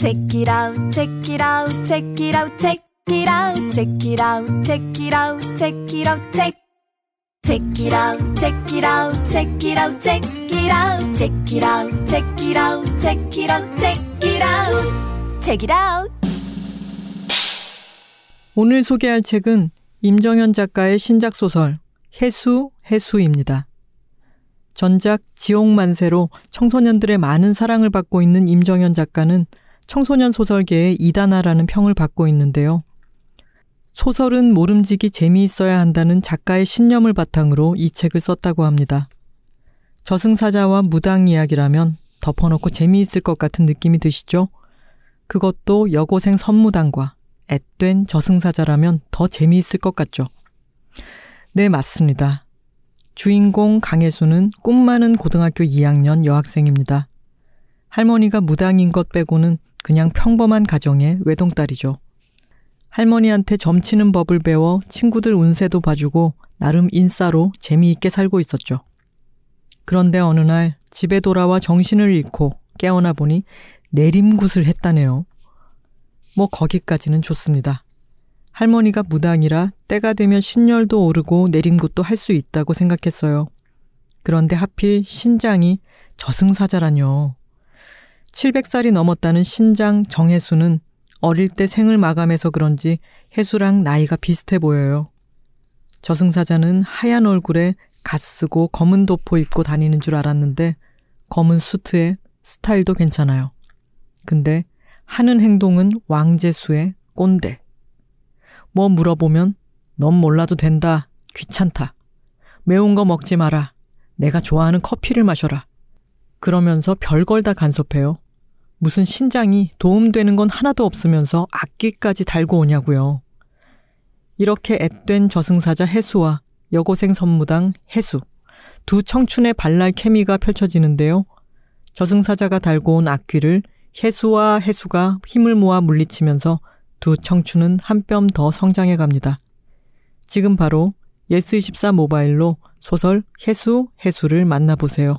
Check it out, check it out, check it out, check it out, check it out, check it out, check it out, check. Check it out, check it out, check it out, check it out, check it out, check it out, check it out, check it out, check it out. 오늘 소개할 책은 임정현 작가의 신작 소설 해수 해수입니다. 전작 지옥만세로 청소년들의 많은 사랑을 받고 있는 임정현 작가는 청소년 소설계의 이단아라는 평을 받고 있는데요. 소설은 모름지기 재미있어야 한다는 작가의 신념을 바탕으로 이 책을 썼다고 합니다. 저승사자와 무당 이야기라면 덮어놓고 재미있을 것 같은 느낌이 드시죠? 그것도 여고생 선무당과 앳된 저승사자라면 더 재미있을 것 같죠? 네, 맞습니다. 주인공 강혜수는 꿈 많은 고등학교 2학년 여학생입니다. 할머니가 무당인 것 빼고는 그냥 평범한 가정의 외동딸이죠. 할머니한테 점치는 법을 배워 친구들 운세도 봐주고 나름 인싸로 재미있게 살고 있었죠. 그런데 어느 날 집에 돌아와 정신을 잃고 깨어나 보니 내림굿을 했다네요. 뭐 거기까지는 좋습니다. 할머니가 무당이라 때가 되면 신열도 오르고 내림굿도 할 수 있다고 생각했어요. 그런데 하필 신장이 저승사자라뇨. 700살이 넘었다는 신장 정혜수는 어릴 때 생을 마감해서 그런지 혜수랑 나이가 비슷해 보여요. 저승사자는 하얀 얼굴에 갓 쓰고 검은 도포 입고 다니는 줄 알았는데 검은 수트에 스타일도 괜찮아요. 근데 하는 행동은 왕재수의 꼰대. 뭐 물어보면 넌 몰라도 된다. 귀찮다. 매운 거 먹지 마라. 내가 좋아하는 커피를 마셔라. 그러면서 별걸 다 간섭해요. 무슨 신장이 도움되는 건 하나도 없으면서 악기까지 달고 오냐고요. 이렇게 앳된 저승사자 해수와 여고생 선무당 해수 두 청춘의 발랄 케미가 펼쳐지는데요. 저승사자가 달고 온 악귀를 해수와 해수가 힘을 모아 물리치면서 두 청춘은 한 뼘 더 성장해 갑니다. 지금 바로 예스24 모바일로 소설 해수 해수를 만나보세요.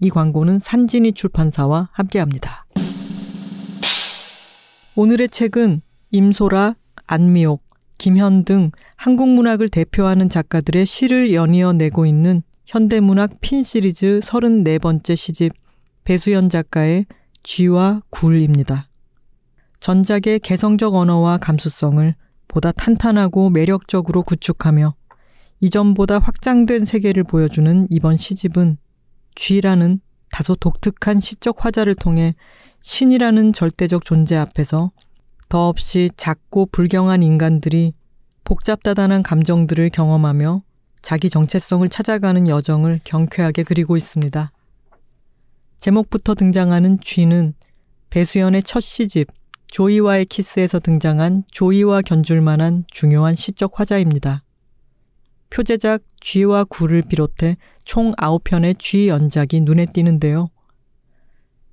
이 광고는 산지니 출판사와 함께합니다. 오늘의 책은 임소라, 안미옥, 김현 등 한국 문학을 대표하는 작가들의 시를 연이어 내고 있는 현대문학 핀 시리즈 34번째 시집 배수연 작가의 쥐와 굴입니다. 전작의 개성적 언어와 감수성을 보다 탄탄하고 매력적으로 구축하며 이전보다 확장된 세계를 보여주는 이번 시집은 쥐라는 다소 독특한 시적 화자를 통해 신이라는 절대적 존재 앞에서 더없이 작고 불경한 인간들이 복잡다단한 감정들을 경험하며 자기 정체성을 찾아가는 여정을 경쾌하게 그리고 있습니다. 제목부터 등장하는 쥐는 배수연의 첫 시집 조이와의 키스에서 등장한 조이와 견줄 만한 중요한 시적 화자입니다. 표제작 쥐와 굴을 비롯해 총 9편의 쥐 연작이 눈에 띄는데요.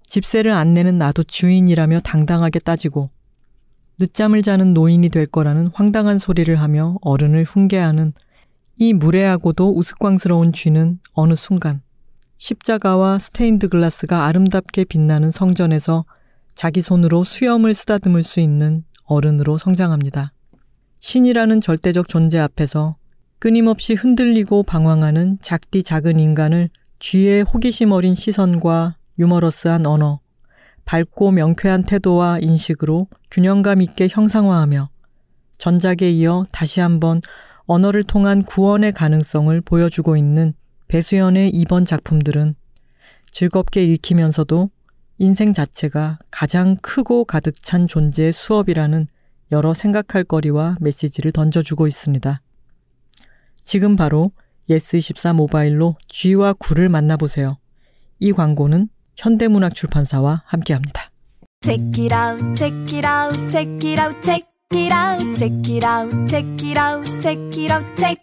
집세를 안 내는 나도 주인이라며 당당하게 따지고 늦잠을 자는 노인이 될 거라는 황당한 소리를 하며 어른을 훈계하는 이 무례하고도 우스꽝스러운 쥐는 어느 순간 십자가와 스테인드 글라스가 아름답게 빛나는 성전에서 자기 손으로 수염을 쓰다듬을 수 있는 어른으로 성장합니다. 신이라는 절대적 존재 앞에서 끊임없이 흔들리고 방황하는 작디 작은 인간을 쥐의 호기심 어린 시선과 유머러스한 언어, 밝고 명쾌한 태도와 인식으로 균형감 있게 형상화하며 전작에 이어 다시 한번 언어를 통한 구원의 가능성을 보여주고 있는 배수연의 이번 작품들은 즐겁게 읽히면서도 인생 자체가 가장 크고 가득 찬 존재의 수업이라는 여러 생각할 거리와 메시지를 던져주고 있습니다. 지금 바로 예스24 모바일로 쥐와 굴을 만나보세요. 이 광고는 현대문학 출판사와 함께합니다. Check it out, check it out, check it out, check it out, check it out, check it out, check it out, check.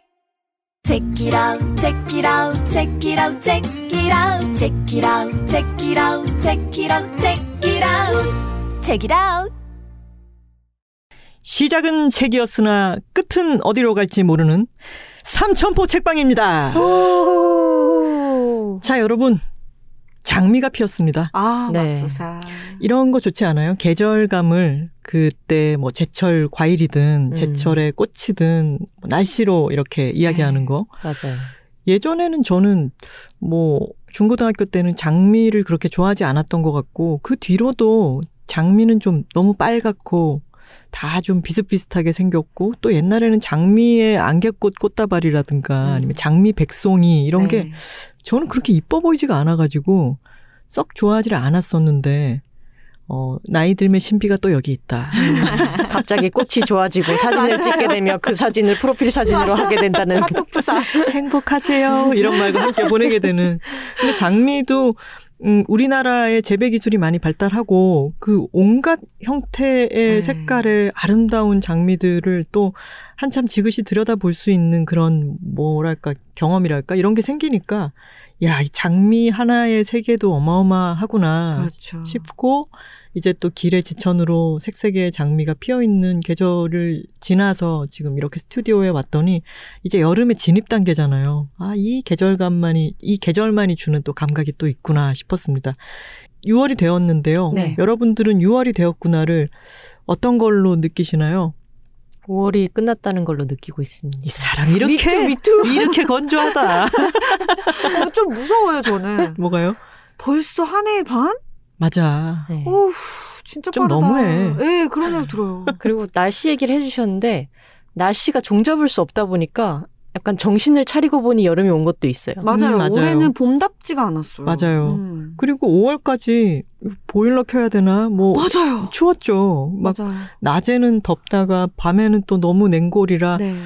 Check it out, check it out, check it out, check it out, check it out, check it out, check it out, check it out, check it out. 시작은 책이었으나 끝은 어디로 갈지 모르는 삼천포 책방입니다. 자, 여러분. 장미가 피었습니다. 아, 네. 맙소사. 이런 거 좋지 않아요? 계절감을 그때 뭐 제철 과일이든 음. 제철의 꽃이든 뭐 날씨로 이렇게 이야기하는 네. 거. 맞아요. 예전에는 저는 뭐 중고등학교 때는 장미를 그렇게 좋아하지 않았던 것 같고 그 뒤로도 장미는 좀 너무 빨갛고 다 좀 비슷비슷하게 생겼고 또 옛날에는 장미의 안개꽃 꽃다발이라든가 음. 아니면 장미 백송이 이런 게 네. 저는 그렇게 이뻐 보이지가 않아가지고 썩 좋아하지를 않았었는데 어 나이 들면 신비가 또 여기 있다. 갑자기 꽃이 좋아지고 사진을 찍게 되면 그 사진을 프로필 사진으로 하게 된다는 핫도프사. 행복하세요. 이런 말과 함께 보내게 되는. 근데 장미도 음, 우리나라의 재배 기술이 많이 발달하고 그 온갖 형태의 네. 색깔의 아름다운 장미들을 또 한참 지그시 들여다 볼 수 있는 그런 뭐랄까 경험이랄까 이런 게 생기니까 야, 이 장미 하나의 세계도 어마어마하구나 그렇죠. 싶고 이제 또 길의 지천으로 색색의 장미가 피어 있는 계절을 지나서 지금 이렇게 스튜디오에 왔더니 이제 여름의 진입 단계잖아요. 아, 이 계절감만이 이 계절만이 주는 또 감각이 또 있구나 싶었습니다. 6월이 되었는데요. 네. 여러분들은 6월이 되었구나를 어떤 걸로 느끼시나요? 5월이 끝났다는 걸로 느끼고 있습니다. 이 사람 이렇게 미투. 이렇게 건조하다. 어, 좀 무서워요, 저는. 뭐가요? 벌써 한 해 반? 맞아. 네. 어우, 진짜 좀 빠르다. 너무해. 예, 그런 생각 들어요. 그리고 날씨 얘기를 해주셨는데 날씨가 종잡을 수 없다 보니까 약간 정신을 차리고 보니 여름이 온 것도 있어요. 맞아요. 음, 맞아요. 올해는 봄답지가 않았어요. 맞아요. 음. 그리고 5월까지 보일러 켜야 되나? 뭐 맞아요. 추웠죠. 막 맞아요. 낮에는 덥다가 밤에는 또 너무 냉골이라 네.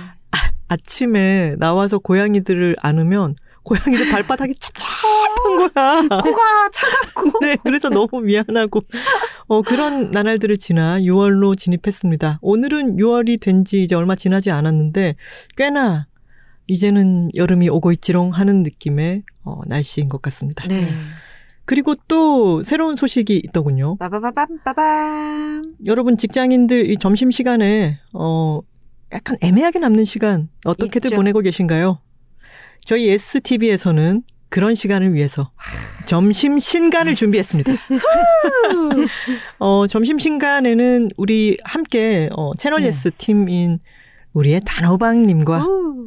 아 침에 나와서 고양이들을 안으면 고양이들 발바닥이 찹찹한 거야. 코가 차갑고. 네, 그래서 너무 미안하고 어 그런 나날들을 지나 6월로 진입했습니다. 오늘은 6월이 된 지 이제 얼마 지나지 않았는데 꽤나 이제는 여름이 오고 있지롱 하는 느낌의 어, 날씨인 것 같습니다. 네. 그리고 또 새로운 소식이 있더군요. 빠바바밤 빠밤. 여러분 직장인들 이 점심 시간에 어 약간 애매하게 남는 시간 어떻게들 있죠. 보내고 계신가요? 저희 STV에서는 그런 시간을 위해서 점심 신간을 준비했습니다. 어 점심 신간에는 우리 함께 어 채널 네. 예스 팀인 우리의 단호박님과 우.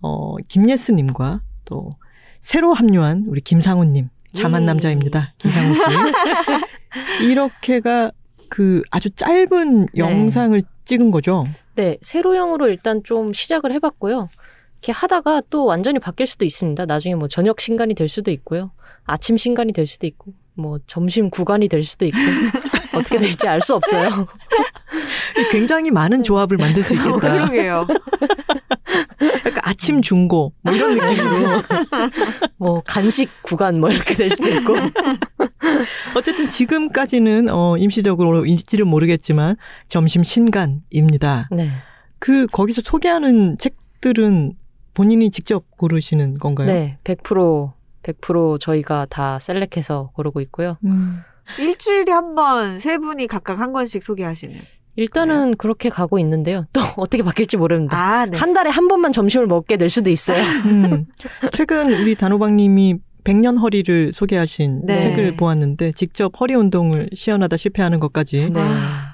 어 김예스님과 또 새로 합류한 우리 김상훈님 자만 예. 남자입니다. 김상훈 씨 이렇게가 그 아주 짧은 네. 영상을 찍은 거죠. 네, 세로형으로 일단 좀 시작을 해봤고요. 이렇게 하다가 또 완전히 바뀔 수도 있습니다. 나중에 뭐 저녁 신간이 될 수도 있고요. 아침 신간이 될 수도 있고, 뭐 점심 구간이 될 수도 있고, 어떻게 될지 알 수 없어요. 굉장히 많은 조합을 만들 수 어, 있겠다. 그러게요. 약간 아침 중고 뭐 이런 느낌으로. 뭐 간식 구간 뭐 이렇게 될 수도 있고. 어쨌든 지금까지는 어 임시적으로 일지를 모르겠지만 점심 신간입니다. 네. 그 거기서 소개하는 책들은 본인이 직접 고르시는 건가요? 네, 100% 100% 저희가 다 셀렉해서 고르고 있고요. 음. 일주일에 한 번 세 분이 각각 한 권씩 소개하시는. 일단은 그렇게 가고 있는데요. 또 어떻게 바뀔지 모릅니다. 아, 네. 한 달에 한 번만 점심을 먹게 될 수도 있어요. 음. 최근 우리 단호박님이 백년 허리를 소개하신 네. 책을 보았는데 직접 허리 운동을 시연하다 실패하는 것까지 네.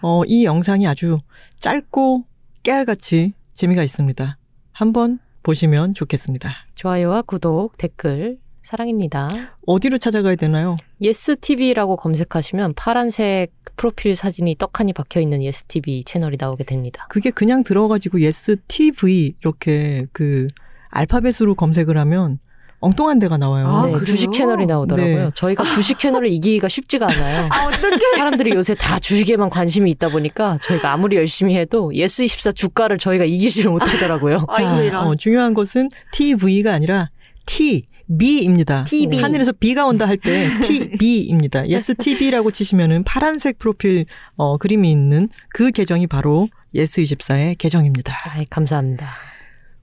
어, 이 영상이 아주 짧고 깨알같이 재미가 있습니다. 한번 보시면 좋겠습니다. 좋아요와 구독, 댓글 사랑입니다. 어디로 찾아가야 되나요? 예스TV라고 검색하시면 파란색 프로필 사진이 떡하니 박혀 있는 예스TV 채널이 나오게 됩니다. 그게 그냥 들어가지고 예스 TV 이렇게 그 알파벳으로 검색을 하면 엉뚱한 데가 나와요. 아, 네? 주식 채널이 나오더라고요. 네. 저희가 주식 채널을 이기기가 쉽지가 않아요. 아, 어떡해. 사람들이 요새 다 주식에만 관심이 있다 보니까 저희가 아무리 열심히 해도 예스24 주가를 저희가 이기지를 못하더라고요. 아, 이거 이런. 어, 중요한 것은 TV가 아니라 티비입니다. 티비. 하늘에서 비가 온다 할 때 티비입니다. 예스 티비라고 치시면은 파란색 프로필 어, 그림이 있는 그 계정이 바로 예스24의 계정입니다. 아이, 감사합니다.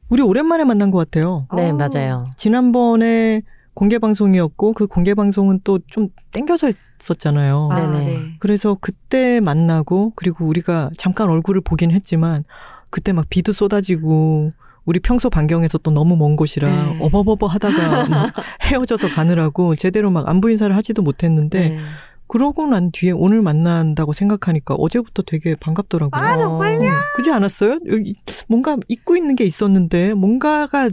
우리 오랜만에 만난 것 같아요. 네, 어. 맞아요. 지난번에 공개 방송이었고 그 공개 방송은 또 좀 땡겨서 했었잖아요. 아, 네네. 네. 그래서 그때 만나고 그리고 우리가 잠깐 얼굴을 보긴 했지만 그때 막 비도 쏟아지고 우리 평소 반경에서 또 너무 먼 곳이라 네. 어버버버 하다가 막 헤어져서 가느라고 제대로 막 안부 인사를 하지도 못했는데 네. 그러고 난 뒤에 오늘 만난다고 생각하니까 어제부터 되게 반갑더라고요. 아, 정말요? 어, 그지 않았어요? 뭔가 잊고 있는 게 있었는데 뭔가가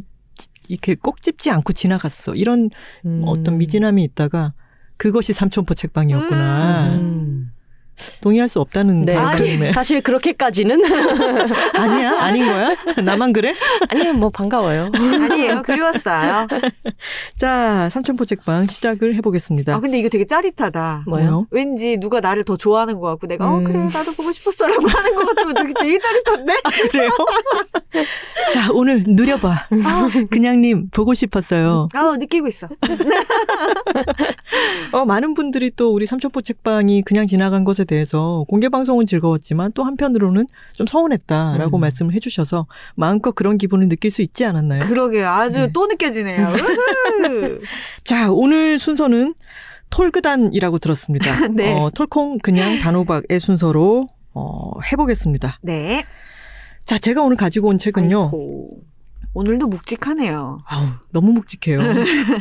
이렇게 꼭 찝지 않고 지나갔어. 이런 음. 어떤 미진함이 있다가 그것이 삼천포 책방이었구나. 음. 동의할 수 없다는 네. 다짐에 사실 그렇게까지는 아니야 아닌 거야? 나만 그래? 아니요 뭐 반가워요. 아니에요. 그리웠어요. 자 삼천포 책방 시작을 해보겠습니다. 아, 근데 이거 되게 짜릿하다. 뭐요? 왠지 누가 나를 더 좋아하는 것 같고 내가 어 음. 그래 나도 보고 싶었어라고 하는 것 같으면 되게, 되게 짜릿한데 그래요? 자 오늘 누려봐. 그냥님 보고 싶었어요. 아 느끼고 있어 어, 많은 분들이 또 우리 삼천포 책방이 그냥 지나간 것에 대해서 공개 방송은 즐거웠지만 또 한편으로는 좀 서운했다라고 음. 말씀을 해주셔서 마음껏 그런 기분을 느낄 수 있지 않았나요? 그러게요 아주 네. 또 느껴지네요 우후. 자 오늘 순서는 톨그단이라고 들었습니다. 네. 어, 톨콩 그냥 단호박의 순서로 어, 해보겠습니다. 네 자 제가 오늘 가지고 온 책은요. 아이고. 오늘도 묵직하네요 아우 너무 묵직해요.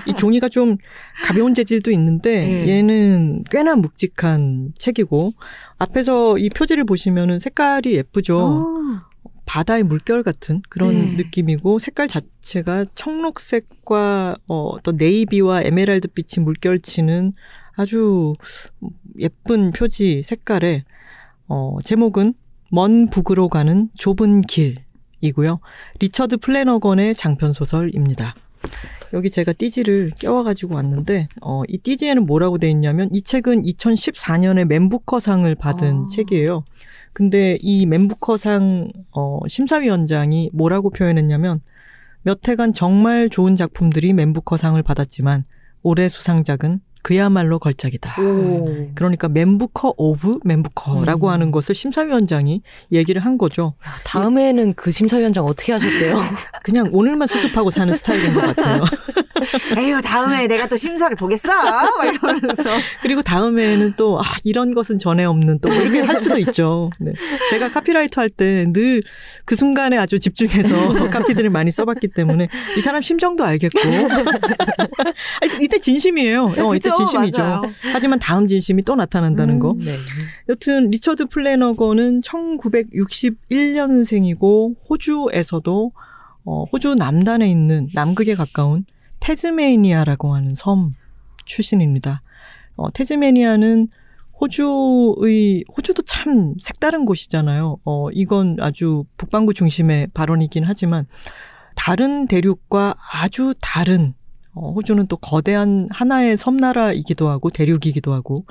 이 종이가 좀 가벼운 재질도 있는데 네. 얘는 꽤나 묵직한 책이고 앞에서 이 표지를 보시면은 색깔이 예쁘죠. 어. 바다의 물결 같은 그런 네. 느낌이고 색깔 자체가 청록색과 어, 또 네이비와 에메랄드 빛이 물결치는 아주 예쁜 표지 색깔에 어, 제목은 먼 북으로 가는 좁은 길 이고요. 리처드 플래너건의 장편 소설입니다. 여기 제가 띠지를 껴와가지고 왔는데 어, 이 띠지에는 뭐라고 돼 있냐면 이 책은 2014년에 맨부커상을 받은 아. 책이에요. 근데 이 맨부커상 어, 심사위원장이 뭐라고 표현했냐면 몇 해간 정말 좋은 작품들이 맨부커상을 받았지만 올해 수상작은 그야말로 걸작이다. 오. 그러니까 맨부커 of 맨부커라고 음. 하는 것을 심사위원장이 얘기를 한 거죠. 다음에는 그 심사위원장 어떻게 하셨대요? 그냥 오늘만 수습하고 사는 스타일인 것 같아요. 에휴 다음에 내가 또 심사를 보겠어 막 이러면서 그리고 다음에는 또, 아, 이런 것은 전에 없는 또, 뭐 이렇게 할 수도 있죠. 네. 제가 카피라이터 할 때 늘 그 순간에 아주 집중해서 카피들을 많이 써봤기 때문에 이 사람 심정도 알겠고. 아니, 이때 진심이에요. 어, 이때? 진심이죠. 맞아요. 하지만 다음 진심이 또 나타난다는 거. 네. 여튼 리처드 플래너건은 1961년생이고 호주에서도 어, 호주 남단에 있는 남극에 가까운 테즈메이니아라고 하는 섬 출신입니다. 어, 테즈메니아는 호주의 호주도 참 색다른 곳이잖아요. 어, 이건 아주 북반구 중심의 발언이긴 하지만 다른 대륙과 아주 다른 어, 호주는 또 거대한 하나의 섬나라이기도 하고 대륙이기도 하고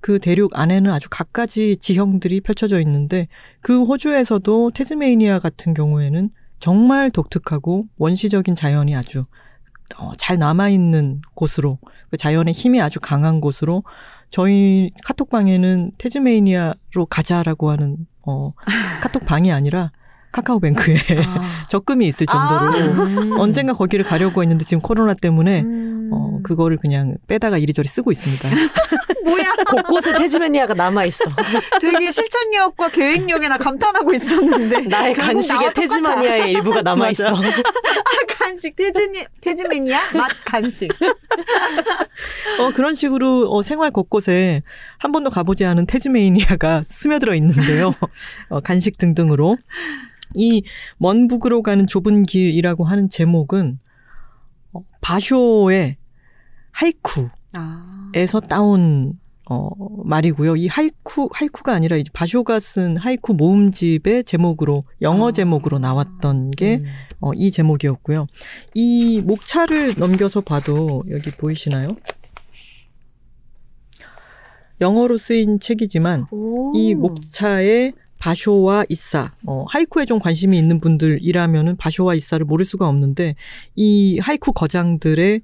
그 대륙 안에는 아주 갖가지 지형들이 펼쳐져 있는데 그 호주에서도 테즈메이니아 같은 경우에는 정말 독특하고 원시적인 자연이 아주 어, 잘 남아있는 곳으로 그 자연의 힘이 아주 강한 곳으로 저희 카톡방에는 테즈메이니아로 가자라고 하는 어, 카톡방이 아니라 카카오뱅크에 아. 적금이 있을 정도로 음. 언젠가 거기를 가려고 했는데 지금 코로나 때문에 음. 어, 그거를 그냥 빼다가 이리저리 쓰고 있습니다. 뭐야 곳곳에 테즈메니아가 남아 있어. 되게 실천력과 계획력에 나 감탄하고 있었는데 나의 간식에. 테즈마니아의 일부가 남아 있어. 아, 간식 테즈니 테즈메니아 맛 간식 어, 그런 식으로 어, 생활 곳곳에 한 번도 가보지 않은 테즈메이니아가 스며들어 있는데요. 어, 간식 등등으로. 이 먼 북으로 가는 좁은 길이라고 하는 제목은 어, 바쇼의 하이쿠에서 아. 따온 어, 말이고요. 이 하이쿠, 하이쿠가 아니라 이제 바쇼가 쓴 하이쿠 모음집의 제목으로, 영어 아. 제목으로 나왔던 게 음. 어, 이 제목이었고요. 이 목차를 넘겨서 봐도 여기 보이시나요? 영어로 쓰인 책이지만 오. 이 목차에 바쇼와 이사, 어, 하이쿠에 좀 관심이 있는 분들이라면은 바쇼와 이사를 모를 수가 없는데 이 하이쿠 거장들의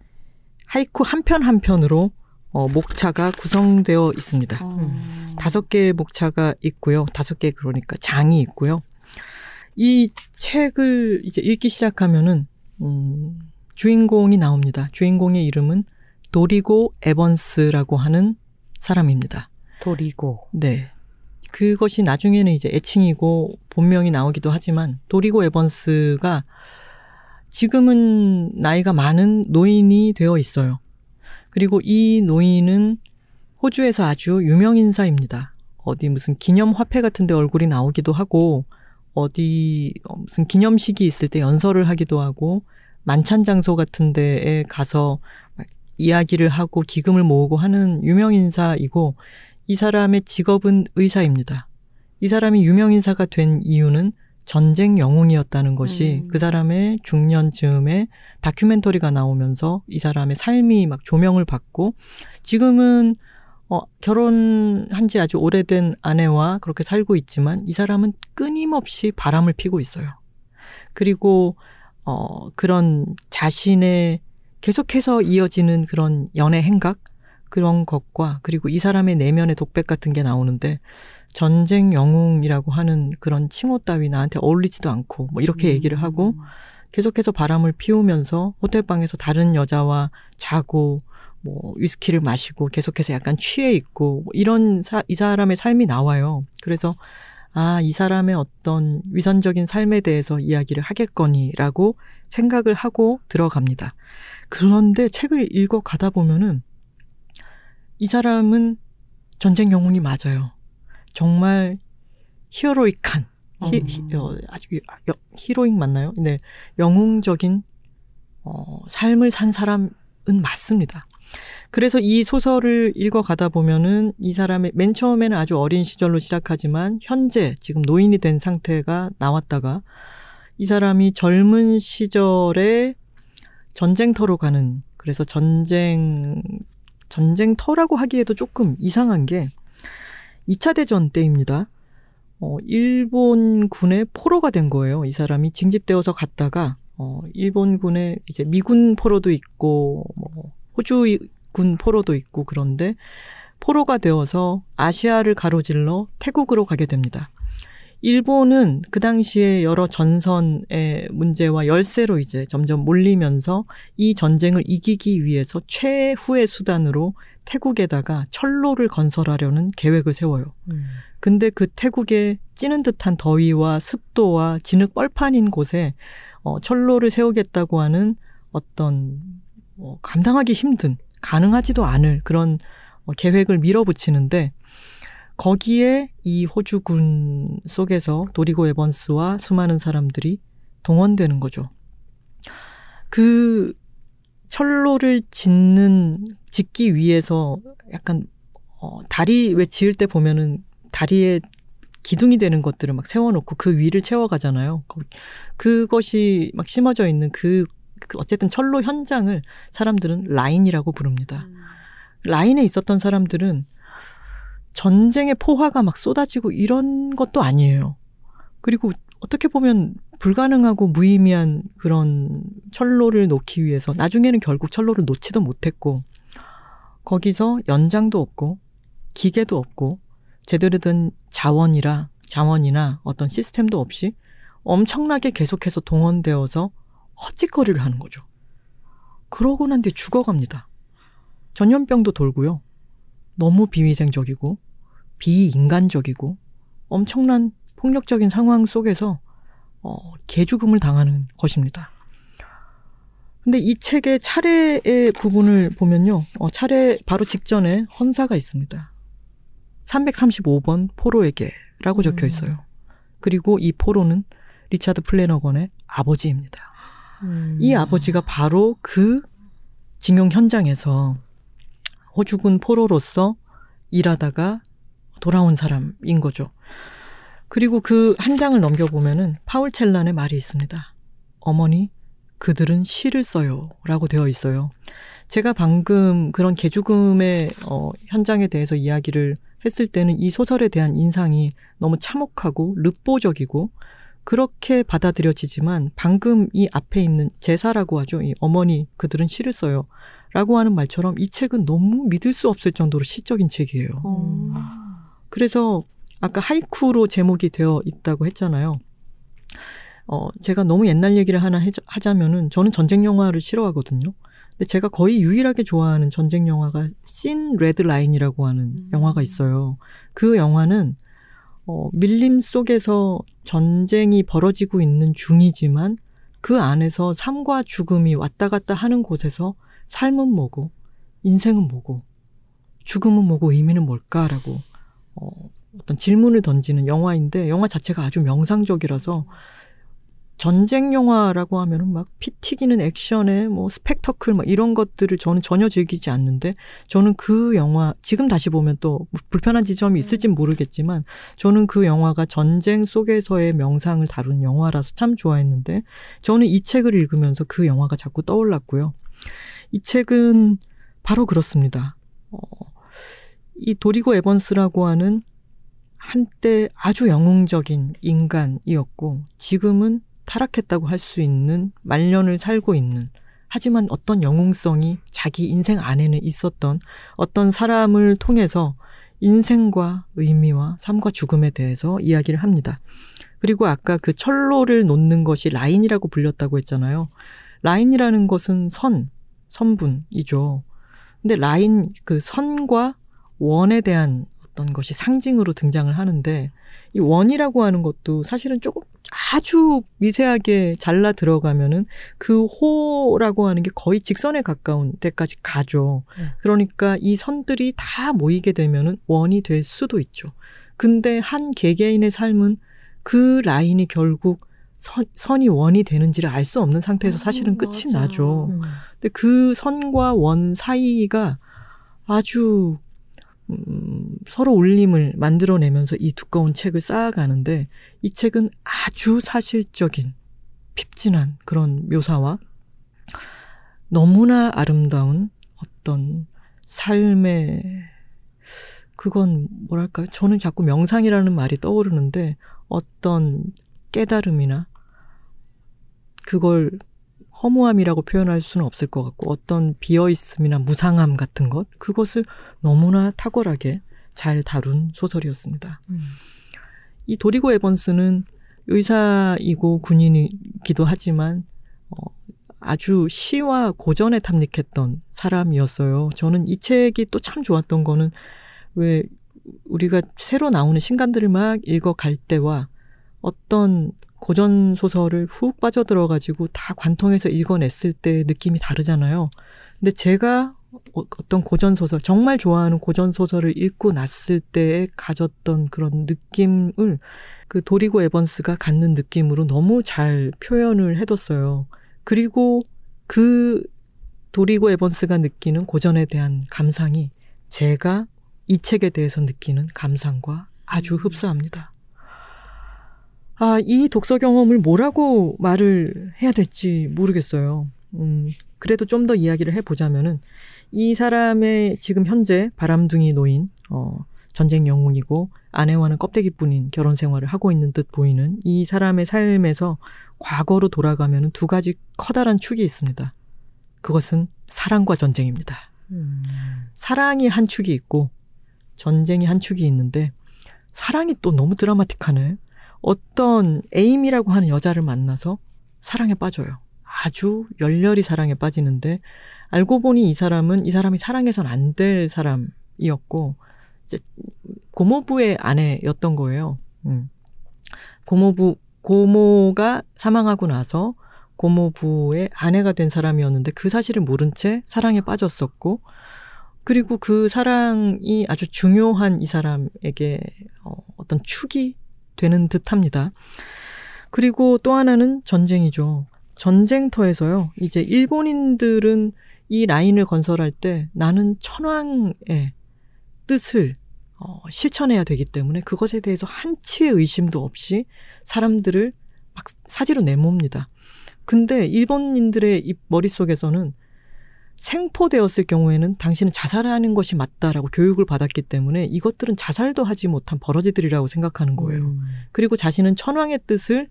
하이쿠 한 편 한 편으로 어, 목차가 구성되어 있습니다. 음. 다섯 개의 목차가 있고요. 다섯 개 그러니까 장이 있고요. 이 책을 이제 읽기 시작하면은 음, 주인공이 나옵니다. 주인공의 이름은 도리고 에번스라고 하는 사람입니다. 도리고. 네. 그것이 나중에는 이제 애칭이고 본명이 나오기도 하지만 도리고 에번스가 지금은 나이가 많은 노인이 되어 있어요. 그리고 이 노인은 호주에서 아주 유명 인사입니다. 어디 무슨 기념 화폐 같은 데 얼굴이 나오기도 하고 어디 어, 무슨 기념식이 있을 때 연설을 하기도 하고 만찬 장소 같은 데에 가서 막 이야기를 하고 기금을 모으고 하는 유명 인사이고 이 사람의 직업은 의사입니다. 이 사람이 유명 인사가 된 이유는 전쟁 영웅이었다는 것이 음. 그 사람의 중년 즈음에 다큐멘터리가 나오면서 이 사람의 삶이 막 조명을 받고 지금은 어, 결혼한 지 아주 오래된 아내와 그렇게 살고 있지만 이 사람은 끊임없이 바람을 피고 있어요. 그리고 어, 그런 자신의 계속해서 이어지는 그런 연애 행각 그런 것과 그리고 이 사람의 내면의 독백 같은 게 나오는데 전쟁 영웅이라고 하는 그런 칭호 따위 나한테 어울리지도 않고 뭐 이렇게 얘기를 하고 계속해서 바람을 피우면서 호텔방에서 다른 여자와 자고 뭐 위스키를 마시고 계속해서 약간 취해 있고 뭐 이런 사, 이 사람의 삶이 나와요. 그래서 아, 이 사람의 어떤 위선적인 삶에 대해서 이야기를 하겠거니라고 생각을 하고 들어갑니다. 그런데 책을 읽어 가다 보면은 이 사람은 전쟁 영웅이 맞아요. 정말 히어로익한 히, 히, 어, 아주 여- 히로익 맞나요? 네, 영웅적인 어, 삶을 산 사람은 맞습니다. 그래서 이 소설을 읽어가다 보면은 이 사람의 맨 처음에는 아주 어린 시절로 시작하지만 현재 지금 노인이 된 상태가 나왔다가 이 사람이 젊은 시절에 전쟁터로 가는 그래서 전쟁 전쟁터라고 하기에도 조금 이상한 게 2차 대전 때입니다. 어, 일본군의 포로가 된 거예요. 이 사람이 징집되어서 갔다가 어, 일본군의 이제 미군 포로도 있고 뭐 호주군 포로도 있고 그런데 포로가 되어서 아시아를 가로질러 태국으로 가게 됩니다. 일본은 그 당시에 여러 전선의 문제와 열세로 이제 점점 몰리면서 이 전쟁을 이기기 위해서 최후의 수단으로 태국에다가 철로를 건설하려는 계획을 세워요. 음. 근데 그 태국의 찌는 듯한 더위와 습도와 진흙 뻘판인 곳에 어, 철로를 세우겠다고 하는 어떤 어, 감당하기 힘든 가능하지도 않을 그런 어, 계획을 밀어붙이는데 거기에 이 호주군 속에서 도리고 에번스와 수많은 사람들이 동원되는 거죠. 그 철로를 짓는 짓기 위해서 약간 어, 다리 왜 지을 때 보면은 다리에 기둥이 되는 것들을 막 세워놓고 그 위를 채워가잖아요. 거- 그것이 막 심어져 있는 그, 그 어쨌든 철로 현장을 사람들은 라인이라고 부릅니다. 라인에 있었던 사람들은 전쟁의 포화가 막 쏟아지고 이런 것도 아니에요. 그리고 어떻게 보면 불가능하고 무의미한 그런 철로를 놓기 위해서 나중에는 결국 철로를 놓지도 못했고 거기서 연장도 없고 기계도 없고 제대로 된 자원이라 자원이나 어떤 시스템도 없이 엄청나게 계속해서 동원되어서 헛짓거리를 하는 거죠. 그러고 난 뒤에 죽어갑니다. 전염병도 돌고요. 너무 비위생적이고 비인간적이고 엄청난 폭력적인 상황 속에서 어, 개죽음을 당하는 것입니다. 근데 이 책의 차례의 부분을 보면요. 어, 차례 바로 직전에 헌사가 있습니다. 335번 포로에게라고 적혀 있어요. 그리고 이 포로는 리차드 플래너건의 아버지입니다. 음. 이 아버지가 바로 그 징용 현장에서 호주군 포로로서 일하다가 돌아온 사람인 거죠. 그리고 그 한 장을 넘겨보면은 파울 첼란의 말이 있습니다. 어머니, 그들은 시를 써요. 라고 되어 있어요. 제가 방금 그런 개죽음의 어, 현장에 대해서 이야기를 했을 때는 이 소설에 대한 인상이 너무 참혹하고 르뽀적이고 그렇게 받아들여지지만 방금 이 앞에 있는 제사라고 하죠. 이 어머니 그들은 시를 써요. 라고 하는 말처럼 이 책은 너무 믿을 수 없을 정도로 시적인 책이에요. 음. 그래서 아까 하이쿠로 제목이 되어 있다고 했잖아요. 어, 제가 너무 옛날 얘기를 하나 하자면은 저는 전쟁 영화를 싫어하거든요. 근데 제가 거의 유일하게 좋아하는 전쟁 영화가 씬 레드 라인이라고 하는 음. 영화가 있어요. 그 영화는 어, 밀림 속에서 전쟁이 벌어지고 있는 중이지만 그 안에서 삶과 죽음이 왔다 갔다 하는 곳에서 삶은 뭐고, 인생은 뭐고, 죽음은 뭐고, 의미는 뭘까라고, 어, 어떤 질문을 던지는 영화인데, 영화 자체가 아주 명상적이라서, 전쟁 영화라고 하면은 막 피 튀기는 액션에 뭐 스펙터클 막 이런 것들을 저는 전혀 즐기지 않는데 저는 그 영화 지금 다시 보면 또 불편한 지점이 있을진 모르겠지만 저는 그 영화가 전쟁 속에서의 명상을 다룬 영화라서 참 좋아했는데 저는 이 책을 읽으면서 그 영화가 자꾸 떠올랐고요. 이 책은 바로 그렇습니다. 어, 이 도리고 에번스라고 하는 한때 아주 영웅적인 인간이었고 지금은 타락했다고 할 수 있는 말년을 살고 있는 하지만 어떤 영웅성이 자기 인생 안에는 있었던 어떤 사람을 통해서 인생과 의미와 삶과 죽음에 대해서 이야기를 합니다. 그리고 아까 그 철로를 놓는 것이 라인이라고 불렸다고 했잖아요. 라인이라는 것은 선, 선분이죠. 근데 라인, 그 선과 원에 대한 어떤 것이 상징으로 등장을 하는데 이 원이라고 하는 것도 사실은 조금 아주 미세하게 잘라 들어가면은 그 호라고 하는 게 거의 직선에 가까운 데까지 가죠. 네. 그러니까 이 선들이 다 모이게 되면은 원이 될 수도 있죠. 근데 한 개개인의 삶은 그 라인이 결국 선, 선이 원이 되는지를 알 수 없는 상태에서 사실은 음, 끝이 맞아. 나죠. 음. 근데 그 선과 원 사이가 아주 음, 서로 울림을 만들어내면서 이 두꺼운 책을 쌓아가는데 이 책은 아주 사실적인 핍진한 그런 묘사와 너무나 아름다운 어떤 삶의 그건 뭐랄까요? 저는 자꾸 명상이라는 말이 떠오르는데 어떤 깨달음이나 그걸 허무함이라고 표현할 수는 없을 것 같고 어떤 비어있음이나 무상함 같은 것 그것을 너무나 탁월하게 잘 다룬 소설이었습니다. 음. 이 도리고 에번스는 의사이고 군인이기도 하지만 어, 아주 시와 고전에 탐닉했던 사람이었어요. 저는 이 책이 또 참 좋았던 거는 왜 우리가 새로 나오는 신간들을 막 읽어갈 때와 어떤 고전 소설을 훅 빠져들어 가지고 다 관통해서 읽어냈을 때 느낌이 다르잖아요. 근데 제가 어- 어떤 고전 소설, 정말 좋아하는 고전 소설을 읽고 났을 때에 가졌던 그런 느낌을 그 도리고 에번스가 갖는 느낌으로 너무 잘 표현을 해뒀어요. 그리고 그 도리고 에번스가 느끼는 고전에 대한 감상이 제가 이 책에 대해서 느끼는 감상과 아주 흡사합니다. 아, 이 독서 경험을 뭐라고 말을 해야 될지 모르겠어요. 음, 그래도 좀 더 이야기를 해보자면은, 이 사람의 지금 현재 바람둥이 노인, 어, 전쟁 영웅이고, 아내와는 껍데기뿐인 결혼 생활을 하고 있는 듯 보이는 이 사람의 삶에서 과거로 돌아가면 두 가지 커다란 축이 있습니다. 그것은 사랑과 전쟁입니다. 음. 사랑이 한 축이 있고 전쟁이 한 축이 있는데 사랑이 또 너무 드라마틱하네. 어떤 에임이라고 하는 여자를 만나서 사랑에 빠져요. 아주 열렬히 사랑에 빠지는데 알고 보니 이 사람은 이 사람이 사랑해선 안 될 사람이었고 이제 고모부의 아내였던 거예요. 음. 고모부 고모가 사망하고 나서 고모부의 아내가 된 사람이었는데 그 사실을 모른 채 사랑에 빠졌었고 그리고 그 사랑이 아주 중요한 이 사람에게 어, 어떤 축이 되는 듯 합니다. 그리고 또 하나는 전쟁이죠. 전쟁터에서요. 이제 일본인들은 이 라인을 건설할 때 나는 천황의 뜻을 어, 실천해야 되기 때문에 그것에 대해서 한치의 의심도 없이 사람들을 막 사지로 내몹니다. 근데 일본인들의 이 머릿속에서는 생포되었을 경우에는 당신은 자살하는 것이 맞다라고 교육을 받았기 때문에 이것들은 자살도 하지 못한 버러지들이라고 생각하는 거예요. 음. 그리고 자신은 천황의 뜻을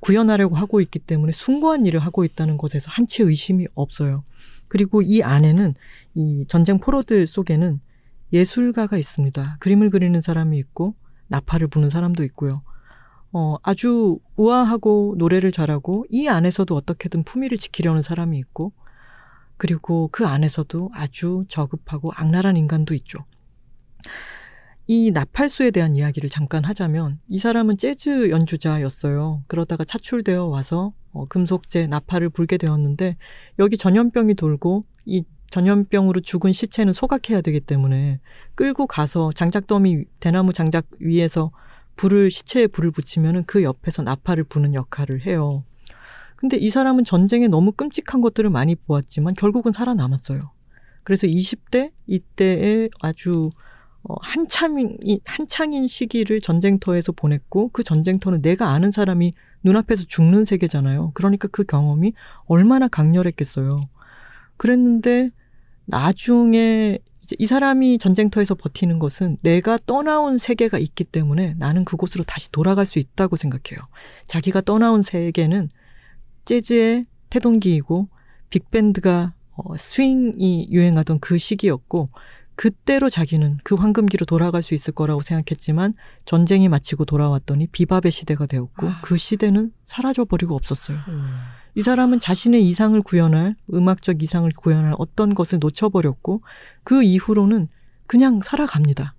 구현하려고 하고 있기 때문에 숭고한 일을 하고 있다는 것에서 한치 의심이 없어요. 그리고 이 안에는 이 전쟁 포로들 속에는 예술가가 있습니다. 그림을 그리는 사람이 있고 나팔을 부는 사람도 있고요. 어, 아주 우아하고 노래를 잘하고 이 안에서도 어떻게든 품위를 지키려는 사람이 있고 그리고 그 안에서도 아주 저급하고 악랄한 인간도 있죠. 이 나팔수에 대한 이야기를 잠깐 하자면 이 사람은 재즈 연주자였어요. 그러다가 차출되어 와서 어, 금속재 나팔을 불게 되었는데 여기 전염병이 돌고 이 전염병으로 죽은 시체는 소각해야 되기 때문에 끌고 가서 장작더미 대나무 장작 위에서 불을 시체에 불을 붙이면은 그 옆에서 나팔을 부는 역할을 해요. 근데 이 사람은 전쟁에 너무 끔찍한 것들을 많이 보았지만 결국은 살아남았어요. 그래서 20대 이때에 아주 어, 한참인 한창인 시기를 전쟁터에서 보냈고 그 전쟁터는 내가 아는 사람이 눈앞에서 죽는 세계잖아요. 그러니까 그 경험이 얼마나 강렬했겠어요. 그랬는데 나중에 이 사람이 전쟁터에서 버티는 것은 내가 떠나온 세계가 있기 때문에 나는 그곳으로 다시 돌아갈 수 있다고 생각해요. 자기가 떠나온 세계는 재즈의 태동기이고 빅밴드가 어, 스윙이 유행하던 그 시기였고 그때로 자기는 그 황금기로 돌아갈 수 있을 거라고 생각했지만 전쟁이 마치고 돌아왔더니 비밥의 시대가 되었고 그 시대는 사라져 버리고 없었어요. 음. 이 사람은 자신의 이상을 구현할 음악적 이상을 구현할 어떤 것을 놓쳐버렸고 그 이후로는 그냥 살아갑니다.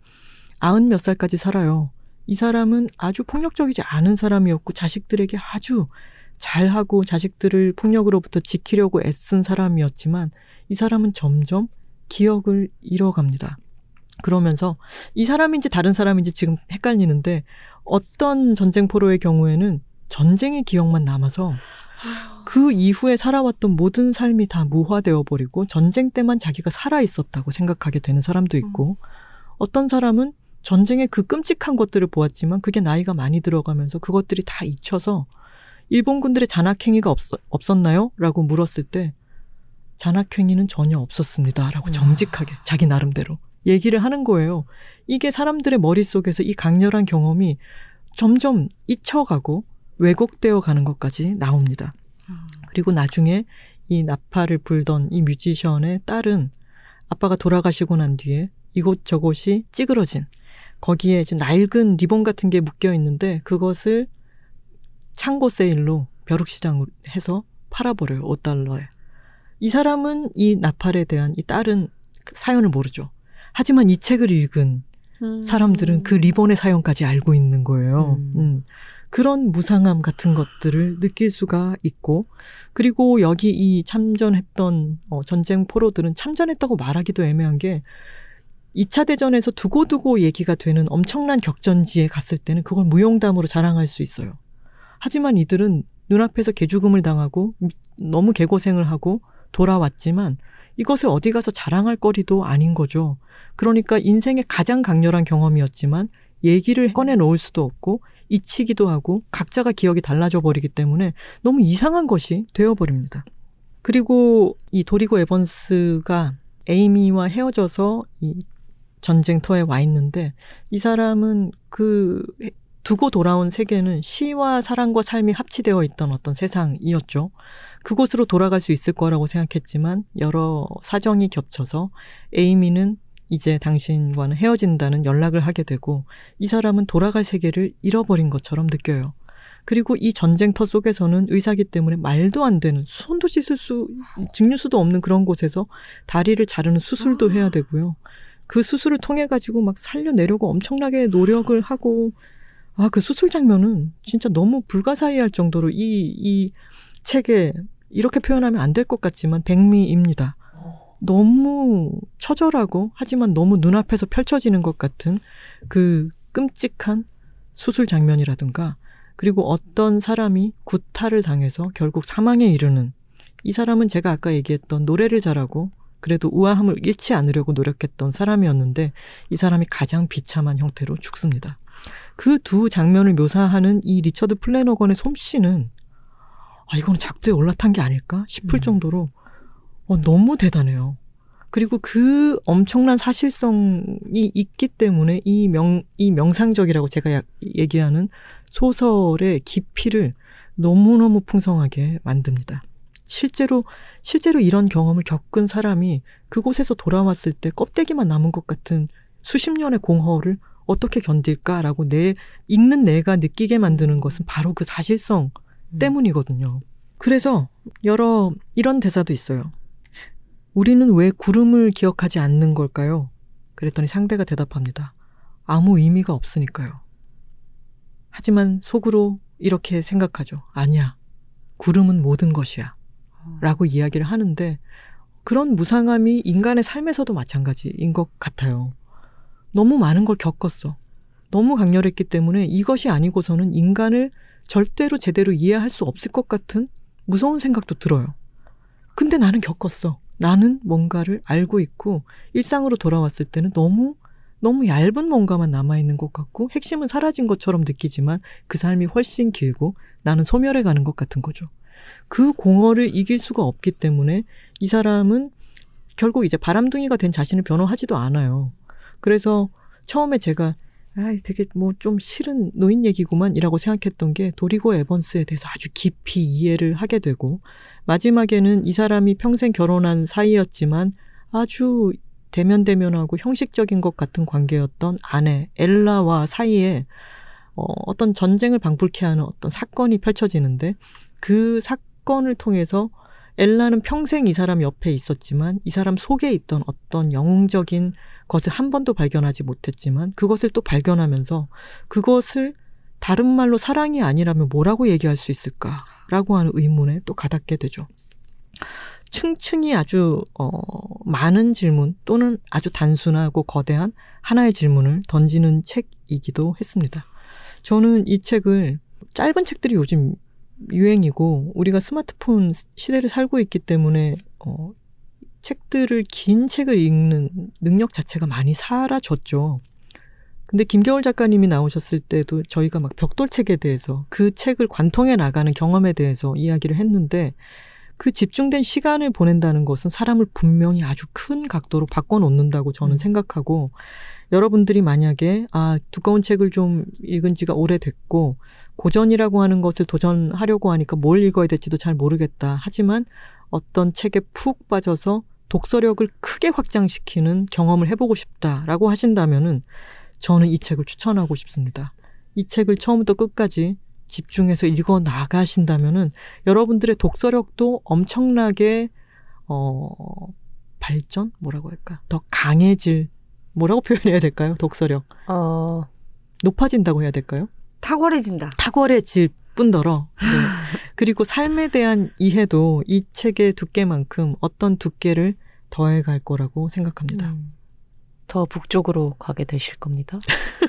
아흔 몇 살까지 살아요. 이 사람은 아주 폭력적이지 않은 사람이었고 자식들에게 아주 잘하고 자식들을 폭력으로부터 지키려고 애쓴 사람이었지만 이 사람은 점점 기억을 잃어갑니다. 그러면서 이 사람인지 다른 사람인지 지금 헷갈리는데 어떤 전쟁 포로의 경우에는 전쟁의 기억만 남아서 그 이후에 살아왔던 모든 삶이 다 무화되어 버리고 전쟁 때만 자기가 살아 있었다고 생각하게 되는 사람도 있고 어떤 사람은 전쟁의 그 끔찍한 것들을 보았지만 그게 나이가 많이 들어가면서 그것들이 다 잊혀서 일본군들의 잔악행위가 없, 없었나요? 라고 물었을 때 잔악행위는 전혀 없었습니다. 라고 정직하게 자기 나름대로 얘기를 하는 거예요. 이게 사람들의 머릿속에서 이 강렬한 경험이 점점 잊혀가고 왜곡되어 가는 것까지 나옵니다. 그리고 나중에 이 나팔을 불던 이 뮤지션의 딸은 아빠가 돌아가시고 난 뒤에 이곳저곳이 찌그러진 거기에 좀 낡은 리본 같은 게 묶여 있는데 그것을 창고 세일로 벼룩시장으로 해서 팔아버려요. 5달러에. 이 사람은 이 나팔에 대한 이 딸은 사연을 모르죠. 하지만 이 책을 읽은 사람들은 그 리본의 사연까지 알고 있는 거예요. 음. 음. 그런 무상함 같은 것들을 느낄 수가 있고, 그리고 여기 이 참전했던 어, 전쟁 포로들은 참전했다고 말하기도 애매한 게, 2차 대전에서 두고두고 얘기가 되는 엄청난 격전지에 갔을 때는 그걸 무용담으로 자랑할 수 있어요. 하지만 이들은 눈앞에서 개죽음을 당하고 미- 너무 개고생을 하고 돌아왔지만 이것을 어디 가서 자랑할 거리도 아닌 거죠. 그러니까 인생의 가장 강렬한 경험이었지만 얘기를 꺼내 놓을 수도 없고 잊히기도 하고 각자가 기억이 달라져 버리기 때문에 너무 이상한 것이 되어버립니다. 그리고 이 도리고 에번스가 에이미와 헤어져서 이 전쟁터에 와 있는데 이 사람은 그 두고 돌아온 세계는 시와 사랑과 삶이 합치되어 있던 어떤 세상이었죠. 그곳으로 돌아갈 수 있을 거라고 생각했지만 여러 사정이 겹쳐서 에이미는 이제 당신과는 헤어진다는 연락을 하게 되고 이 사람은 돌아갈 세계를 잃어버린 것처럼 느껴요. 그리고 이 전쟁터 속에서는 의사기 때문에 말도 안 되는 손도 씻을 수, 직류수도 없는 그런 곳에서 다리를 자르는 수술도 해야 되고요. 그 수술을 통해 가지고 막 살려내려고 엄청나게 노력을 하고 아, 그 수술 장면은 진짜 너무 불가사의할 정도로 이, 이 책에 이렇게 표현하면 안 될 것 같지만 백미입니다. 너무 처절하고 하지만 너무 눈앞에서 펼쳐지는 것 같은 그 끔찍한 수술 장면이라든가 그리고 어떤 사람이 구타를 당해서 결국 사망에 이르는 이 사람은 제가 아까 얘기했던 노래를 잘하고 그래도 우아함을 잃지 않으려고 노력했던 사람이었는데 이 사람이 가장 비참한 형태로 죽습니다. 그 두 장면을 묘사하는 이 리처드 플래너건의 솜씨는 아 이거는 작두에 올라탄 게 아닐까 싶을 음. 정도로 어, 너무 대단해요. 그리고 그 엄청난 사실성이 있기 때문에 이 명, 이 명상적이라고 제가 야- 얘기하는 소설의 깊이를 너무너무 풍성하게 만듭니다. 실제로, 실제로 이런 경험을 겪은 사람이 그곳에서 돌아왔을 때 껍데기만 남은 것 같은 수십 년의 공허를 어떻게 견딜까라고 내, 읽는 내가 느끼게 만드는 것은 바로 그 사실성 때문이거든요. 그래서 여러 이런 대사도 있어요. 우리는 왜 구름을 기억하지 않는 걸까요? 그랬더니 상대가 대답합니다. 아무 의미가 없으니까요. 하지만 속으로 이렇게 생각하죠. 아니야. 구름은 모든 것이야. 라고 이야기를 하는데 그런 무상함이 인간의 삶에서도 마찬가지인 것 같아요. 너무 많은 걸 겪었어. 너무 강렬했기 때문에 이것이 아니고서는 인간을 절대로 제대로 이해할 수 없을 것 같은 무서운 생각도 들어요. 근데 나는 겪었어. 나는 뭔가를 알고 있고 일상으로 돌아왔을 때는 너무 너무 얇은 뭔가만 남아있는 것 같고 핵심은 사라진 것처럼 느끼지만 그 삶이 훨씬 길고 나는 소멸해 가는 것 같은 거죠. 그 공허를 이길 수가 없기 때문에 이 사람은 결국 이제 바람둥이가 된 자신을 변호하지도 않아요. 그래서 처음에 제가 아, 되게 뭐 좀 싫은 노인 얘기구만이라고 생각했던 게 도리고 에번스에 대해서 아주 깊이 이해를 하게 되고 마지막에는 이 사람이 평생 결혼한 사이였지만 아주 대면대면하고 형식적인 것 같은 관계였던 아내 엘라와 사이에 어, 어떤 전쟁을 방불케 하는 어떤 사건이 펼쳐지는데 그 사건을 통해서 엘라는 평생 이 사람 옆에 있었지만 이 사람 속에 있던 어떤 영웅적인 것을 한 번도 발견하지 못했지만 그것을 또 발견하면서 그것을 다른 말로 사랑이 아니라면 뭐라고 얘기할 수 있을까라고 하는 의문에 또 가닿게 되죠. 층층이 아주 어 많은 질문 또는 아주 단순하고 거대한 하나의 질문을 던지는 책이기도 했습니다. 저는 이 책을 짧은 책들이 요즘 유행이고 우리가 스마트폰 시대를 살고 있기 때문에 어 책들을 긴 책을 읽는 능력 자체가 많이 사라졌죠. 근데 김겨울 작가님이 나오셨을 때도 저희가 막 벽돌책에 대해서 그 책을 관통해 나가는 경험에 대해서 이야기를 했는데 그 집중된 시간을 보낸다는 것은 사람을 분명히 아주 큰 각도로 바꿔놓는다고 저는 음. 생각하고 여러분들이 만약에 아 두꺼운 책을 좀 읽은 지가 오래됐고 고전이라고 하는 것을 도전하려고 하니까 뭘 읽어야 될지도 잘 모르겠다. 하지만 어떤 책에 푹 빠져서 독서력을 크게 확장시키는 경험을 해보고 싶다라고 하신다면은 저는 이 책을 추천하고 싶습니다. 이 책을 처음부터 끝까지 집중해서 읽어 나가신다면은 여러분들의 독서력도 엄청나게 어 발전 뭐라고 할까 더 강해질 뭐라고 표현해야 될까요? 독서력 어, 높아진다고 해야 될까요? 탁월해진다. 탁월해질 뿐더러 네. 그리고 삶에 대한 이해도 이 책의 두께만큼 어떤 두께를 더해 갈 거라고 생각합니다. 음, 더 북쪽으로 가게 되실 겁니다.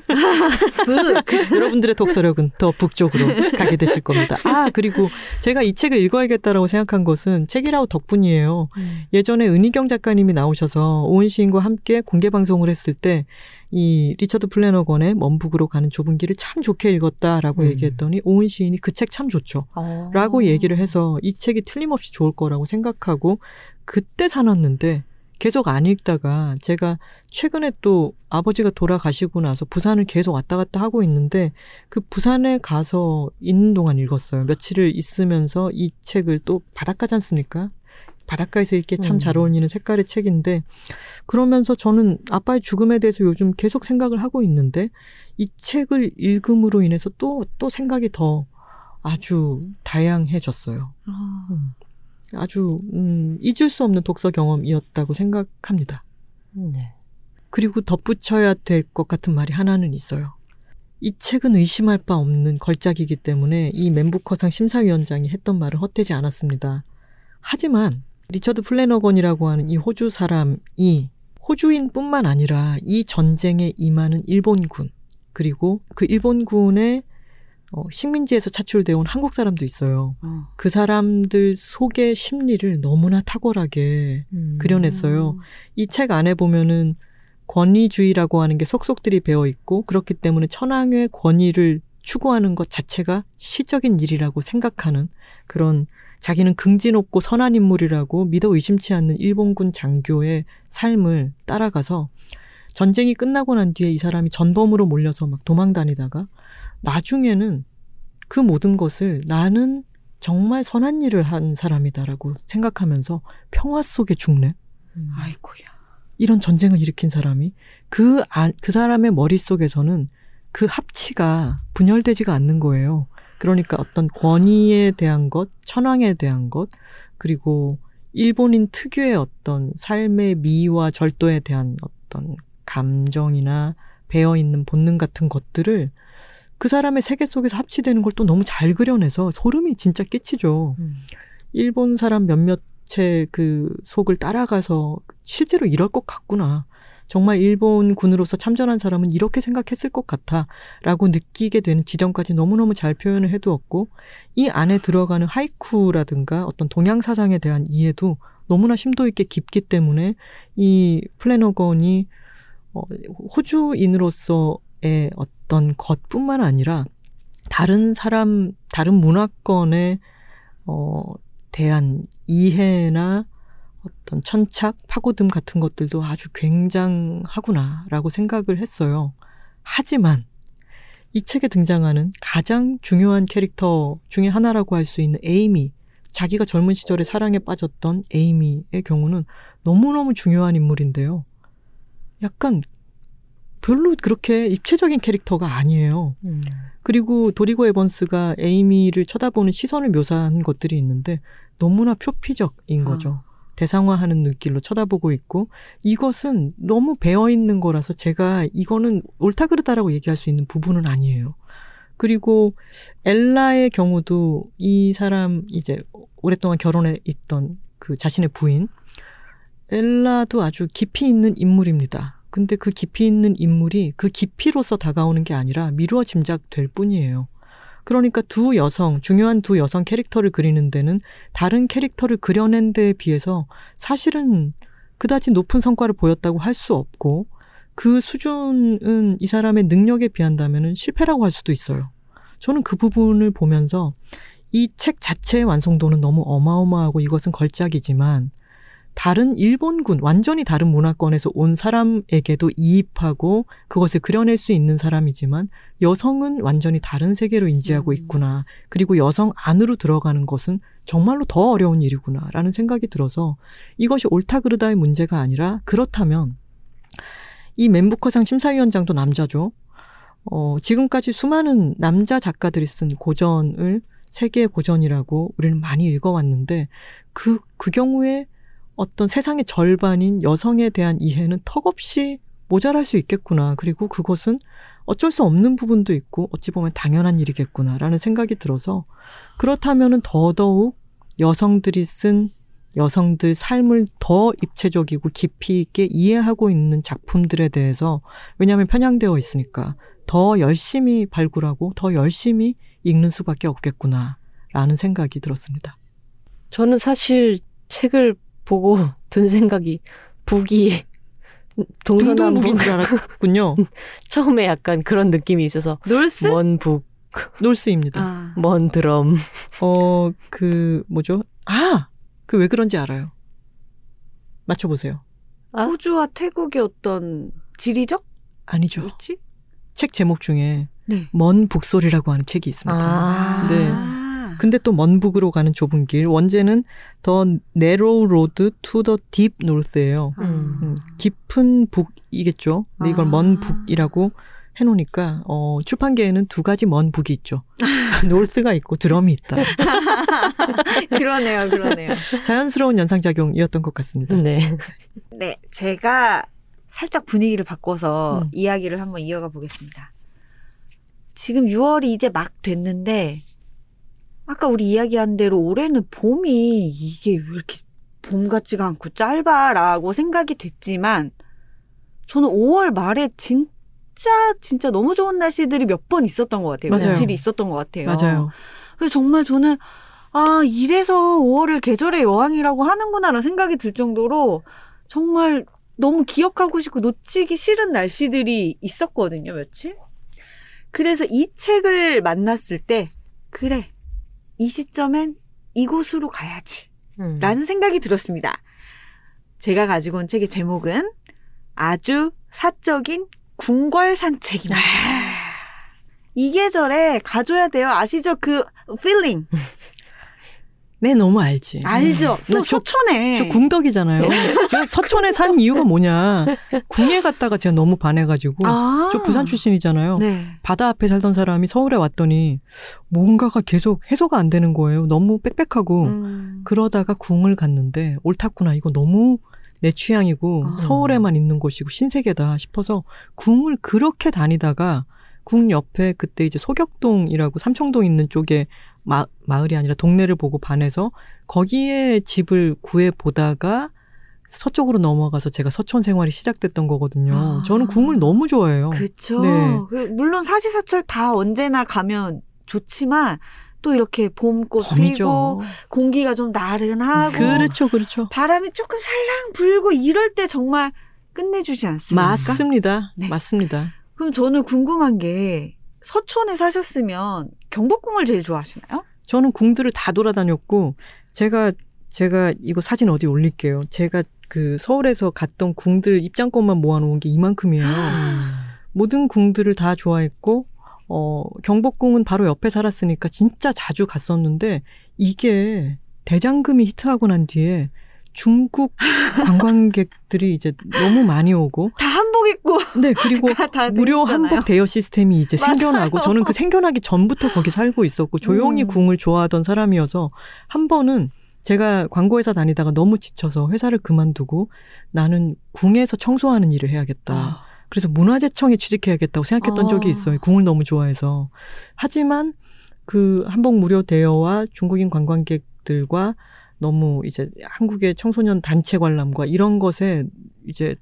여러분들의 독서력은 더 북쪽으로 가게 되실 겁니다. 아 그리고 제가 이 책을 읽어야겠다라고 생각한 것은 책이라우 덕분이에요. 음. 예전에 은희경 작가님이 나오셔서 오은 시인과 함께 공개 방송을 했을 때 이 리처드 플래너건의 먼 북으로 가는 좁은 길을 참 좋게 읽었다라고 음. 얘기했더니 오은 시인이 그 책 참 좋죠. 어. 라고 얘기를 해서 이 책이 틀림없이 좋을 거라고 생각하고 그때 사놨는데 계속 안 읽다가 제가 최근에 또 아버지가 돌아가시고 나서 부산을 계속 왔다 갔다 하고 있는데 그 부산에 가서 있는 동안 읽었어요. 며칠을 있으면서 이 책을 또 바닷가지 않습니까? 바닷가에서 읽기에 참잘 음. 어울리는 색깔의 책인데 그러면서 저는 아빠의 죽음에 대해서 요즘 계속 생각을 하고 있는데 이 책을 읽음으로 인해서 또또 생각이 더 아주 다양해졌어요. 음. 아주 음, 잊을 수 없는 독서 경험이었다고 생각합니다. 네. 그리고 덧붙여야 될 것 같은 말이 하나는 있어요. 이 책은 의심할 바 없는 걸작이기 때문에 이 멘부커상 심사위원장이 했던 말은 헛되지 않았습니다. 하지만 리처드 플래너건이라고 하는 이 호주 사람이 호주인뿐만 아니라 이 전쟁에 임하는 일본군 그리고 그 일본군의 어, 식민지에서 차출되어 온 한국 사람도 있어요. 어. 그 사람들 속의 심리를 너무나 탁월하게 음. 그려냈어요. 이 책 안에 보면은 권위주의라고 하는 게 속속들이 배어 있고 그렇기 때문에 천황의 권위를 추구하는 것 자체가 시적인 일이라고 생각하는 그런 자기는 긍지 높고 선한 인물이라고 믿어 의심치 않는 일본군 장교의 삶을 따라가서 전쟁이 끝나고 난 뒤에 이 사람이 전범으로 몰려서 막 도망 다니다가 나중에는 그 모든 것을 나는 정말 선한 일을 한 사람이다라고 생각하면서 평화 속에 죽네. 음. 아이고야. 이런 전쟁을 일으킨 사람이 그, 안, 그 사람의 머릿속에서는 그 합치가 분열되지가 않는 거예요. 그러니까 어떤 권위에 대한 것, 천황에 대한 것, 그리고 일본인 특유의 어떤 삶의 미와 절도에 대한 어떤 감정이나 배어 있는 본능 같은 것들을 그 사람의 세계 속에서 합치되는 걸 또 너무 잘 그려내서 소름이 진짜 끼치죠. 음. 일본 사람 몇몇의 그 속을 따라가서 실제로 이럴 것 같구나. 정말 일본 군으로서 참전한 사람은 이렇게 생각했을 것 같아. 라고 느끼게 되는 지점까지 너무너무 잘 표현을 해두었고, 이 안에 들어가는 하이쿠라든가 어떤 동양사상에 대한 이해도 너무나 심도 있게 깊기 때문에 이 플래너건이 어, 호주인으로서의 어떤 것뿐만 아니라 다른 사람, 다른 문화권에 어, 대한 이해나 어떤 천착, 파고듦 같은 것들도 아주 굉장하구나라고 생각을 했어요. 하지만 이 책에 등장하는 가장 중요한 캐릭터 중에 하나라고 할 수 있는 에이미, 자기가 젊은 시절에 사랑에 빠졌던 에이미의 경우는 너무너무 중요한 인물인데요. 약간 별로 그렇게 입체적인 캐릭터가 아니에요. 음. 그리고 도리고 에번스가 에이미를 쳐다보는 시선을 묘사한 것들이 있는데 너무나 표피적인 거죠. 대상화하는 눈길로 쳐다보고 있고 이것은 너무 배어 있는 거라서 제가 이거는 옳다 그르다라고 얘기할 수 있는 부분은 아니에요. 그리고 엘라의 경우도 이 사람 이제 오랫동안 결혼해 있던 그 자신의 부인 엘라도 아주 깊이 있는 인물입니다. 근데 그 깊이 있는 인물이 그 깊이로서 다가오는 게 아니라 미루어 짐작될 뿐이에요. 그러니까 두 여성, 중요한 두 여성 캐릭터를 그리는 데는 다른 캐릭터를 그려낸 데에 비해서 사실은 그다지 높은 성과를 보였다고 할 수 없고 그 수준은 이 사람의 능력에 비한다면 실패라고 할 수도 있어요. 저는 그 부분을 보면서 이 책 자체의 완성도는 너무 어마어마하고 이것은 걸작이지만 다른 일본군, 완전히 다른 문화권에서 온 사람에게도 이입하고 그것을 그려낼 수 있는 사람이지만 여성은 완전히 다른 세계로 인지하고 음. 있구나. 그리고 여성 안으로 들어가는 것은 정말로 더 어려운 일이구나. 라는 생각이 들어서 이것이 옳다 그르다의 문제가 아니라 그렇다면 이 맨부커상 심사위원장도 남자죠. 어, 지금까지 수많은 남자 작가들이 쓴 고전을 세계의 고전이라고 우리는 많이 읽어왔는데 그, 그 경우에 어떤 세상의 절반인 여성에 대한 이해는 턱없이 모자랄 수 있겠구나. 그리고 그것은 어쩔 수 없는 부분도 있고 어찌 보면 당연한 일이겠구나라는 생각이 들어서 그렇다면은 더더욱 여성들이 쓴 여성들 삶을 더 입체적이고 깊이 있게 이해하고 있는 작품들에 대해서 왜냐하면 편향되어 있으니까 더 열심히 발굴하고 더 열심히 읽는 수밖에 없겠구나라는 생각이 들었습니다. 저는 사실 책을 보고 든 생각이 북이 동서남북 둥둥북인 줄 알았군요. 처음에 약간 그런 느낌이 있어서 놀스? 먼 북, North입니다. 아. 먼 드럼. 어, 그, 뭐죠? 아! 그 왜 그런지 알아요. 맞춰보세요. 아? 호주와 태국의 어떤 지리적? 아니죠. 그렇지? 책 제목 중에 네. 먼 북소리라고 하는 책이 있습니다. 아. 네. 근데 또 먼 북으로 가는 좁은 길. 원제는 The Narrow Road to the Deep North예요. 음. 음, 깊은 북이겠죠. 근데 이걸 아. 먼 북이라고 해놓으니까 어, 출판계에는 두 가지 먼 북이 있죠. 노스가 있고 드럼이 있다. 그러네요, 그러네요. 자연스러운 연상작용이었던 것 같습니다. 네. 네, 제가 살짝 분위기를 바꿔서 음. 이야기를 한번 이어가 보겠습니다. 지금 6월이 이제 막 됐는데, 아까 우리 이야기한 대로 올해는 봄이 이게 왜 이렇게 봄 같지가 않고 짧아라고 생각이 됐지만, 저는 5월 말에 진짜, 진짜 너무 좋은 날씨들이 몇 번 있었던 것 같아요. 맞아요. 며칠이 있었던 것 같아요. 맞아요. 그래서 정말 저는 아 이래서 5월을 계절의 여왕이라고 하는구나라는 생각이 들 정도로 정말 너무 기억하고 싶고 놓치기 싫은 날씨들이 있었거든요 며칠. 그래서 이 책을 만났을 때 그래 이 시점엔 이곳으로 가야지 음. 라는 생각이 들었습니다. 제가 가지고 온 책의 제목은 아주 사적인 궁궐 산책입니다. 이 계절에 가져야 돼요. 아시죠? 그 feeling 네, 너무 알지. 알죠? 또나 저- 서촌에 저 궁덕이잖아요. 제가 서촌에 산 이유가 뭐냐. 궁에 갔다가 제가 너무 반해가지고. 아. 저 부산 출신이잖아요. 네. 바다 앞에 살던 사람이 서울에 왔더니 뭔가가 계속 해소가 안 되는 거예요. 너무 빽빽하고. 음. 그러다가 궁을 갔는데 옳았구나. 이거 너무 내 취향이고 아. 서울에만 있는 곳이고 신세계다 싶어서 궁을 그렇게 다니다가 궁 옆에 그때 이제 소격동이라고 삼청동 있는 쪽에 마, 마을이 아니라 동네를 보고 반해서 거기에 집을 구해 보다가 서쪽으로 넘어가서 제가 서촌 생활이 시작됐던 거거든요. 아. 저는 궁을 너무 좋아해요. 그쵸. 네. 그 물론 사시사철 다 언제나 가면 좋지만 또 이렇게 봄꽃 피고 범이죠. 공기가 좀 나른하고 그렇죠, 그렇죠. 바람이 조금 살랑 불고 이럴 때 정말 끝내주지 않습니까? 맞습니다. 네. 맞습니다. 그럼 저는 궁금한 게 서촌에 사셨으면 경복궁을 제일 좋아하시나요? 저는 궁들을 다 돌아다녔고 제가 제가 이거 사진 어디 올릴게요. 제가 그 서울에서 갔던 궁들 입장권만 모아놓은 게 이만큼이에요. 모든 궁들을 다 좋아했고 어 경복궁은 바로 옆에 살았으니까 진짜 자주 갔었는데 이게 대장금이 히트하고 난 뒤에 중국 관광객들이 이제 너무 많이 오고 다 한복 입고 네 그리고 다 무료. 한복 대여 시스템이 이제 맞아요. 생겨나고 저는 그 생겨나기 전부터 거기 살고 있었고 조용히 음. 궁을 좋아하던 사람이어서 한 번은 제가 광고회사 다니다가 너무 지쳐서 회사를 그만두고 나는 궁에서 청소하는 일을 해야겠다. 아, 그래서 문화재청에 취직해야겠다고 생각했던 어. 적이 있어요. 궁을 너무 좋아해서. 하지만 그 한복 무료 대여와 중국인 관광객들과 너무 이제 한국의 청소년 단체 관람과 이런 것에 이제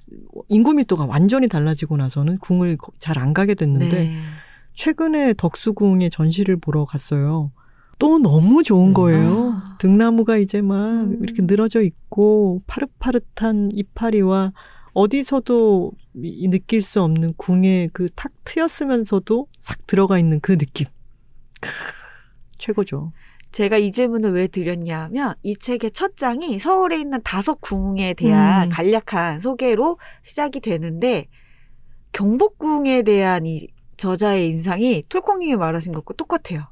인구 밀도가 완전히 달라지고 나서는 궁을 잘 안 가게 됐는데 네. 최근에 덕수궁의 전시를 보러 갔어요. 또 너무 좋은 거예요. 아. 등나무가 이제 막 음. 이렇게 늘어져 있고 파릇파릇한 이파리와 어디서도 이- 느낄 수 없는 궁의 그 탁 트였으면서도 싹 들어가 있는 그 느낌. 크, 최고죠. 제가 이 질문을 왜 드렸냐 하면 이 책의 첫 장이 서울에 있는 다섯 궁에 대한 음. 간략한 소개로 시작이 되는데 경복궁에 대한 이 저자의 인상이 톨콩님이 말하신 것과 똑같아요.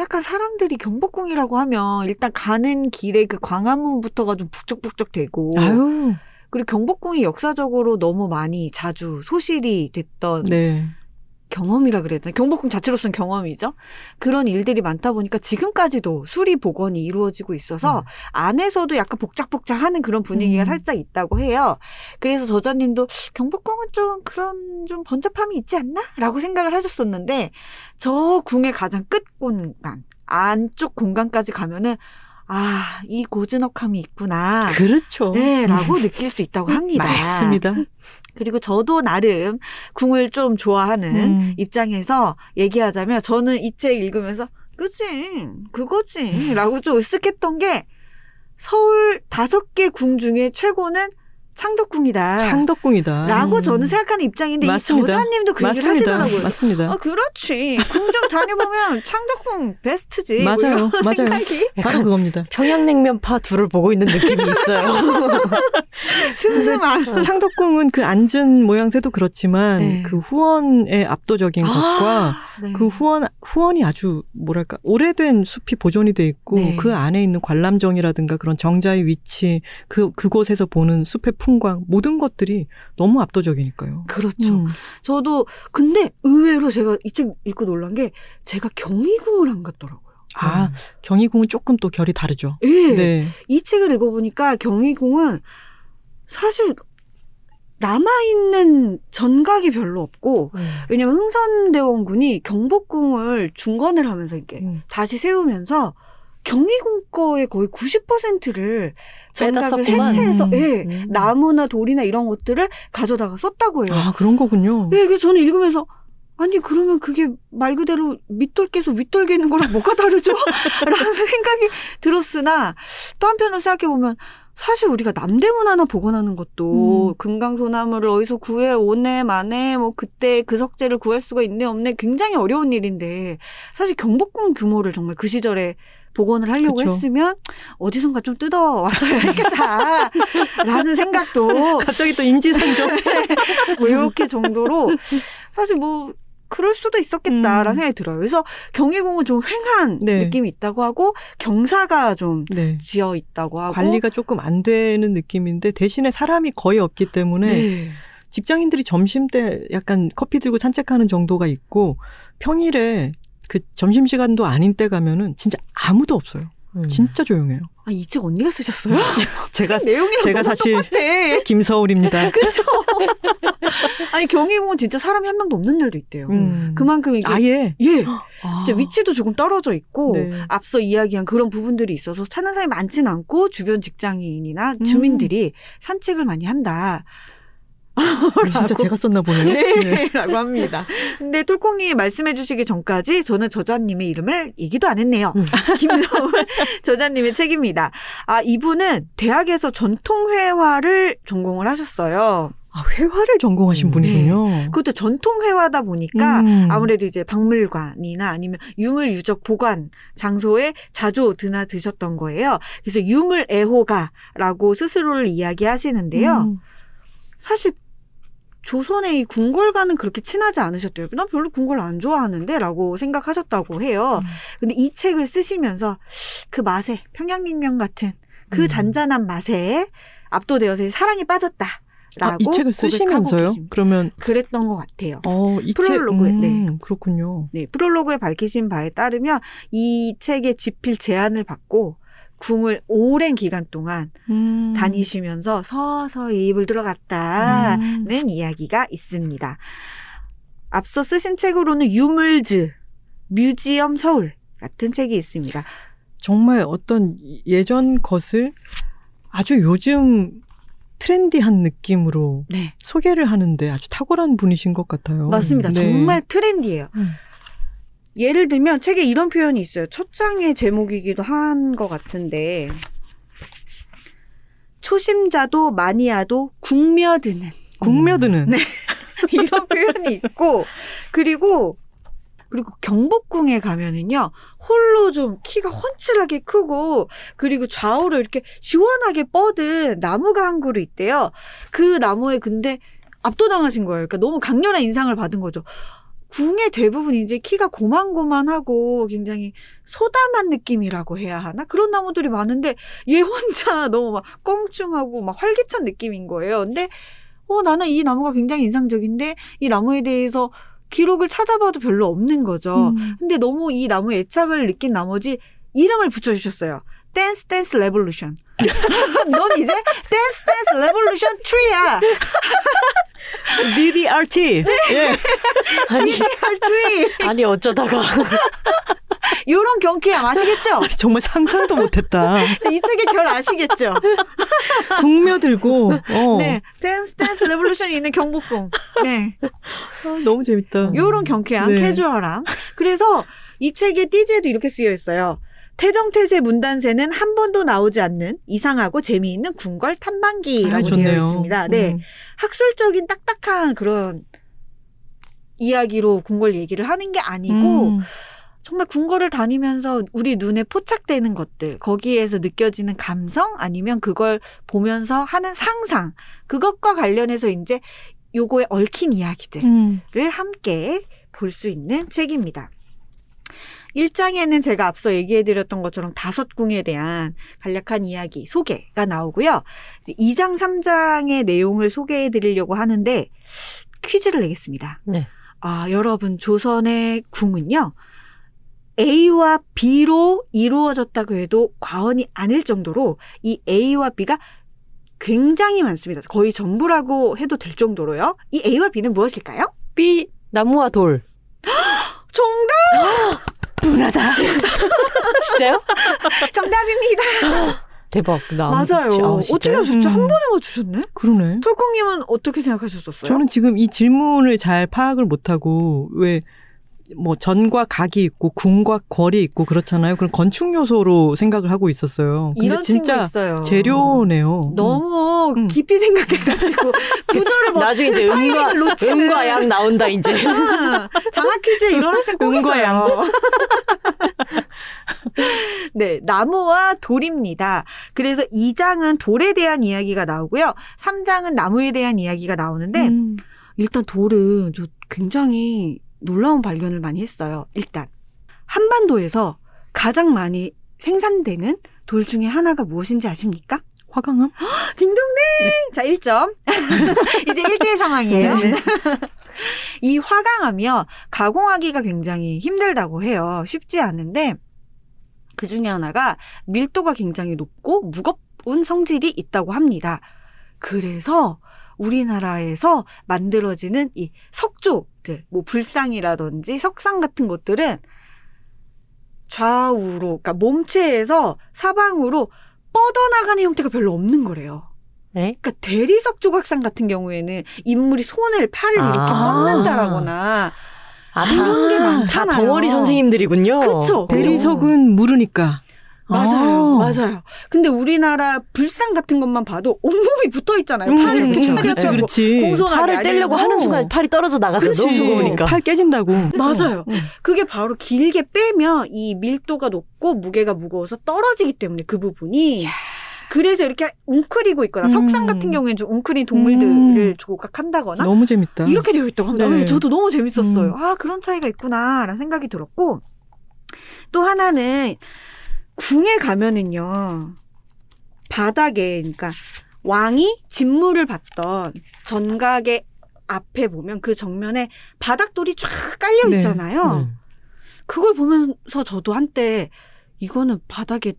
약간 사람들이 경복궁이라고 하면 일단 가는 길에 그 광화문부터가 좀 북적북적 되고 아유, 그리고 경복궁이 역사적으로 너무 많이 자주 소실이 됐던 네. 경험이라 그래야 되나? 경복궁 자체로서는 경험이죠. 그런 일들이 많다 보니까 지금까지도 수리 복원이 이루어지고 있어서 음. 안에서도 약간 복작복작하는 그런 분위기가 음. 살짝 있다고 해요. 그래서 저자님도 경복궁은 좀 그런 좀 번잡함이 있지 않나?라고 생각을 하셨었는데 저 궁의 가장 끝 공간 안쪽 공간까지 가면은 아 이 고즈넉함이 있구나. 그렇죠. 네, 라고 느낄 수 있다고 합니다. 맞습니다. 그리고 저도 나름 궁을 좀 좋아하는 음. 입장에서 얘기하자면 저는 이 책 읽으면서 그지 그거지 라고 좀 으쓱했던 게 서울 다섯 개 궁 중에 최고는 창덕궁이다. 창덕궁이다. 라고 음. 저는 생각하는 입장인데 맞습니다. 이 저자님도 그 얘기를 맞습니다. 하시더라고요. 맞습니다. 아, 그렇지. 궁좀 다녀보면 창덕궁 베스트지. 뭐 맞아요. 맞아요. 생각이 바로 그겁니다. 평양냉면 파 둘을 보고 있는 느낌이 있어요. 슴슴한. 창덕궁은 그 앉은 모양새도 그렇지만 네. 그 후원의 압도적인 것과 아, 네. 그 후원 후원이 아주 뭐랄까 오래된 숲이 보존이 돼 있고 네. 그 안에 있는 관람정이라든가 그런 정자의 위치 그 그곳에서 보는 숲의 풍광 모든 것들이 너무 압도적이니까요. 그렇죠. 음. 저도 근데 의외로 제가 이 책 읽고 놀란 게 제가 경희궁을 안 갔더라고요. 아 경희궁은 조금 또 결이 다르죠. 예. 네. 이 책을 읽어보니까 경희궁은 사실 남아있는 전각이 별로 없고 왜냐면 흥선대원군이 경복궁을 중건을 하면서 이렇게 음. 다시 세우면서 경희궁 거의 거의 90%를 빼다 전각을. 해체해서 음. 예, 음. 나무나 돌이나 이런 것들을 가져다가 썼다고 해요. 아 그런 거군요. 예, 그래서 저는 읽으면서 아니 그러면 그게 말 그대로 밑돌개서 윗돌개 있는 거랑 뭐가 다르죠? 라는 생각이 들었으나 또 한편으로 생각해 보면 사실 우리가 남대문 하나 복원하는 것도 음. 금강소나무를 어디서 구해 오네 마네 뭐 그때 그 석재를 구할 수가 있네 없네 굉장히 어려운 일인데 사실 경복궁 규모를 정말 그 시절에 복원을 하려고 그쵸. 했으면 어디선가 좀 뜯어왔어야 했겠다라는 생각도 갑자기 또 인지상정. 뭐 이렇게 정도로 사실 뭐 그럴 수도 있었겠다라는 음. 생각이 들어요. 그래서 경희궁은 좀 횡한 네. 느낌이 있다고 하고 경사가 좀 네. 지어 있다고 하고 관리가 조금 안 되는 느낌인데 대신에 사람이 거의 없기 때문에 네. 직장인들이 점심 때 약간 커피 들고 산책하는 정도가 있고 평일에 그 점심 시간도 아닌 때 가면은 진짜 아무도 없어요. 음. 진짜 조용해요. 아, 이 책 언니가 쓰셨어요? 제가 내용이랑 제가 사실 똑같아. 김서울입니다. 그쵸? 아니, 경희공원 진짜 사람이 한 명도 없는 날도 있대요. 음. 그만큼 이게. 아예 예. 아. 진짜 위치도 조금 떨어져 있고 네. 앞서 이야기한 그런 부분들이 있어서 찾는 사람이 많진 않고 주변 직장인이나 음. 주민들이 산책을 많이 한다. 이거 진짜 제가 썼나 보네요. 네, 라고 합니다. 근데 톨콩님이 말씀해 주시기 전까지 저는 저자님의 이름을 얘기도 안 했네요. 음. 김서울 저자님의 책입니다. 아, 이분은 대학에서 전통회화를 전공을 하셨어요. 아, 회화를 전공하신 음, 분이군요. 그것도 전통 회화다 보니까 음. 아무래도 이제 박물관이나 아니면 유물 유적 보관 장소에 자주 드나드셨던 거예요. 그래서 유물 애호가라고 스스로를 이야기하시는데요. 음. 사실 조선의 이 궁궐과는 그렇게 친하지 않으셨대요. 난 별로 궁궐 안 좋아하는데 라고 생각하셨다고 해요. 음. 근데 이 책을 쓰시면서 그 맛에 평양냉면 같은 그 음. 잔잔한 맛에 압도되어서 사랑에 빠졌다 라고 아, 이 책을 쓰시면서요? 계십니다. 그러면 그랬던 것 같아요. 어, 책, 음, 네. 그렇군요. 네, 프롤로그에 밝히신 바에 따르면 이 책의 집필 제안을 받고 궁을 오랜 기간 동안 음. 다니시면서 서서히 입을 들어갔다는 음. 이야기가 있습니다. 앞서 쓰신 책으로는 유물즈, 뮤지엄 서울 같은 책이 있습니다. 정말 어떤 예전 것을 아주 요즘 트렌디한 느낌으로 네, 소개를 하는데 아주 탁월한 분이신 것 같아요. 맞습니다. 네. 정말 트렌디해요. 음. 예를 들면 책에 이런 표현이 있어요. 첫 장의 제목이기도 한 것 같은데 초심자도 마니아도 궁며드는 국며드는 네. 이런 표현이 있고 그리고 그리고 경복궁에 가면은요 홀로 좀 키가 훤칠하게 크고 그리고 좌우로 이렇게 시원하게 뻗은 나무가 한 그루 있대요. 그 나무에 근데 압도당하신 거예요. 그러니까 너무 강렬한 인상을 받은 거죠. 궁의 대부분 이제 키가 고만고만하고 굉장히 소담한 느낌이라고 해야 하나 그런 나무들이 많은데 얘 혼자 너무 막 껑충하고 막 활기찬 느낌인 거예요. 근데 어 나는 이 나무가 굉장히 인상적인데 이 나무에 대해서 기록을 찾아봐도 별로 없는 거죠. 음. 근데 너무 이 나무에 애착을 느낀 나머지 이름을 붙여주셨어요. Dance Dance Revolution. 넌 이제 Dance Dance Revolution tree야. DDRT. 예. 아니 트리. 아니 어쩌다가 요런 경쾌함 아시겠죠? 정말 상상도 못했다. 이 책의 결 아시겠죠? 궁며들고. 어. 네. Dance Dance Revolution이 있는 경복궁. 네. 아, 너무 재밌다. 요런 경쾌함, 네. 캐주얼함. 그래서 이 책의 띠지에도 이렇게 쓰여 있어요. 태정태세 문단세는 한 번도 나오지 않는 이상하고 재미있는 궁궐 탐방기라고 아. 되어 있습니다. 네. 음. 학술적인 딱딱한 그런 이야기로 궁궐 얘기를 하는 게 아니고 음. 정말 궁궐을 다니면서 우리 눈에 포착되는 것들, 거기에서 느껴지는 감성 아니면 그걸 보면서 하는 상상, 그것과 관련해서 이제 요거에 얽힌 이야기들을 음. 함께 볼 수 있는 책입니다. 1장에는 제가 앞서 얘기해드렸던 것처럼 다섯 궁에 대한 간략한 이야기, 소개가 나오고요. 이제 2장, 3장의 내용을 소개해드리려고 하는데 퀴즈를 내겠습니다. 네. 아, 여러분, 조선의 궁은요, A와 B로 이루어졌다고 해도 과언이 아닐 정도로 이 A와 B가 굉장히 많습니다. 거의 전부라고 해도 될 정도로요. 이 A와 B는 무엇일까요? B 나무와 돌 정답! 분하다. 진짜요? 정답입니다. 대박 나 맞아요. 아, 어떻게 진짜요? 하셨죠? 한 음. 번에 맞추셨네? 그러네. 톨콩님은 어떻게 생각하셨었어요? 저는 지금 이 질문을 잘 파악을 못하고 왜 뭐 전과 각이 있고 궁과 궐이 있고 그렇잖아요. 그런 건축 요소로 생각을 하고 있었어요. 근데 이런 친구 진짜 있어요. 재료네요. 너무 음. 깊이 생각해가지고 구조를 나중에 이제 버튼 음과 놓치는 음과 양 나온다 이제 아, 장학 퀴즈 이런 학생 꼭 음과 있어요. 네, 나무와 돌입니다. 그래서 2장은 돌에 대한 이야기가 나오고요. 3장은 나무에 대한 이야기가 나오는데 음. 일단 돌은 저 굉장히 놀라운 발견을 많이 했어요. 일단 한반도에서 가장 많이 생산되는 돌 중에 하나가 무엇인지 아십니까? 화강암? 딩동댕! 자, 1점. 이제 1대1 상황이에요. 네. 이 화강암이요, 가공하기가 굉장히 힘들다고 해요. 쉽지 않은데, 그 중에 하나가 밀도가 굉장히 높고 무거운 성질이 있다고 합니다. 그래서 우리나라에서 만들어지는 이 석조 들, 뭐 불상이라든지 석상 같은 것들은 좌우로, 그러니까 몸체에서 사방으로 뻗어나가는 형태가 별로 없는 거래요. 네? 그러니까 대리석 조각상 같은 경우에는 인물이 손을 팔을 이렇게 아. 뻗는다라거나 아, 이런 게 많잖아요. 다 덩어리 선생님들이군요. 그쵸? 대리석은 무르니까. 맞아요, 아. 맞아요. 근데 우리나라 불상 같은 것만 봐도 온몸이 붙어 있잖아요. 음, 팔을 이렇게 그렇지, 차려고 그렇지, 그렇지. 공손하게 팔을 떼려고. 하는 순간 팔이 떨어져 나가서. 너무 무거우니까. 팔 깨진다고. 맞아요. 음. 그게 바로 길게 빼면 이 밀도가 높고 무게가 무거워서 떨어지기 때문에 그 부분이 그래서 이렇게 웅크리고 있거나 음. 석상 같은 경우에는 좀 웅크린 동물들을 음. 조각한다거나 너무 재밌다. 이렇게 되어 있다고 합니다. 네. 어, 저도 너무 재밌었어요. 음. 아, 그런 차이가 있구나라는 생각이 들었고 또 하나는 궁에 가면은요. 바닥에 그러니까 왕이 진무를 받던 전각의 앞에 보면 그 정면에 바닥돌이 쫙 깔려 네. 있잖아요. 음. 그걸 보면서 저도 한때 이거는 바닥에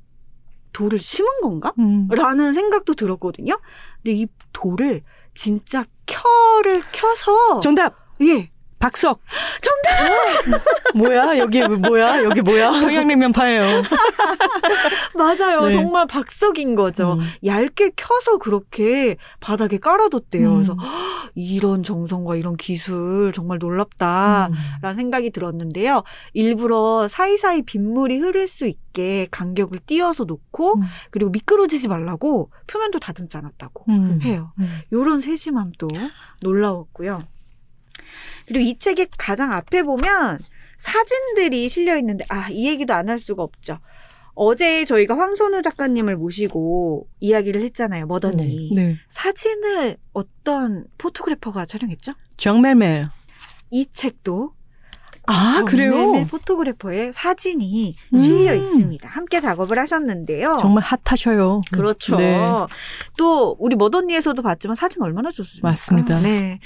돌을 심은 건가? 음. 라는 생각도 들었거든요. 근데 이 돌을 진짜 켜를 켜서 정답! 예 박석! 뭐야? 여기 뭐야? 여기 뭐야? 평양냉면 파예요. 맞아요 네. 정말 박석인 거죠. 음. 얇게 켜서 그렇게 바닥에 깔아뒀대요. 음. 그래서 헉, 이런 정성과 이런 기술 정말 놀랍다. 라는 생각이 들었는데요. 일부러 사이사이 빗물이 흐를 수 있게 간격을 띄어서 놓고 음. 그리고 미끄러지지 말라고 표면도 다듬지 않았다고 음. 해요. 음. 요런 세심함도 놀라웠고요. 그리고 이 책의 가장 앞에 보면 사진들이 실려 있는데 아, 이 얘기도 안 할 수가 없죠. 어제 저희가 황선우 작가님을 모시고 이야기를 했잖아요. 머더니. 네. 사진을 어떤 포토그래퍼가 촬영했죠? 정멜멜. 이 책도 아, 그래요? 정멜멜 포토그래퍼의 사진이 음. 실려 있습니다. 함께 작업을 하셨는데요. 정말 핫하셔요. 그렇죠. 네. 또 우리 머더니에서도 봤지만 사진 얼마나 좋습니까? 맞습니다. 네.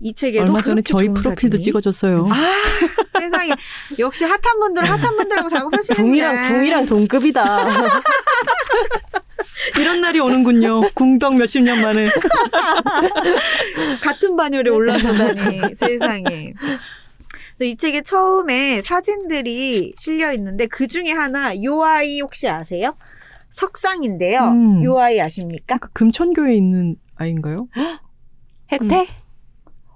이 책에도 얼마 전에 저희 프로필도 사진이. 찍어줬어요. 아, 세상에 역시 핫한 분들은 핫한 분들하고 작업하시는 궁이랑 궁이랑 동급이다. 이런 날이 오는군요. 궁덕 몇십 년 만에. 같은 반열에 올라서다니 세상에. 이 책에 처음에 사진들이 실려 있는데 그 중에 하나 요 아이 혹시 아세요? 석상인데요. 음. 요 아이 아십니까? 그 금천교에 있는 아이인가요? 혜태?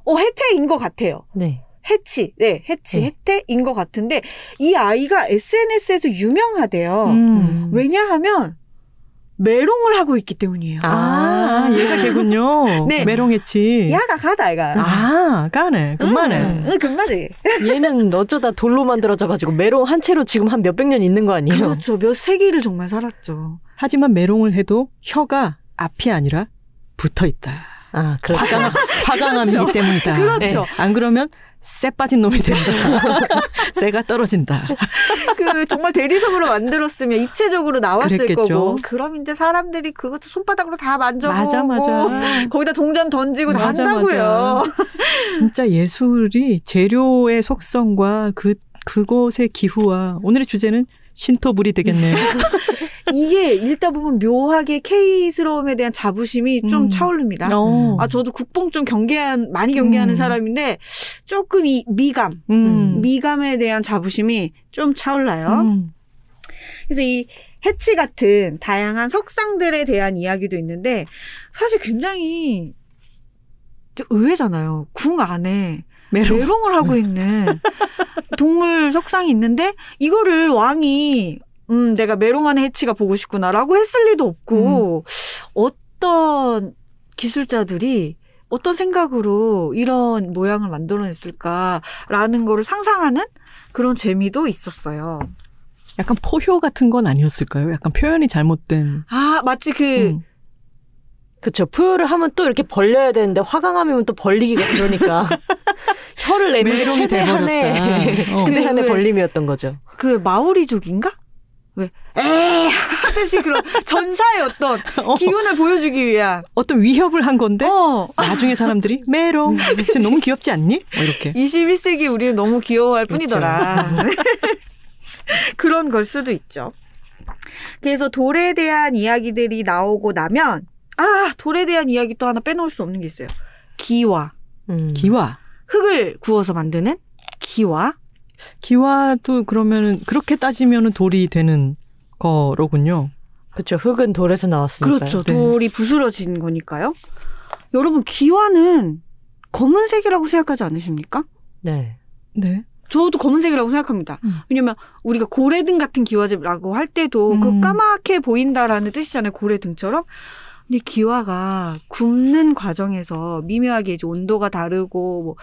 어 해태인 것 같아요. 네. 해치, 네, 해치, 네. 해태인 것 같은데 이 아이가 SNS에서 유명하대요. 음. 왜냐하면 메롱을 하고 있기 때문이에요. 아, 얘가 걔군요. 네. 메롱했지. 야가 가다 이가. 아, 까네. 금마네. 응, 응, 금마지. 얘는 어쩌다 돌로 만들어져가지고 메롱 한 채로 지금 한 몇백 년 있는 거 아니에요? 그렇죠. 몇 세기를 정말 살았죠. 하지만 메롱을 해도 혀가 앞이 아니라 붙어 있다. 아, 그렇죠. 화강, 화강함이기 때문이다. 그렇죠. 안 그러면 쎄 빠진 놈이 된다. 쎄가 떨어진다. 그 정말 대리석으로 만들었으면 입체적으로 나왔을 그랬겠죠. 거고. 그럼 이제 사람들이 그것도 손바닥으로 다 만져보고 맞아, 맞아. 거기다 동전 던지고 다 맞아, 한다고요. 진짜 예술이 재료의 속성과 그 그곳의 기후와 오늘의 주제는 신토불이 되겠네요. 이게 읽다 보면 묘하게 K스러움에 대한 자부심이 좀 음. 차오릅니다. 어. 아, 저도 국뽕 좀 경계한, 많이 경계하는 음. 사람인데, 조금 이 미감, 음. 미감에 대한 자부심이 좀 차올라요. 음. 그래서 이 해치 같은 다양한 석상들에 대한 이야기도 있는데, 사실 굉장히 좀 의외잖아요. 궁 안에 메롱. 메롱을 하고 있는 동물 석상이 있는데, 이거를 왕이 음, 내가 메롱하는 해치가 보고 싶구나라고 했을 리도 없고, 어떤 기술자들이 어떤 생각으로 이런 모양을 만들어냈을까라는 거를 상상하는 그런 재미도 있었어요. 약간 포효 같은 건 아니었을까요? 약간 표현이 잘못된. 아, 마치 그, 음. 그쵸. 표현을 하면 또 이렇게 벌려야 되는데 화강하면 또 벌리기가 그러니까 혀를 메롱이 최대한의. 어. 최대한의 그- 벌림이었던 거죠. 그 마오리족인가? 왜? 에 하듯이 그런 전사의 어떤 어, 기운을 보여주기 위한. 어떤 위협을 한 건데 어. 나중에 사람들이 메롱. 쟤 너무 귀엽지 않니? 뭐 이렇게. 21세기 우리는 너무 귀여워할 뿐이더라. 그런 그런 걸 수도 있죠. 그래서 돌에 대한 이야기들이 나오고 나면 아 돌에 대한 이야기 또 하나 빼놓을 수 없는 게 있어요. 기와 음. 기와. 흙을 구워서 만드는 기와 기와도 그러면은 그렇게 따지면은 돌이 되는 거로군요. 그렇죠. 흙은 돌에서 나왔으니까요. 그렇죠. 네. 돌이 부스러진 거니까요. 여러분 기와는 검은색이라고 생각하지 않으십니까? 네. 네. 저도 검은색이라고 생각합니다. 음. 왜냐면 우리가 고래등 같은 기와집이라고 할 때도 그 음. 까맣게 보인다라는 뜻이잖아요. 고래등처럼. 근데 기와가 굽는 과정에서 미묘하게 이제 온도가 다르고 뭐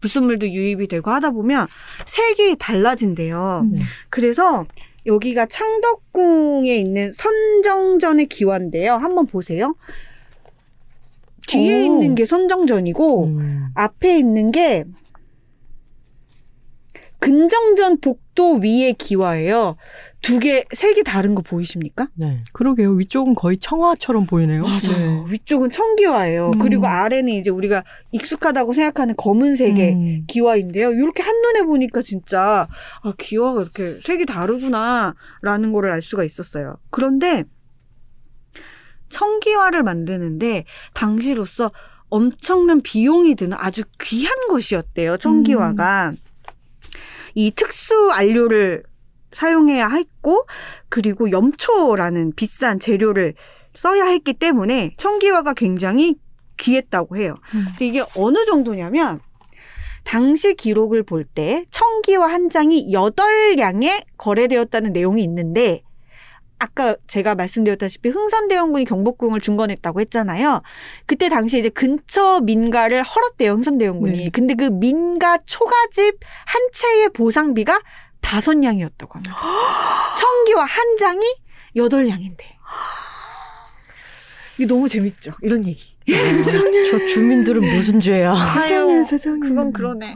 불순물도 유입이 되고 하다 보면 색이 달라진대요. 음. 그래서 여기가 창덕궁에 있는 선정전의 기와인데요. 한번 보세요. 뒤에 오. 있는 게 선정전이고 음. 앞에 있는 게 근정전 복도 위의 기와예요. 두개 색이 다른 거 보이십니까? 네. 그러게요. 위쪽은 거의 청화처럼 보이네요. 네. 위쪽은 청기와예요. 음. 그리고 아래는 이제 우리가 익숙하다고 생각하는 검은색의 음. 기와인데요. 이렇게 한눈에 보니까 진짜 아, 기와가 이렇게 색이 다르구나 라는 거를 알 수가 있었어요. 그런데 청기와를 만드는데 당시로서 엄청난 비용이 드는 아주 귀한 것이었대요. 청기와가. 이 특수 안료를 사용해야 했고 그리고 염초라는 비싼 재료를 써야 했기 때문에 청기와가 굉장히 귀했다고 해요. 음. 이게 어느 정도냐면 당시 기록을 볼 때 청기와 한 장이 8량에 거래되었다는 내용이 있는데 아까 제가 말씀드렸다시피 흥선대원군이 경복궁을 중건했다고 했잖아요. 그때 당시 이제 근처 민가를 헐었대요, 흥선대원군이. 네. 근데 그 민가 초가집 한 채의 보상비가 다섯 량이었다고 합니다. 청기와 한 장이 여덟 량인데. 이게 너무 재밌죠, 이런 얘기. 저 주민들은 무슨 죄야? 세상에 세상에. 그건 그러네.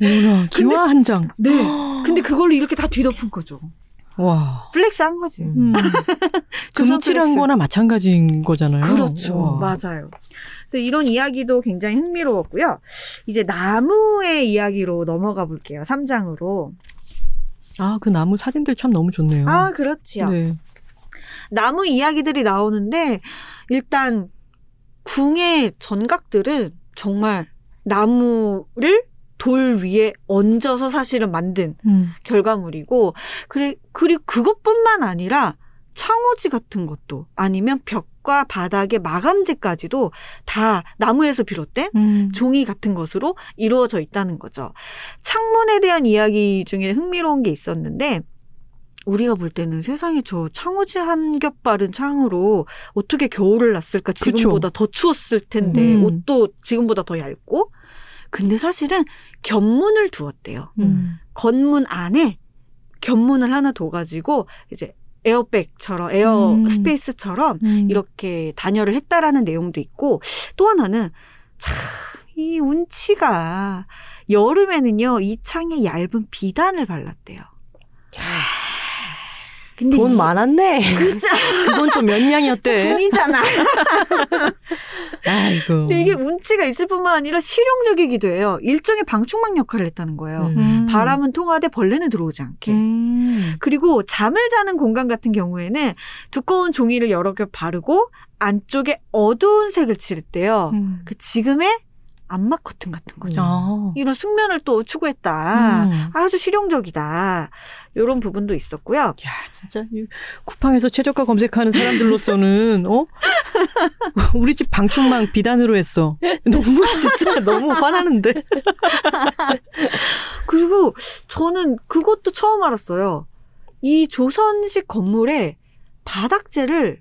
어머나 기와 한 장. 네. 근데 그걸로 이렇게 다 뒤덮은 거죠. 와. flex 한 거지. 음. 음. 금칠한. 거나 마찬가지인 거잖아요. 그렇죠. 와. 맞아요. 근데 이런 이야기도 굉장히 흥미로웠고요. 이제 나무의 이야기로 넘어가 볼게요. 3장으로. 아, 그 나무 사진들 참 너무 좋네요. 아, 그렇지요. 네. 나무 이야기들이 나오는데 일단 궁의 전각들은 정말 나무를 돌 위에 얹어서 사실은 만든 음. 결과물이고 그래 그리고 그것뿐만 아니라 창호지 같은 것도 아니면 벽과 바닥의 마감재까지도 다 나무에서 비롯된 음. 종이 같은 것으로 이루어져 있다는 거죠. 창문에 대한 이야기 중에 흥미로운 게 있었는데 우리가 볼 때는 세상에 저 창호지 한 겹 바른 창으로 어떻게 겨울을 났을까 그쵸. 지금보다 더 추웠을 텐데 음. 옷도 지금보다 더 얇고 근데 사실은 견문을 두었대요. 음. 건문 안에 겹문을 하나 둬가지고 이제 에어백처럼 air 음. space처럼 음. 이렇게 단열을 했다라는 내용도 있고 또 하나는 참 이 운치가 여름에는요 이 창에 얇은 비단을 발랐대요. 근데 돈 이- 많았네. 진짜 그건 또 몇 냥이었대. 궁이잖아. 아이고. 근데 이게 운치가 있을 뿐만 아니라 실용적이기도 해요. 일종의 방충망 역할을 했다는 거예요. 음. 음. 바람은 통하되 벌레는 들어오지 않게. 음. 그리고 잠을 자는 공간 같은 경우에는 두꺼운 종이를 여러 개 바르고 안쪽에 어두운 색을 칠했대요. 음. 그 지금의 암막 커튼 같은 거죠. 아. 이런 숙면을 또 추구했다. 음. 아주 실용적이다. 이런 부분도 있었고요. 야, 진짜 이 쿠팡에서 최저가 검색하는 사람들로서는 어? 우리 집 방충망 비단으로 했어. 너무 진짜 너무 화나는데. 그리고 저는 그것도 처음 알았어요. 이 조선식 건물에 바닥재를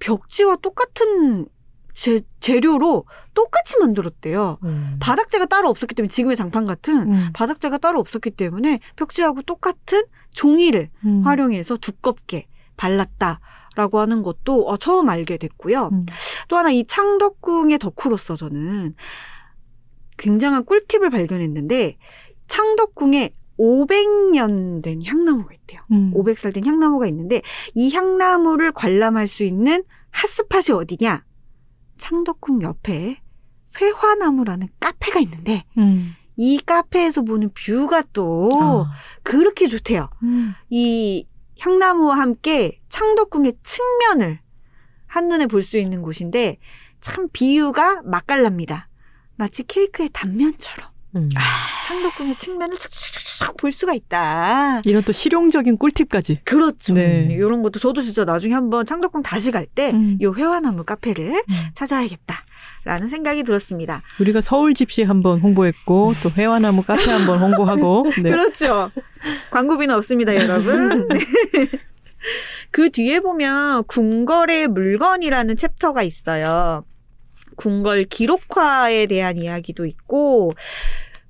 벽지와 똑같은 재, 재료로 똑같이 만들었대요. 음. 바닥재가 따로 없었기 때문에 지금의 장판 같은 음. 바닥재가 따로 없었기 때문에 벽지하고 똑같은 종이를 음. 활용해서 두껍게 발랐다 라고 하는 것도 어, 처음 알게 됐고요. 음. 또 하나 이 창덕궁의 덕후로서 저는 굉장한 꿀팁을 발견했는데 창덕궁에 500년 된 향나무가 있대요. 음. 500살 된 향나무가 있는데 이 향나무를 관람할 수 있는 핫스팟이 어디냐? 창덕궁 옆에 회화나무라는 카페가 있는데 음. 이 카페에서 보는 뷰가 또 아. 그렇게 좋대요. 음. 이 향나무와 함께 창덕궁의 측면을 한눈에 볼 수 있는 곳인데 참 비유가 맛깔납니다. 마치 케이크의 단면처럼 음. 창덕궁의 측면을 쫙쫙쫙 볼 수가 있다. 이런 또 실용적인 꿀팁까지. 그렇죠. 네. 이런 것도 저도 진짜 나중에 한번 창덕궁 다시 갈 때이 음. 회화나무 카페를 음. 찾아야겠다 라는 생각이 들었습니다. 우리가 서울 집시 한번 홍보했고 또 회화나무 카페 한번 홍보하고 네. 그렇죠. 광고비는 없습니다, 여러분. 네. 그 뒤에 보면 궁궐의 물건이라는 챕터가 있어요. 궁궐 기록화에 대한 이야기도 있고,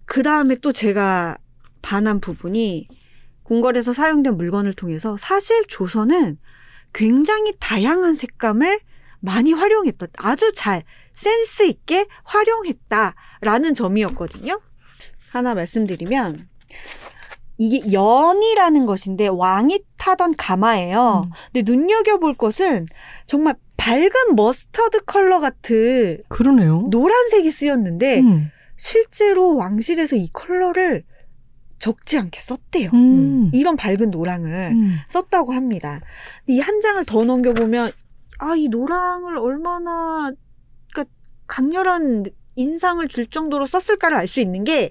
그 다음에 또 제가 반한 부분이 궁궐에서 사용된 물건을 통해서 사실 조선은 굉장히 다양한 색감을 많이 활용했다. 아주 잘 센스 있게 활용했다라는 점이었거든요. 하나 말씀드리면 이게 연이라는 것인데 왕이 타던 가마예요. 음. 근데 눈여겨볼 것은 정말 밝은 머스터드 컬러 같은 그러네요. 노란색이 쓰였는데 음. 실제로 왕실에서 이 컬러를 적지 않게 썼대요. 음. 이런 밝은 노랑을 음. 썼다고 합니다. 이 한 장을 더 넘겨보면 아 이 노랑을 얼마나 그러니까 강렬한 인상을 줄 정도로 썼을까를 알 수 있는 게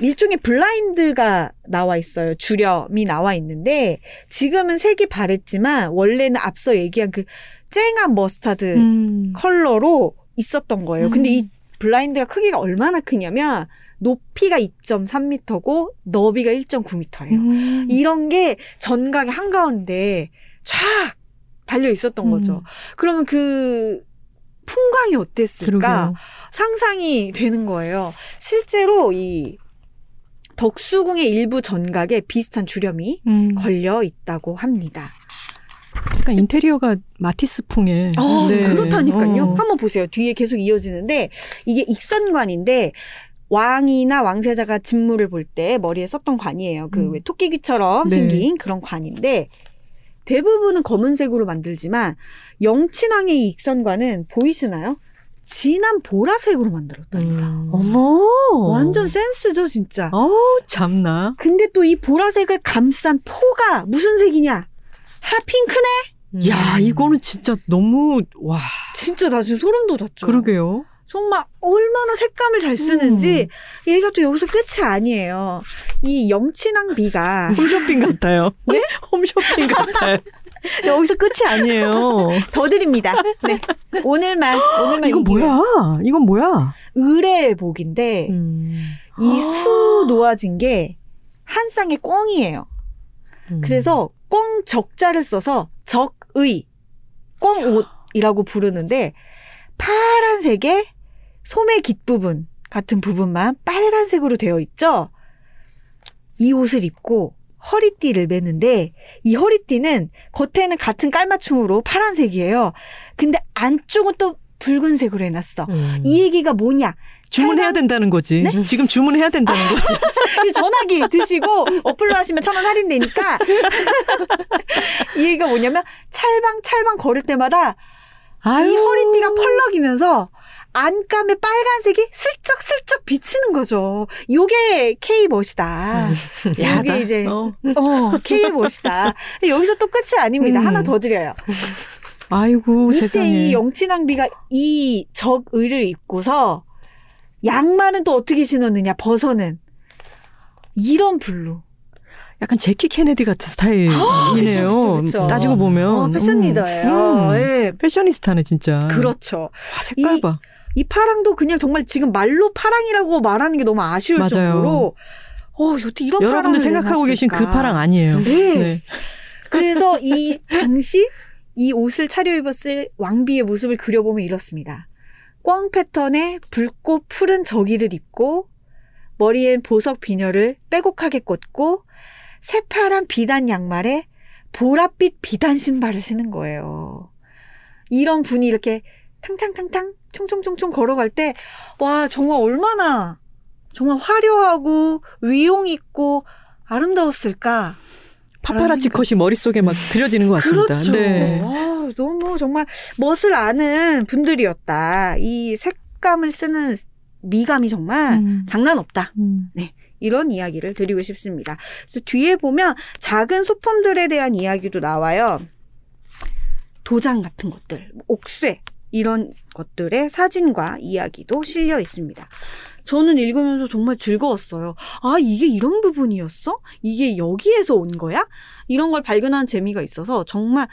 일종의 블라인드가 나와 있어요. 주렴이 나와 있는데 지금은 색이 바랬지만 원래는 앞서 얘기한 그 쨍한 머스타드 음. 컬러로 있었던 거예요. 근데 음. 이 블라인드가 크기가 얼마나 크냐면 높이가 2.3m고 너비가 1.9m예요. 음. 이런 게 전각의 한가운데 쫙 달려 있었던 음. 거죠. 그러면 그 풍광이 어땠을까 그러게요. 상상이 되는 거예요. 실제로 이 덕수궁의 일부 전각에 비슷한 주렴이 음. 걸려 있다고 합니다. 약간 인테리어가 마티스풍의. 어, 네. 그렇다니까요. 어. 한번 보세요. 뒤에 계속 이어지는데 이게 익선관인데 왕이나 왕세자가 진물을 볼 때 머리에 썼던 관이에요. 그 음. 왜 토끼귀처럼 네. 생긴 그런 관인데 대부분은 검은색으로 만들지만 영친왕의 이 익선관은 보이시나요? 진한 보라색으로 만들었답니다. 음. 어머. 완전 센스죠, 진짜. 어 참나. 근데 또 이 보라색을 감싼 포가 무슨 색이냐? 핫핑크네? 음. 야 이거는 진짜 너무 와. 진짜 나 지금 소름 돋았죠. 그러게요. 정말 얼마나 색감을 잘 쓰는지 얘가 또 여기서 끝이 아니에요. 이 영친왕 비가 홈쇼핑 같아요. 예? 홈쇼핑 같아요. 여기서 끝이 아니에요. 더 드립니다. 네. 오늘만 오늘만 이건. 뭐야? 이건 뭐야? 의뢰복인데 음. 이수 놓아진 게 한 쌍의 꿩이에요. 음. 그래서 꿩 적자를 써서 적의 꿩옷이라고 부르는데 파란색에 소매 깃 부분 같은 부분만 빨간색으로 되어 있죠. 이 옷을 입고 허리띠를 매는데 이 허리띠는 겉에는 같은 깔맞춤으로 파란색이에요. 근데 안쪽은 또 붉은색으로 해놨어. 음. 이 얘기가 뭐냐? 주문해야 된다는 거지. 네? 지금 주문해야 된다는 거지. 이 전화기 드시고 어플로 하시면 천 원 할인되니까 이 얘기가 뭐냐면 찰방 찰방 걸을 때마다 아유. 이 허리띠가 펄럭이면서 안감의 빨간색이 슬쩍슬쩍 비치는 거죠. 요게 K 멋이다. 야다. 요게 이제 어. 어, K 멋이다. 여기서 또 끝이 아닙니다. 음. 하나 더 드려요. 아이고 이때 세상에. 이 영친왕비가 이 적의를 입고서 양말은 또 어떻게 신었느냐? 버선은 이런 blue. 약간 재키 케네디 같은 스타일이네요. 그쵸, 그쵸. 따지고 보면. 어, 패션 음. 리더예요. 음. 예. 패셔니스타네 진짜. 그렇죠. 와, 색깔 이- 봐. 이 파랑도 그냥 정말 지금 말로 파랑이라고 말하는 게 너무 아쉬울 맞아요. 정도로 어, 여태 이런 여러분들 생각하고 계신 그 내놨을까. 파랑 아니에요. 네. 그래서 이 당시 이 옷을 차려입었을 왕비의 모습을 그려보면 이렇습니다. 꽝 패턴의 붉고 푸른 저기를 입고 머리엔 보석 비녀를 빼곡하게 꽂고 새파란 비단 양말에 보랏빛 비단 신발을 신은 거예요. 이런 분이 이렇게 탕탕탕탕 총총총총 걸어갈 때 와 정말 얼마나 정말 화려하고 위용 있고 아름다웠을까. 파파라치 컷이 머릿속에 막 그려지는 것 같습니다. 그렇죠. 네. 아, 너무 정말 멋을 아는 분들이었다. 이 색감을 쓰는 미감이 정말 음. 장난 없다. 음. 이런 이야기를 드리고 싶습니다. 그래서 뒤에 보면 작은 소품들에 대한 이야기도 나와요. 도장 같은 것들, 옥쇠 이런 것들의 사진과 이야기도 실려 있습니다. 저는 읽으면서 정말 즐거웠어요. 아, 이게 이런 부분이었어? 이게 여기에서 온 거야? 이런 걸 발견한 재미가 있어서 정말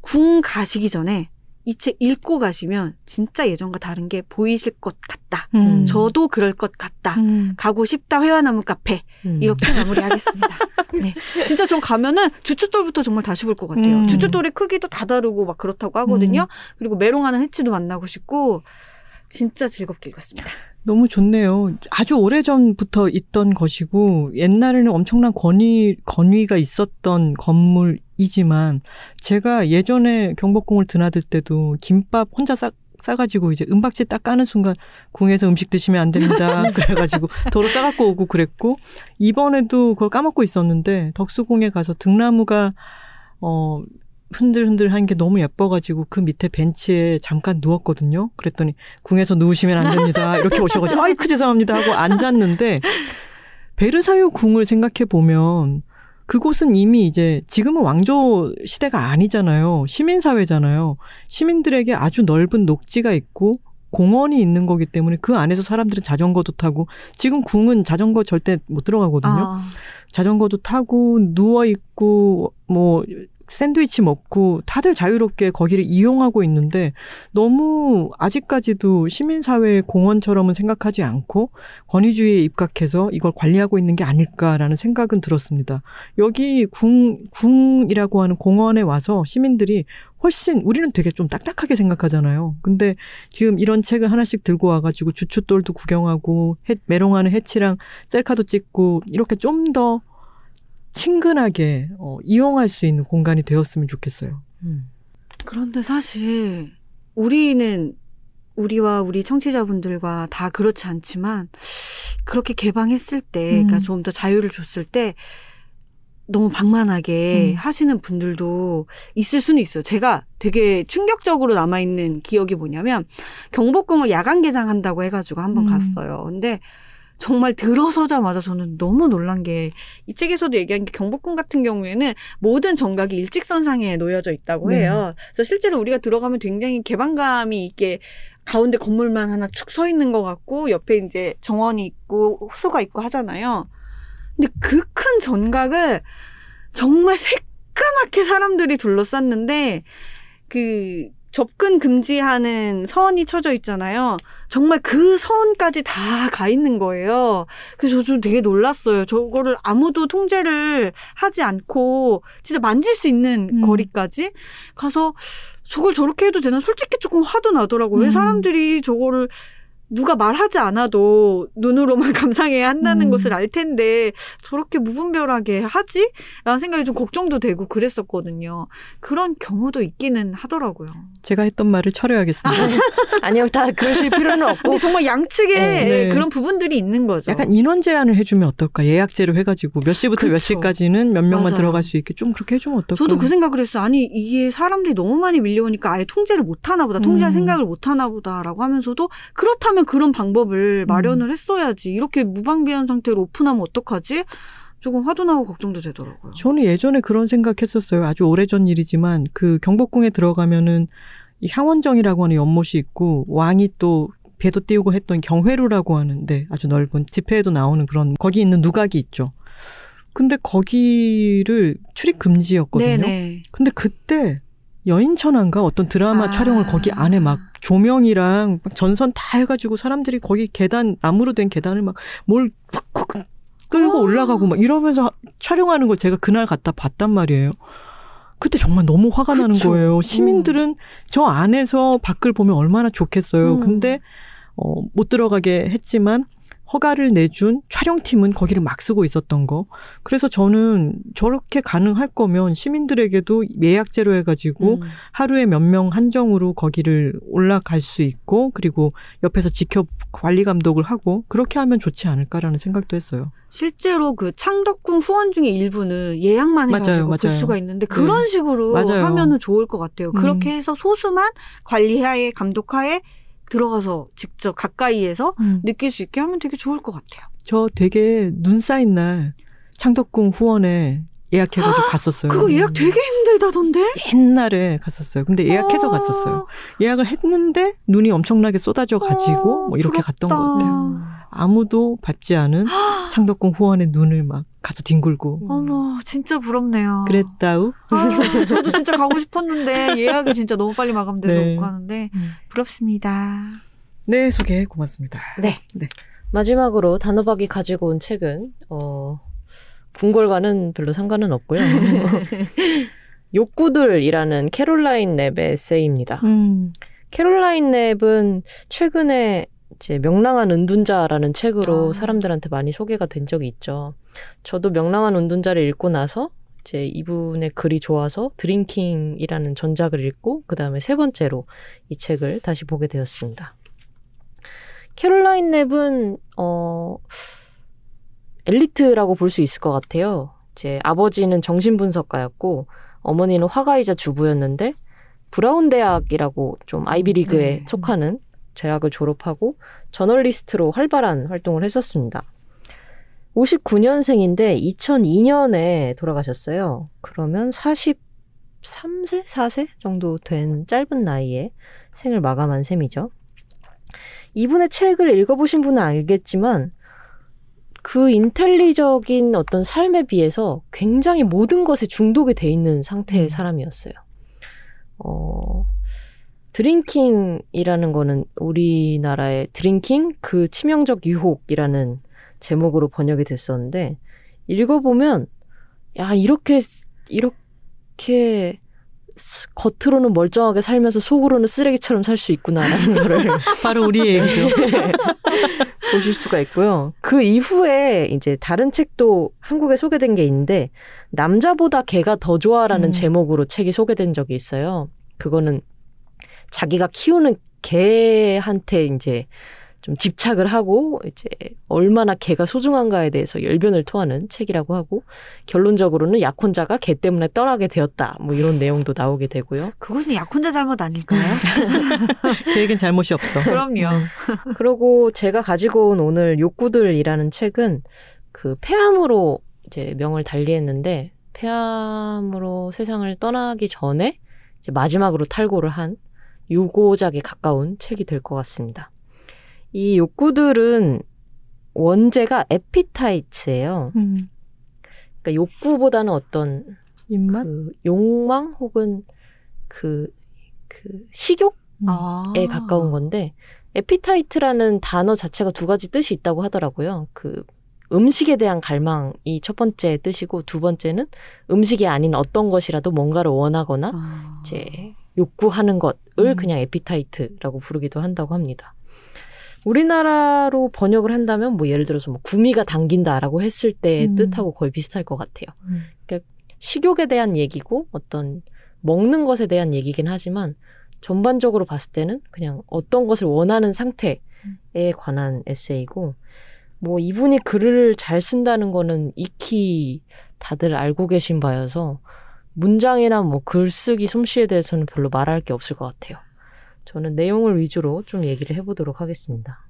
궁 가시기 전에 이 책 읽고 가시면 진짜 예전과 다른 게 보이실 것 같다. 음. 저도 그럴 것 같다. 음. 가고 싶다 회화나무 카페 음. 이렇게 마무리하겠습니다. 네, 진짜 전 가면은 주춧돌부터 정말 다시 볼 것 같아요. 음. 주춧돌의 크기도 다 다르고 막 그렇다고 하거든요. 음. 그리고 메롱하는 해치도 만나고 싶고 진짜 즐겁게 읽었습니다. 너무 좋네요. 아주 오래 전부터 있던 것이고 옛날에는 엄청난 권위 권위가 있었던 건물이지만 제가 예전에 경복궁을 드나들 때도 김밥 혼자 싸 싸가지고 이제 은박지 딱 까는 순간 궁에서 음식 드시면 안 됩니다. 그래가지고 도로 싸갖고 오고 그랬고 이번에도 그걸 까먹고 있었는데 덕수궁에 가서 등나무가 어 흔들흔들한 게 너무 예뻐가지고 그 밑에 벤치에 잠깐 누웠거든요. 그랬더니 궁에서 누우시면 안 됩니다. 이렇게 오셔가지고 아이쿠 죄송합니다 하고 앉았는데 베르사유 궁을 생각해 보면 그곳은 이미 이제 지금은 왕조 시대가 아니잖아요. 시민사회잖아요. 시민들에게 아주 넓은 녹지가 있고 공원이 있는 거기 때문에 그 안에서 사람들은 자전거도 타고 지금 궁은 자전거 절대 못 들어가거든요. 아, 자전거도 타고 누워 있고 뭐 샌드위치 먹고 다들 자유롭게 거기를 이용하고 있는데 너무 아직까지도 시민사회의 공원처럼은 생각하지 않고 권위주의에 입각해서 이걸 관리하고 있는 게 아닐까라는 생각은 들었습니다. 여기 궁, 궁이라고 하는 공원에 와서 시민들이 훨씬 우리는 되게 좀 딱딱하게 생각하잖아요. 근데 지금 이런 책을 하나씩 들고 와가지고 주춧돌도 구경하고 해, 메롱하는 해치랑 셀카도 찍고 이렇게 좀더 친근하게 어, 이용할 수 있는 공간이 되었으면 좋겠어요. 음. 그런데 사실 우리는 우리와 우리 청취자분들과 다 그렇지 않지만 그렇게 개방했을 때, 음. 그러니까 좀 더 자유를 줬을 때 너무 방만하게 음. 하시는 분들도 있을 수는 있어요. 제가 되게 충격적으로 남아 있는 기억이 뭐냐면 경복궁을 야간 개장한다고 해가지고 한번 음. 갔어요. 근데 정말 들어서자마자 저는 너무 놀란 게 이 책에서도 얘기한 게 경복궁 같은 경우에는 모든 정각이 일직선상에 놓여져 있다고 네. 해요. 그래서 실제로 우리가 들어가면 굉장히 개방감이 있게 가운데 건물만 하나 축 서 있는 것 같고 옆에 이제 정원이 있고 호수가 있고 하잖아요. 근데 그 큰 전각을 정말 새까맣게 사람들이 둘러쌌는데 그 접근 금지하는 선이 쳐져 있잖아요. 정말 그 선까지 다 가 있는 거예요. 그래서 저좀 되게 놀랐어요. 저거를 아무도 통제를 하지 않고 진짜 만질 수 있는 음. 거리까지 가서 저걸 저렇게 해도 되나 솔직히 조금 화도 나더라고요. 왜 음. 사람들이 저거를 누가 말하지 않아도 눈으로만 감상해야 한다는 음. 것을 알 텐데 저렇게 무분별하게 하지? 라는 생각이 좀 걱정도 되고 그랬었거든요. 그런 경우도 있기는 하더라고요. 제가 했던 말을 철회하겠습니다. 아니요, 다 그러실 필요는 없고. 근데 정말 양측에 네. 그런 부분들이 있는 거죠. 약간 인원 제한을 해주면 어떨까? 예약제로 해가지고 몇 시부터 몇 그쵸. 시까지는 몇 명만 맞아요. 들어갈 수 있게 좀 그렇게 해주면 어떨까? 저도 그 생각을 했어요. 아니 이게 사람들이 너무 많이 밀려오니까 아예 통제를 못 하나 보다. 통제할 음. 생각을 못 하나 보다라고 하면서도 그렇다면 그런 음. 방법을 마련을 했어야지. 이렇게 무방비한 상태로 오픈하면 어떡하지? 조금 화도 나고 걱정도 되더라고요. 저는 예전에 그런 생각했었어요. 아주 오래전 일이지만 그 경복궁에 들어가면은 이 향원정이라고 하는 연못이 있고 왕이 또 배도 띄우고 했던 경회루라고 하는데 아주 넓은 집회에도 나오는 그런 거기 있는 누각이 있죠. 근데 거기를 출입 금지였거든요. 네네. 근데 그때 여인천한가 어떤 드라마 아. 촬영을 거기 안에 막 조명이랑 막 전선 다 해가지고 사람들이 거기 계단 나무로 된 계단을 막 뭘 끌고 아. 올라가고 막 이러면서 촬영하는 걸 제가 그날 갔다 봤단 말이에요. 그때 정말 너무 화가 나는 그쵸. 거예요. 시민들은 저 안에서 밖을 보면 얼마나 좋겠어요. 음. 근데 어, 못 들어가게 했지만 허가를 내준 촬영팀은 거기를 막 쓰고 있었던 거. 그래서 저는 저렇게 가능할 거면 시민들에게도 예약제로 해가지고 음. 하루에 몇 명 한정으로 거기를 올라갈 수 있고 그리고 옆에서 지켜 관리 감독을 하고 그렇게 하면 좋지 않을까라는 생각도 했어요. 실제로 그 창덕궁 후원 중에 일부는 예약만 해가지고 맞아요, 볼 맞아요. 수가 있는데 그런 네. 식으로 맞아요. 하면은 좋을 것 같아요. 음. 그렇게 해서 소수만 관리하에 감독하에 들어가서 직접 가까이에서 음. 느낄 수 있게 하면 되게 좋을 것 같아요. 저 되게 눈 쌓인 날 창덕궁 후원에 예약해가지고 갔었어요. 그거 예약 되게 힘들다던데? 옛날에 갔었어요. 근데 예약해서 어. 갔었어요. 예약을 했는데 눈이 엄청나게 쏟아져 가지고 어, 뭐 이렇게 갔던 것 부럽다. 같아요. 아무도 밟지 않은 창덕궁 후원의 눈을 막 가서 뒹굴고 어머, 진짜 부럽네요. 그랬다우. 아, 저도 진짜 가고 싶었는데 예약이 진짜 너무 빨리 마감돼서 네. 못 가는데 음. 부럽습니다. 네 소개 고맙습니다. 네. 네. 마지막으로 단호박이 가지고 온 책은 어 궁궐과는 별로 상관은 없고요. 욕구들이라는 캐롤라인 랩의 에세이입니다. 음. 캐롤라인 냅은 최근에 이제 명랑한 은둔자라는 책으로 아. 사람들한테 많이 소개가 된 적이 있죠. 저도 명랑한 은둔자를 읽고 나서 이제 이분의 글이 좋아서 드링킹이라는 전작을 읽고 그 다음에 세 번째로 이 책을 다시 보게 되었습니다. 캐롤라인 냅은 어 엘리트라고 볼 수 있을 것 같아요. 이제 아버지는 정신분석가였고 어머니는 화가이자 주부였는데 브라운 대학이라고 좀 아이비리그에 네. 속하는 대학을 졸업하고 저널리스트로 활발한 활동을 했었습니다. 59년생인데 2002년에 돌아가셨어요. 그러면 43세, 4세 정도 된 짧은 나이에 생을 마감한 셈이죠. 이분의 책을 읽어보신 분은 알겠지만 그 인텔리적인 어떤 삶에 비해서 굉장히 모든 것에 중독이 돼 있는 상태의 음. 사람이었어요. 어, 드링킹이라는 거는 우리나라의 드링킹 그 치명적 유혹이라는 제목으로 번역이 됐었는데 읽어보면 야 이렇게 이렇게 스- 겉으로는 멀쩡하게 살면서 속으로는 쓰레기처럼 살 수 있구나라는 거를 바로 우리 얘기죠. 보실 수가 있고요. 그 이후에 이제 다른 책도 한국에 소개된 게 있는데 남자보다 개가 더 좋아라는 음. 제목으로 책이 소개된 적이 있어요. 그거는 자기가 키우는 개한테 이제 좀 집착을 하고 이제 얼마나 개가 소중한가에 대해서 열변을 토하는 책이라고 하고 결론적으로는 약혼자가 개 때문에 떠나게 되었다. 뭐 이런 내용도 나오게 되고요. 그것은 약혼자 잘못 아닐까요? 계획엔 잘못이 없어. 그럼요. 그리고 제가 가지고 온 오늘 욕구들이라는 책은 그 폐암으로 이제 명을 달리했는데 폐암으로 세상을 떠나기 전에 이제 마지막으로 탈고를 한 유고작에 가까운 책이 될 것 같습니다. 이 욕구들은 원제가 에피타이츠예요. 음. 그러니까 욕구보다는 어떤 입맛? 그 욕망 혹은 그, 그 식욕 음. 아. 에 가까운 건데 appetite라는 단어 자체가 두 가지 뜻이 있다고 하더라고요. 그 음식에 대한 갈망이 첫 번째 뜻이고 두 번째는 음식이 아닌 어떤 것이라도 뭔가를 원하거나 아. 이제 욕구하는 것을 음. 그냥 appetite라고 부르기도 한다고 합니다. 우리나라로 번역을 한다면 뭐 예를 들어서 뭐 구미가 당긴다라고 했을 때의 음. 뜻하고 거의 비슷할 것 같아요. 음. 식욕에 대한 얘기고 어떤 먹는 것에 대한 얘기긴 하지만 전반적으로 봤을 때는 그냥 어떤 것을 원하는 상태에 관한 에세이고 뭐 이분이 글을 잘 쓴다는 거는 익히 다들 알고 계신 바여서 문장이나 뭐 글쓰기 솜씨에 대해서는 별로 말할 게 없을 것 같아요. 저는 내용을 위주로 좀 얘기를 해보도록 하겠습니다.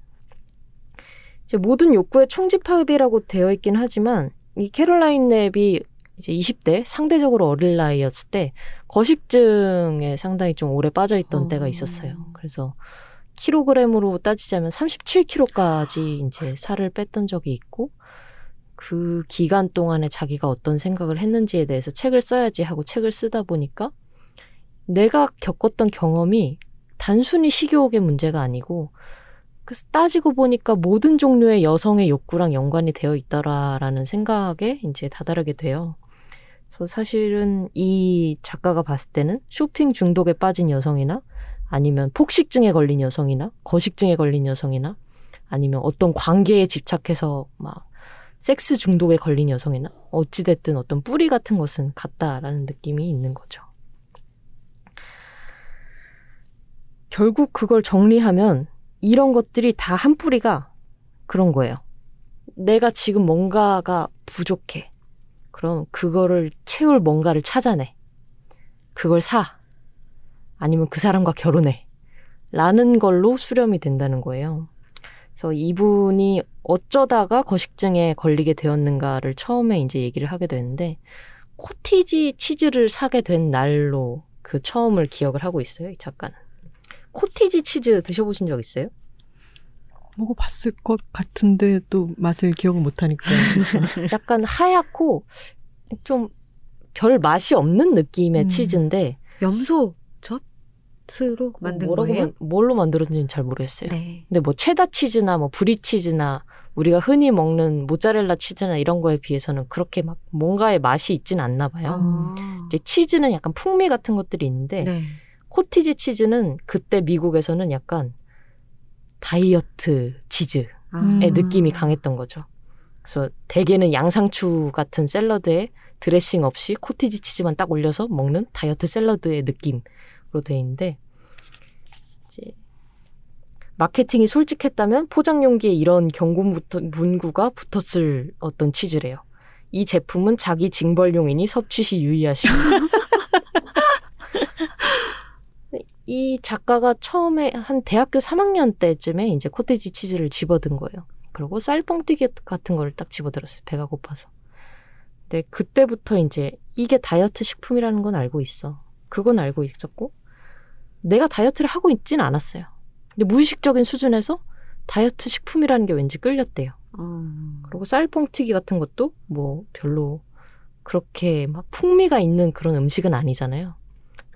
이제 모든 욕구의 총집합이라고 되어 있긴 하지만 이 캐롤라인 랩이 이제 20대 상대적으로 어릴 나이였을 때 거식증에 상당히 좀 오래 빠져 있던 어. 때가 있었어요. 그래서 킬로그램으로 따지자면 37kg까지 이제 살을 뺐던 적이 있고 그 기간 동안에 자기가 어떤 생각을 했는지에 대해서 책을 써야지 하고 책을 쓰다 보니까 내가 겪었던 경험이 단순히 식욕의 문제가 아니고 그래서 따지고 보니까 모든 종류의 여성의 욕구랑 연관이 되어 있더라라는 생각에 이제 다다르게 돼요. 그래서 사실은 이 작가가 봤을 때는 쇼핑 중독에 빠진 여성이나 아니면 폭식증에 걸린 여성이나 거식증에 걸린 여성이나 아니면 어떤 관계에 집착해서 막 섹스 중독에 걸린 여성이나 어찌됐든 어떤 뿌리 같은 것은 같다라는 느낌이 있는 거죠. 결국 그걸 정리하면 이런 것들이 다 한 뿌리가 그런 거예요. 내가 지금 뭔가가 부족해. 그럼 그거를 채울 뭔가를 찾아내. 그걸 사. 아니면 그 사람과 결혼해. 라는 걸로 수렴이 된다는 거예요. 그래서 이분이 어쩌다가 거식증에 걸리게 되었는가를 처음에 이제 얘기를 하게 되는데 코티지 치즈를 사게 된 날로 그 처음을 기억을 하고 있어요, 이 작가는. 코티지 치즈 드셔보신 적 있어요? 먹어봤을 것 같은데 또 맛을 기억을 못하니까. 약간 하얗고 좀 별 맛이 없는 느낌의 음. 치즈인데 염소 젖으로 만든 뭐라고 거예요? 만- 뭘로 만들었는지는 잘 모르겠어요. 네. 근데 뭐 체다 치즈나 뭐 브리 치즈나 우리가 흔히 먹는 모짜렐라 치즈나 이런 거에 비해서는 그렇게 막 뭔가의 맛이 있진 않나 봐요. 아. 이제 치즈는 약간 풍미 같은 것들이 있는데 네. 코티지 치즈는 그때 미국에서는 약간 다이어트 치즈의 아. 음. 느낌이 강했던 거죠. 그래서 대개는 양상추 같은 샐러드에 드레싱 없이 코티지 치즈만 딱 올려서 먹는 다이어트 샐러드의 느낌으로 돼 있는데 이제 마케팅이 솔직했다면 포장 용기에 이런 경고 문- 문구가 붙었을 어떤 치즈래요. 이 제품은 자기 징벌용이니 섭취 시 유의하시고. 이 작가가 처음에 한 대학교 3학년 때쯤에 이제 코티지 치즈를 집어든 거예요. 그리고 쌀뻥튀기 같은 거를 딱 집어들었어요. 배가 고파서. 근데 그때부터 이제 이게 다이어트 식품이라는 건 알고 있어. 그건 알고 있었고 내가 다이어트를 하고 있진 않았어요. 근데 무의식적인 수준에서 다이어트 식품이라는 게 왠지 끌렸대요. 어. 그리고 쌀뻥튀기 같은 것도 뭐 별로 그렇게 막 풍미가 있는 그런 음식은 아니잖아요.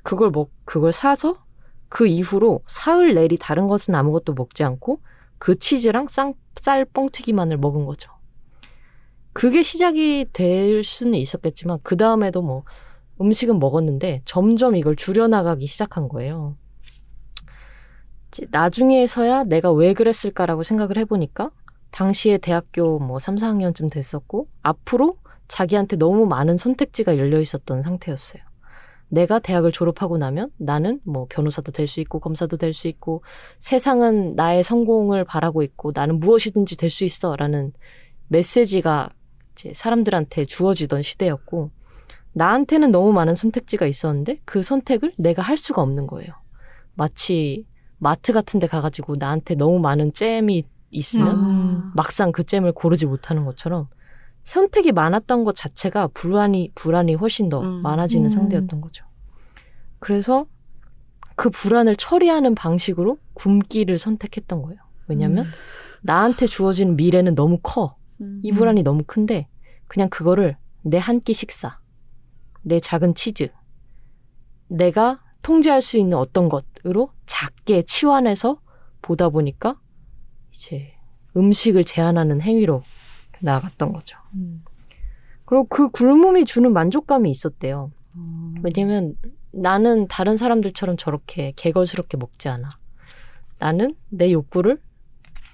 그걸 먹 그걸 사서 그 이후로 사흘 내리 다른 것은 아무것도 먹지 않고 그 치즈랑 쌍, 쌀 뻥튀기만을 먹은 거죠. 그게 시작이 될 수는 있었겠지만 그 다음에도 뭐 음식은 먹었는데 점점 이걸 줄여나가기 시작한 거예요. 나중에서야 내가 왜 그랬을까라고 생각을 해보니까 당시에 대학교 뭐 3, 4학년쯤 됐었고 앞으로 자기한테 너무 많은 선택지가 열려 있었던 상태였어요. 내가 대학을 졸업하고 나면 나는 뭐 변호사도 될 수 있고 검사도 될 수 있고 세상은 나의 성공을 바라고 있고 나는 무엇이든지 될 수 있어라는 메시지가 이제 사람들한테 주어지던 시대였고 나한테는 너무 많은 선택지가 있었는데 그 선택을 내가 할 수가 없는 거예요. 마치 마트 같은 데 가가지고 나한테 너무 많은 잼이 있으면 음. 막상 그 잼을 고르지 못하는 것처럼 선택이 많았던 것 자체가 불안이 불안이 훨씬 더 음. 많아지는 음. 상태였던 거죠. 그래서 그 불안을 처리하는 방식으로 굶기를 선택했던 거예요. 왜냐하면 음. 나한테 주어진 미래는 너무 커. 음. 이 불안이 너무 큰데 그냥 그거를 내 한 끼 식사, 내 작은 치즈, 내가 통제할 수 있는 어떤 것으로 작게 치환해서 보다 보니까 이제 음식을 제한하는 행위로 나아갔던 거죠. 음. 그리고 그 굶음이 주는 만족감이 있었대요. 어. 왜냐면 나는 다른 사람들처럼 저렇게 개걸스럽게 먹지 않아. 나는 내 욕구를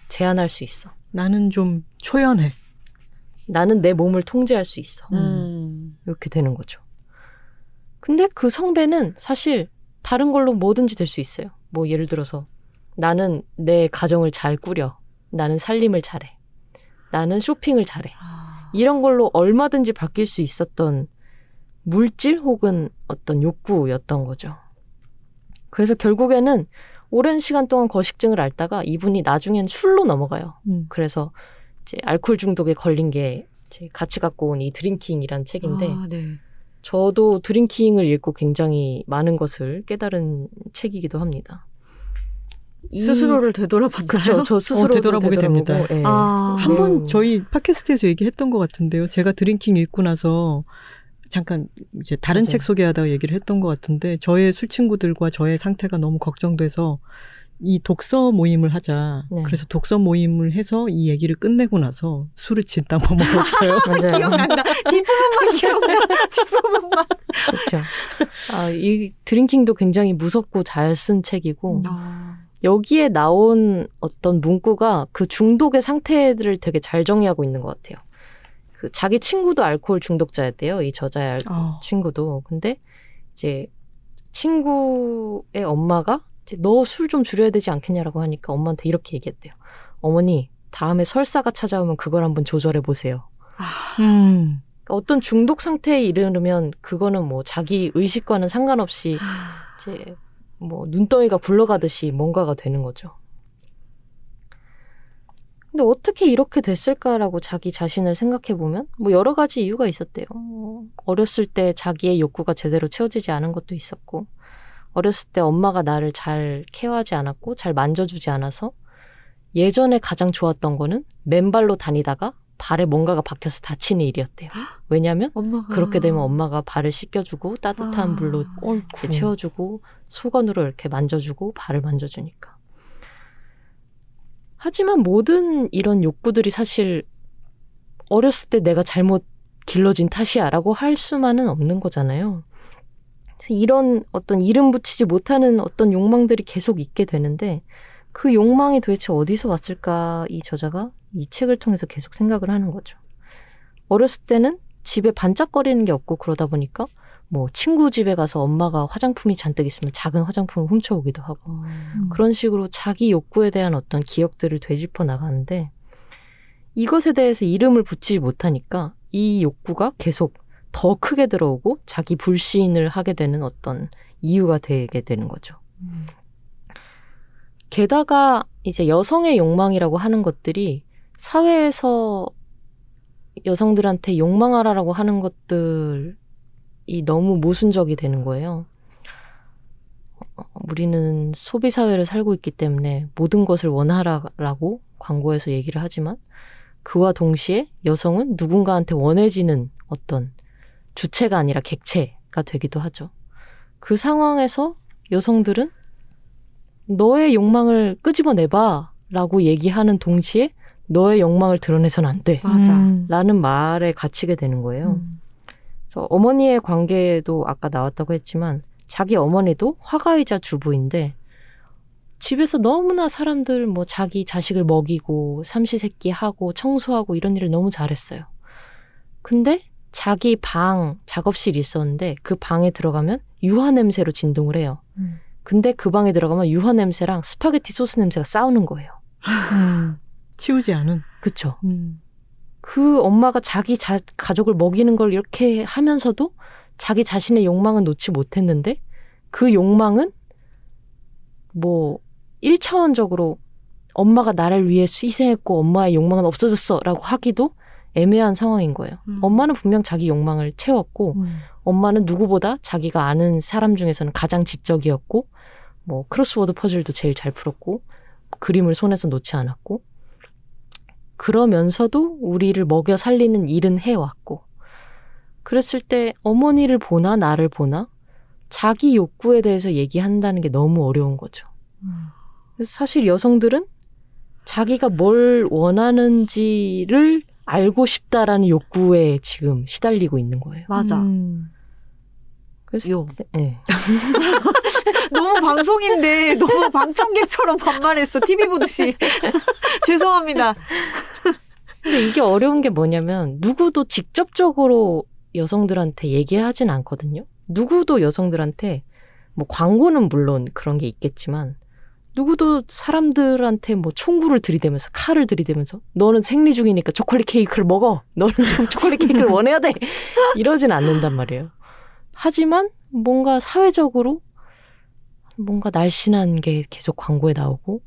제한할 수 있어. 나는 좀 초연해. 나는 내 몸을 통제할 수 있어. 음. 이렇게 되는 거죠. 근데 그 성배는 사실 다른 걸로 뭐든지 될 수 있어요. 뭐 예를 들어서 나는 내 가정을 잘 꾸려. 나는 살림을 잘해. 나는 쇼핑을 잘해. 아. 이런 걸로 얼마든지 바뀔 수 있었던 물질 혹은 어떤 욕구였던 거죠. 그래서 결국에는 오랜 시간 동안 거식증을 앓다가 이분이 나중엔 술로 넘어가요. 음. 그래서 이제 알코올 중독에 걸린 게 같이 갖고 온 이 드링킹이란 책인데 아, 네. 저도 드링킹을 읽고 굉장히 많은 것을 깨달은 책이기도 합니다. 이- 스스로를 되돌아봤나요? 그쵸 저 스스로 되돌아보게 됩니다. 예. 아. 한번 음. 저희 팟캐스트에서 얘기했던 것 같은데요. 제가 드링킹 읽고 나서 잠깐 이제 다른 맞아요. 책 소개하다가 얘기를 했던 것 같은데 저의 술 친구들과 저의 상태가 너무 걱정돼서 이 독서 모임을 하자. 네. 그래서 독서 모임을 해서 이 얘기를 끝내고 나서 술을 진탕 퍼먹었어요. 기억난다. 뒷부분만 기억나. 뒷부분만. 그렇죠. 아, 이 드링킹도 굉장히 무섭고 잘 쓴 책이고 아. 여기에 나온 어떤 문구가 그 중독의 상태들을 되게 잘 정리하고 있는 것 같아요. 그 자기 친구도 알코올 중독자였대요. 이 저자의 알- 어. 친구도. 근데 이제 친구의 엄마가 너 술 좀 줄여야 되지 않겠냐라고 하니까 엄마한테 이렇게 얘기했대요. 어머니, 다음에 설사가 찾아오면 그걸 한번 조절해 보세요. 음. 그러니까 어떤 중독 상태에 이르면 그거는 뭐 자기 의식과는 상관없이 이제 뭐 눈덩이가 굴러가듯이 뭔가가 되는 거죠. 근데 어떻게 이렇게 됐을까라고 자기 자신을 생각해 보면 뭐 여러 가지 이유가 있었대요. 뭐 어렸을 때 자기의 욕구가 제대로 채워지지 않은 것도 있었고 어렸을 때 엄마가 나를 잘 케어하지 않았고 잘 만져주지 않아서 예전에 가장 좋았던 거는 맨발로 다니다가 발에 뭔가가 박혀서 다치는 일이었대요. 왜냐하면 엄마가 그렇게 되면 엄마가 발을 씻겨주고 따뜻한 아. 물로. 이렇게 채워주고 수건으로 이렇게 만져주고 발을 만져주니까. 하지만 모든 이런 욕구들이 사실 어렸을 때 내가 잘못 길러진 탓이야라고 할 수만은 없는 거잖아요. 그래서 이런 어떤 이름 붙이지 못하는 어떤 욕망들이 계속 있게 되는데 그 욕망이 도대체 어디서 왔을까 이 저자가 이 책을 통해서 계속 생각을 하는 거죠. 어렸을 때는 집에 반짝거리는 게 없고 그러다 보니까 뭐 친구 집에 가서 엄마가 화장품이 잔뜩 있으면 작은 화장품을 훔쳐오기도 하고 음. 그런 식으로 자기 욕구에 대한 어떤 기억들을 되짚어 나가는데 이것에 대해서 이름을 붙이지 못하니까 이 욕구가 계속 더 크게 들어오고 자기 불신을 하게 되는 어떤 이유가 되게 되는 거죠. 음. 게다가 이제 여성의 욕망이라고 하는 것들이 사회에서 여성들한테 욕망하라라고 하는 것들이 너무 모순적이 되는 거예요. 어, 우리는 소비 사회를 살고 있기 때문에 모든 것을 원하라라고 광고에서 얘기를 하지만 그와 동시에 여성은 누군가한테 원해지는 어떤 주체가 아니라 객체가 되기도 하죠. 그 상황에서 여성들은 너의 욕망을 끄집어내봐 라고 얘기하는 동시에 너의 욕망을 드러내선 안 돼. 맞아. 음. 라는 말에 갇히게 되는 거예요. 음. 그래서 어머니의 관계도 아까 나왔다고 했지만 자기 어머니도 화가이자 주부인데 집에서 너무나 사람들 뭐 자기 자식을 먹이고 삼시세끼 하고 청소하고 이런 일을 너무 잘했어요. 근데 자기 방 작업실이 있었는데 그 방에 들어가면 유화 냄새로 진동을 해요. 음. 근데 그 방에 들어가면 유화 냄새랑 스파게티 소스 냄새가 싸우는 거예요. 음. 치우지 않은. 그쵸? 음. 그 엄마가 자기 자, 가족을 먹이는 걸 이렇게 하면서도 자기 자신의 욕망은 놓지 못했는데 그 욕망은 뭐 1차원적으로 엄마가 나를 위해 희생했고 엄마의 욕망은 없어졌어 라고 하기도 애매한 상황인 거예요. 음. 엄마는 분명 자기 욕망을 채웠고 음. 엄마는 누구보다 자기가 아는 사람 중에서는 가장 지적이었고 뭐 크로스워드 퍼즐도 제일 잘 풀었고 그림을 손에서 놓지 않았고 그러면서도 우리를 먹여 살리는 일은 해왔고 그랬을 때 어머니를 보나 나를 보나 자기 욕구에 대해서 얘기한다는 게 너무 어려운 거죠. 음. 사실 여성들은 자기가 뭘 원하는지를 알고 싶다라는 욕구에 지금 시달리고 있는 거예요. 맞아. 음. 그래서 요. 네. 너무 방송인데 너무 방청객처럼 반말했어. TV 보듯이. 죄송합니다. 근데 이게 어려운 게 뭐냐면 누구도 직접적으로 여성들한테 얘기하진 않거든요. 누구도 여성들한테 뭐 광고는 물론 그런 게 있겠지만 누구도 사람들한테 뭐 총구를 들이대면서 칼을 들이대면서 너는 생리 중이니까 초콜릿 케이크를 먹어. 너는 지금 초콜릿 케이크를 원해야 돼. 이러진 않는단 말이에요. 하지만 뭔가 사회적으로 뭔가 날씬한 게 계속 광고에 나오고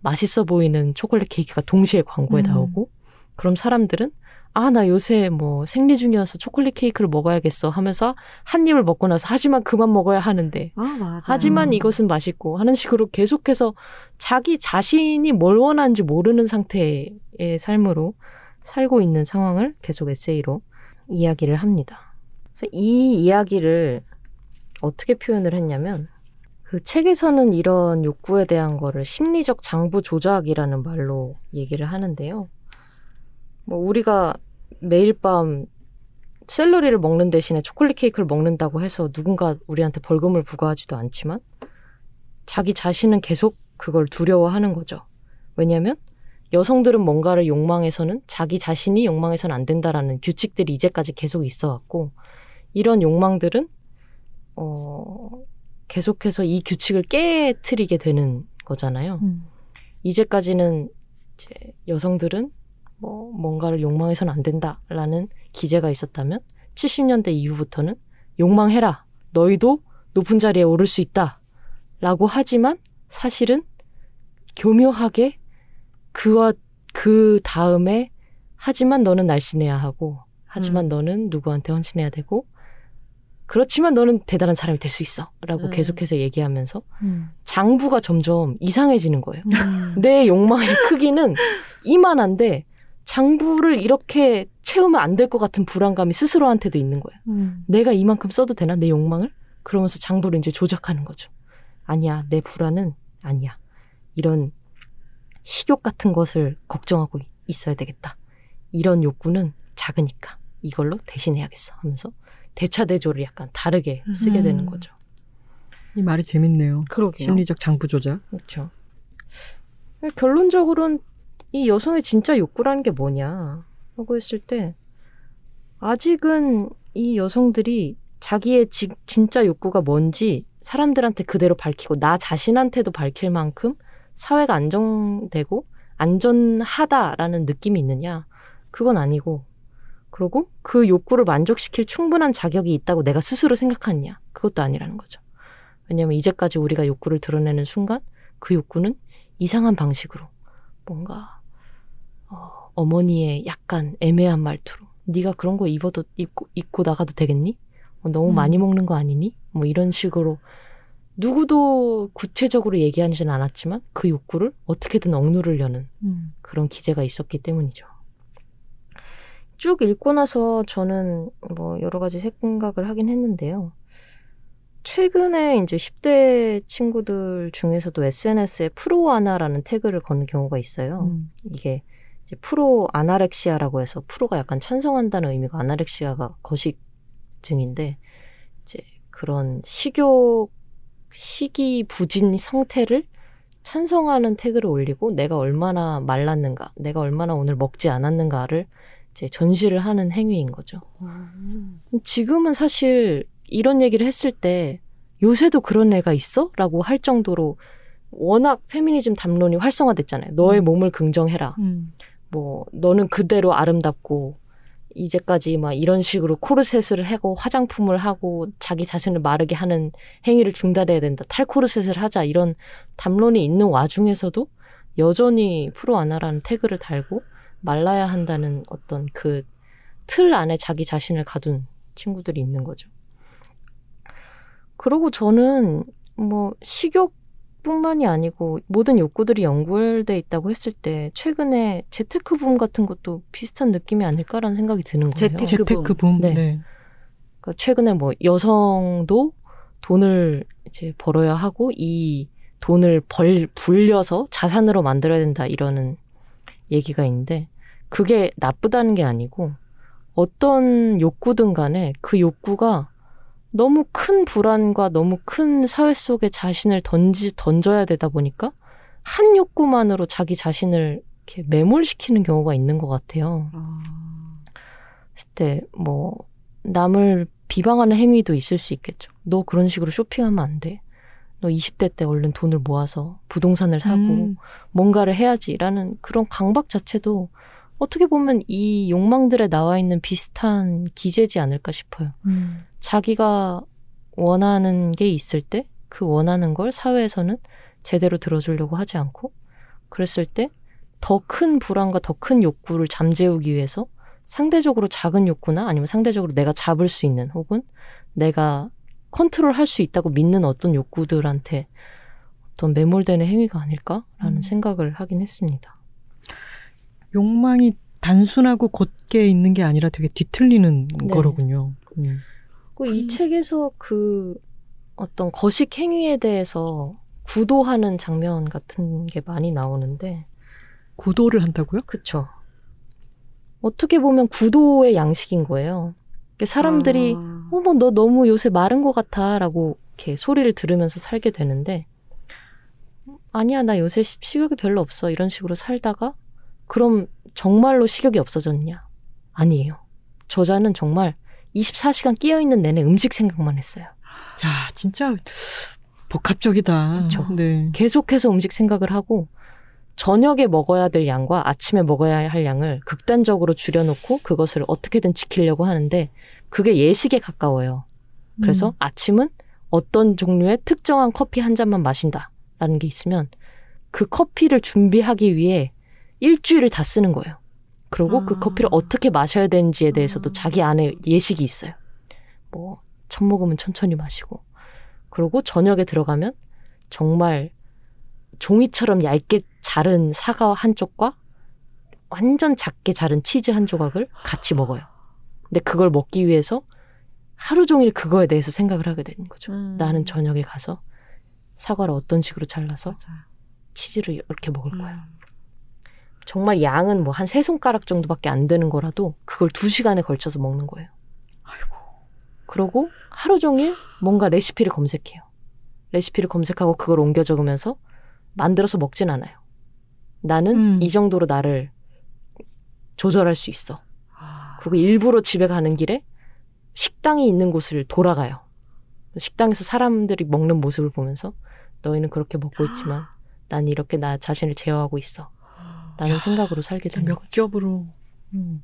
맛있어 보이는 초콜릿 케이크가 동시에 광고에 음. 나오고 그럼 사람들은 아, 나 요새 뭐 생리 중이어서 초콜릿 케이크를 먹어야겠어 하면서 한 입을 먹고 나서 하지만 그만 먹어야 하는데 아, 맞아. 하지만 음. 이것은 맛있고 하는 식으로 계속해서 자기 자신이 뭘 원하는지 모르는 상태의 삶으로 살고 있는 상황을 계속 에세이로 이야기를 합니다. 그래서 이 이야기를 어떻게 표현을 했냐면 그 책에서는 이런 욕구에 대한 거를 심리적 장부 조작이라는 말로 얘기를 하는데요. 뭐 우리가 매일 밤 샐러리를 먹는 대신에 초콜릿 케이크를 먹는다고 해서 누군가 우리한테 벌금을 부과하지도 않지만 자기 자신은 계속 그걸 두려워하는 거죠. 왜냐하면 여성들은 뭔가를 욕망해서는 자기 자신이 욕망해서는 안 된다라는 규칙들이 이제까지 계속 있어 왔고 이런 욕망들은 어 계속해서 이 규칙을 깨트리게 되는 거잖아요. 음. 이제까지는 이제 여성들은 뭐 뭔가를 욕망해서는 안 된다라는 기재가 있었다면 70년대 이후부터는 욕망해라. 너희도 높은 자리에 오를 수 있다. 라고 하지만 사실은 교묘하게 그와 그 다음에 하지만 너는 날씬해야 하고 하지만 너는 누구한테 헌신해야 되고 그렇지만 너는 대단한 사람이 될 수 있어 라고 음. 계속해서 얘기하면서 음. 장부가 점점 이상해지는 거예요. 음. 내 욕망의 크기는 이만한데 장부를 이렇게 채우면 안 될 것 같은 불안감이 스스로한테도 있는 거예요. 음. 내가 이만큼 써도 되나 내 욕망을? 그러면서 장부를 이제 조작하는 거죠. 아니야, 내 불안은 아니야. 이런 식욕 같은 것을 걱정하고 있어야 되겠다. 이런 욕구는 작으니까 이걸로 대신해야겠어 하면서 대차대조를 약간 다르게 쓰게 되는 음. 거죠. 이 말이 재밌네요. 그러게요. 심리적 장부 조작. 그렇죠. 결론적으로는 이 여성의 진짜 욕구라는 게 뭐냐? 하고 했을 때 아직은 이 여성들이 자기의 지- 진짜 욕구가 뭔지 사람들한테 그대로 밝히고 나 자신한테도 밝힐 만큼 사회가 안정되고 안전하다라는 느낌이 있느냐? 그건 아니고 그리고 그 욕구를 만족시킬 충분한 자격이 있다고 내가 스스로 생각하느냐? 그것도 아니라는 거죠. 왜냐하면 이제까지 우리가 욕구를 드러내는 순간 그 욕구는 이상한 방식으로 뭔가 어, 어머니의 약간 애매한 말투로 네가 그런 거 입어도 입고 입고 나가도 되겠니? 어, 너무 음. 많이 먹는 거 아니니? 뭐 이런 식으로 누구도 구체적으로 얘기하지는 않았지만 그 욕구를 어떻게든 억누르려는 음. 그런 기제가 있었기 때문이죠. 쭉 읽고 나서 저는 뭐 여러 가지 생각을 하긴 했는데요. 최근에 이제 10대 친구들 중에서도 SNS에 프로 아나라는 태그를 거는 경우가 있어요. 음. 이게 프로 아나렉시아라고 해서 프로가 약간 찬성한다는 의미가 아나렉시아가 거식증인데 이제 그런 식욕 식이 부진 상태를 찬성하는 태그를 올리고 내가 얼마나 말랐는가, 내가 얼마나 오늘 먹지 않았는가를 이제 전시를 하는 행위인 거죠. 지금은 사실 이런 얘기를 했을 때 요새도 그런 애가 있어? 라고 할 정도로 워낙 페미니즘 담론이 활성화됐잖아요. 너의 음. 몸을 긍정해라. 음. 뭐 너는 그대로 아름답고 이제까지 막 이런 식으로 코르셋을 하고 화장품을 하고 자기 자신을 마르게 하는 행위를 중단해야 된다. 탈코르셋을 하자. 이런 담론이 있는 와중에서도 여전히 프로 아나라는 태그를 달고 말라야 한다는 어떤 그 틀 안에 자기 자신을 가둔 친구들이 있는 거죠. 그리고 저는 뭐 식욕 뿐만이 아니고 모든 욕구들이 연결돼 있다고 했을 때 최근에 재테크 붐 같은 것도 비슷한 느낌이 아닐까라는 생각이 드는 거예요. 재테크 재테크 붐. 네. 네. 그러니까 최근에 뭐 여성도 돈을 이제 벌어야 하고 이 돈을 벌 불려서 자산으로 만들어야 된다 이러는 얘기가 있는데 그게 나쁘다는 게 아니고 어떤 욕구든 간에 그 욕구가 너무 큰 불안과 너무 큰 사회 속에 자신을 던지 던져야 되다 보니까 한 욕구만으로 자기 자신을 이렇게 매몰시키는 경우가 있는 것 같아요. 아. 그때 뭐 남을 비방하는 행위도 있을 수 있겠죠. 너 그런 식으로 쇼핑하면 안 돼. 너 20대 때 얼른 돈을 모아서 부동산을 사고 음. 뭔가를 해야지라는 그런 강박 자체도 어떻게 보면 이 욕망들에 나와 있는 비슷한 기제지 않을까 싶어요. 음. 자기가 원하는 게 있을 때 그 원하는 걸 사회에서는 제대로 들어주려고 하지 않고 그랬을 때 더 큰 불안과 더 큰 욕구를 잠재우기 위해서 상대적으로 작은 욕구나 아니면 상대적으로 내가 잡을 수 있는 혹은 내가 컨트롤 할 수 있다고 믿는 어떤 욕구들한테 어떤 매몰되는 행위가 아닐까라는 음. 생각을 하긴 했습니다. 욕망이 단순하고 곧게 있는 게 아니라 되게 뒤틀리는 네. 거로군요. 음. 그이 책에서 그 어떤 거식 행위에 대해서 구도하는 장면 같은 게 많이 나오는데 구도를 한다고요? 그쵸. 어떻게 보면 구도의 양식인 거예요. 이렇게 사람들이 아. 어머 너 너무 요새 마른 것 같아라고 이렇게 소리를 들으면서 살게 되는데 아니야 나 요새 시- 식욕이 별로 없어 이런 식으로 살다가 그럼 정말로 식욕이 없어졌냐? 아니에요. 저자는 정말 24시간 끼어 있는 내내 음식 생각만 했어요. 야, 진짜 복합적이다. 그쵸. 네. 계속해서 음식 생각을 하고 저녁에 먹어야 될 양과 아침에 먹어야 할 양을 극단적으로 줄여놓고 그것을 어떻게든 지키려고 하는데 그게 예식에 가까워요. 그래서 음. 아침은 어떤 종류의 특정한 커피 한 잔만 마신다라는 게 있으면 그 커피를 준비하기 위해 일주일을 다 쓰는 거예요. 그리고 그 아. 커피를 어떻게 마셔야 되는지에 대해서도 아. 자기 안에 예식이 있어요. 뭐, 첫 모금은 천천히 마시고. 그리고 저녁에 들어가면 정말 종이처럼 얇게 자른 사과 한 쪽과 완전 작게 자른 치즈 한 조각을 같이 먹어요. 근데 그걸 먹기 위해서 하루 종일 그거에 대해서 생각을 하게 되는 거죠. 음. 나는 저녁에 가서 사과를 어떤 식으로 잘라서 맞아요. 치즈를 이렇게 먹을 거야. 음. 정말 양은 뭐 한 세 손가락 정도밖에 안 되는 거라도 그걸 두 시간에 걸쳐서 먹는 거예요. 아이고. 그러고 하루 종일 뭔가 레시피를 검색해요. 레시피를 검색하고 그걸 옮겨 적으면서 만들어서 먹진 않아요. 나는 음. 이 정도로 나를 조절할 수 있어. 아. 그리고 일부러 집에 가는 길에 식당이 있는 곳을 돌아가요. 식당에서 사람들이 먹는 모습을 보면서 너희는 그렇게 먹고 있지만 난 이렇게 나 자신을 제어하고 있어. 라는 생각으로 살게 되는 몇. 겹으로. 음.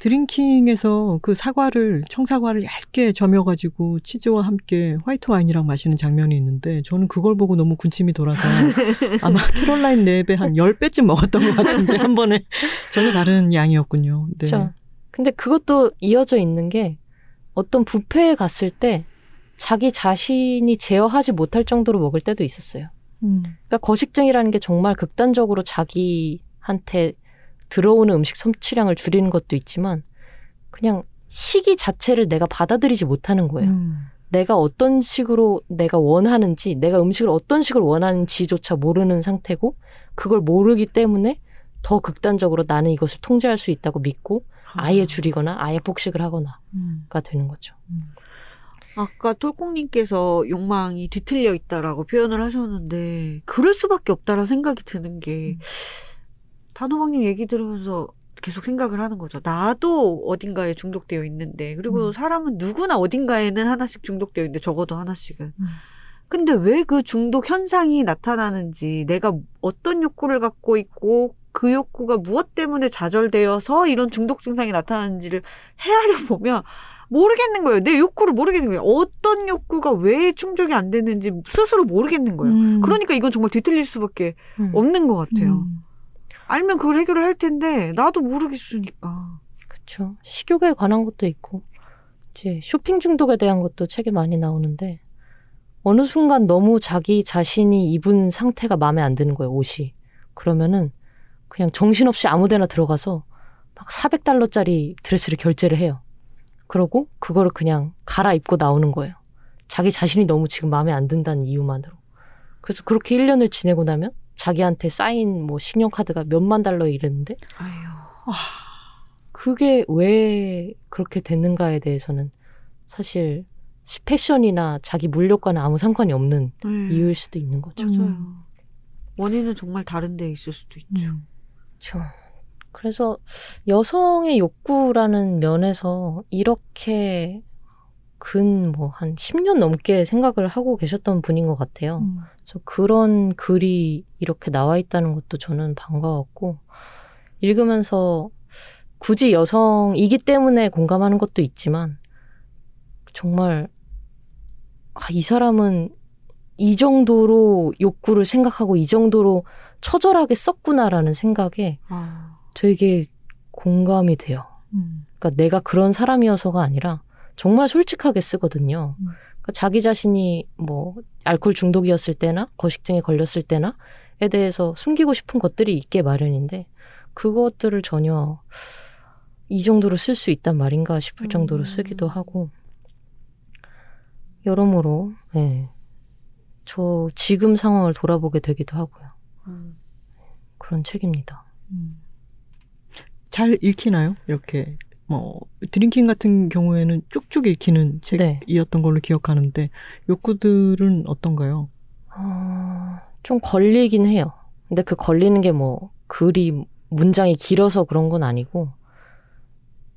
드링킹에서 그 사과를 청사과를 얇게 점여가지고 치즈와 함께 화이트 와인이랑 마시는 장면이 있는데 저는 그걸 보고 너무 군침이 돌아서 아마 캐롤라인 랩에 한 10배쯤 먹었던 것 같은데 한 번에 전혀 다른 양이었군요. 네. 그렇죠. 근데 그것도 이어져 있는 게 어떤 뷔페에 갔을 때 자기 자신이 제어하지 못할 정도로 먹을 때도 있었어요. 음. 그러니까 거식증이라는 게 정말 극단적으로 자기한테 들어오는 음식 섭취량을 줄이는 것도 있지만 그냥 시기 자체를 내가 받아들이지 못하는 거예요. 음. 내가 어떤 식으로 내가 원하는지, 내가 음식을 어떤 식으로 원하는지조차 모르는 상태고, 그걸 모르기 때문에 더 극단적으로 나는 이것을 통제할 수 있다고 믿고, 아예 줄이거나 아예 폭식을 하거나가 음. 되는 거죠. 아까 톨콩님께서 욕망이 뒤틀려 있다라고 표현을 하셨는데 그럴 수밖에 없다라 생각이 드는 게 단호박님 얘기 들으면서 계속 생각을 하는 거죠. 나도 어딘가에 중독되어 있는데 그리고 음. 사람은 누구나 어딘가에는 하나씩 중독되어 있는데 적어도 하나씩은. 음. 근데 왜 그 중독 현상이 나타나는지 내가 어떤 욕구를 갖고 있고 그 욕구가 무엇 때문에 좌절되어서 이런 중독 증상이 나타나는지를 헤아려 보면 모르겠는 거예요. 내 욕구를 모르겠는 거예요. 어떤 욕구가 왜 충족이 안 되는지 스스로 모르겠는 거예요. 음. 그러니까 이건 정말 뒤틀릴 수밖에 음. 없는 것 같아요. 음. 알면 그걸 해결을 할 텐데 나도 모르겠으니까. 그렇죠. 식욕에 관한 것도 있고, 이제 쇼핑 중독에 대한 것도 책에 많이 나오는데, 어느 순간 너무 자기 자신이 입은 상태가 마음에 안 드는 거예요, 옷이. 그러면은 그냥 정신없이 아무 데나 들어가서 막 400달러짜리 드레스를 결제를 해요. 그러고 그거를 그냥 갈아입고 나오는 거예요. 자기 자신이 너무 지금 마음에 안 든다는 이유만으로. 그래서 그렇게 1년을 지내고 나면 자기한테 쌓인 뭐 신용카드가 몇만 달러에 이르는데 아유. 그게 왜 그렇게 됐는가에 대해서는 사실 패션이나 자기 물욕과는 아무 상관이 없는 네. 이유일 수도 있는 거죠. 맞아요. 음. 원인은 정말 다른 데 있을 수도 있죠. 음. 그렇죠. 그래서 여성의 욕구라는 면에서 이렇게 근 뭐 한 10년 넘게 생각을 하고 계셨던 분인 것 같아요. 음. 그래서 그런 글이 이렇게 나와 있다는 것도 저는 반가웠고 읽으면서 굳이 여성이기 때문에 공감하는 것도 있지만 정말 아, 이 사람은 이 정도로 욕구를 생각하고 이 정도로 처절하게 썼구나라는 생각에 아. 되게 공감이 돼요. 음. 그러니까 내가 그런 사람이어서가 아니라 정말 솔직하게 쓰거든요. 음. 그러니까 자기 자신이 뭐 알코올 중독이었을 때나 거식증에 걸렸을 때나에 대해서 숨기고 싶은 것들이 있게 마련인데 그것들을 전혀 이 정도로 쓸 수 있단 말인가 싶을 정도로 음. 쓰기도 하고 여러모로 예. 저 지금 상황을 돌아보게 되기도 하고요. 음. 그런 책입니다. 음. 잘 읽히나요? 이렇게 뭐 드링킹 같은 경우에는 쭉쭉 읽히는 네. 책이었던 걸로 기억하는데 욕구들은 어떤가요? 어, 좀 걸리긴 해요. 근데 그 걸리는 게 뭐 글이 문장이 길어서 그런 건 아니고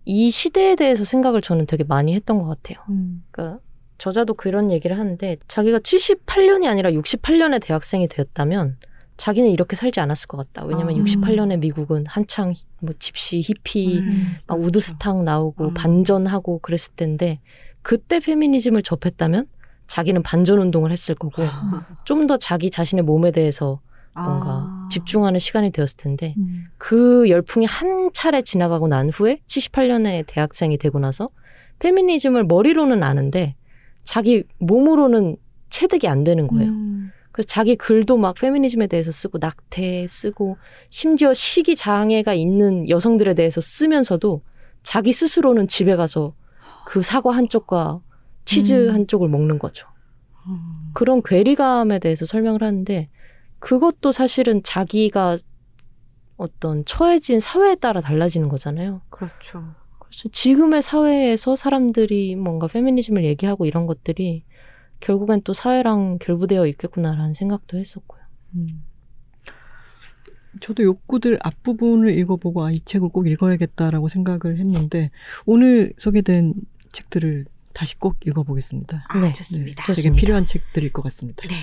이 시대에 대해서 생각을 저는 되게 많이 했던 것 같아요. 음. 그러니까 저자도 그런 얘기를 하는데 자기가 78년이 아니라 68년에 대학생이 되었다면 자기는 이렇게 살지 않았을 것 같다. 왜냐면 아. 68년에 미국은 한창 뭐 집시, 히피, 음. 막 우드스탁 나오고 음. 반전하고 그랬을 텐데 그때 페미니즘을 접했다면 자기는 반전 운동을 했을 거고 좀더 자기 자신의 몸에 대해서 뭔가 아. 집중하는 시간이 되었을 텐데 음. 그 열풍이 한 차례 지나가고 난 후에 78년에 대학생이 되고 나서 페미니즘을 머리로는 아는데 자기 몸으로는 체득이 안 되는 거예요. 음. 그래서 자기 글도 막 페미니즘에 대해서 쓰고 낙태 쓰고 심지어 식이 장애가 있는 여성들에 대해서 쓰면서도 자기 스스로는 집에 가서 그 사과 한 쪽과 치즈 음. 한 쪽을 먹는 거죠. 음. 그런 괴리감에 대해서 설명을 하는데 그것도 사실은 자기가 어떤 처해진 사회에 따라 달라지는 거잖아요. 그렇죠. 그래서 지금의 사회에서 사람들이 뭔가 페미니즘을 얘기하고 이런 것들이 결국엔 또 사회랑 결부되어 있겠구나라는 생각도 했었고요. 음. 저도 욕구들 앞부분을 읽어보고 아, 이 책을 꼭 읽어야겠다라고 생각을 했는데 오늘 소개된 책들을 다시 꼭 읽어보겠습니다. 아, 네. 좋습니다. 되게 좋습니다. 필요한 책들일 것 같습니다. 네.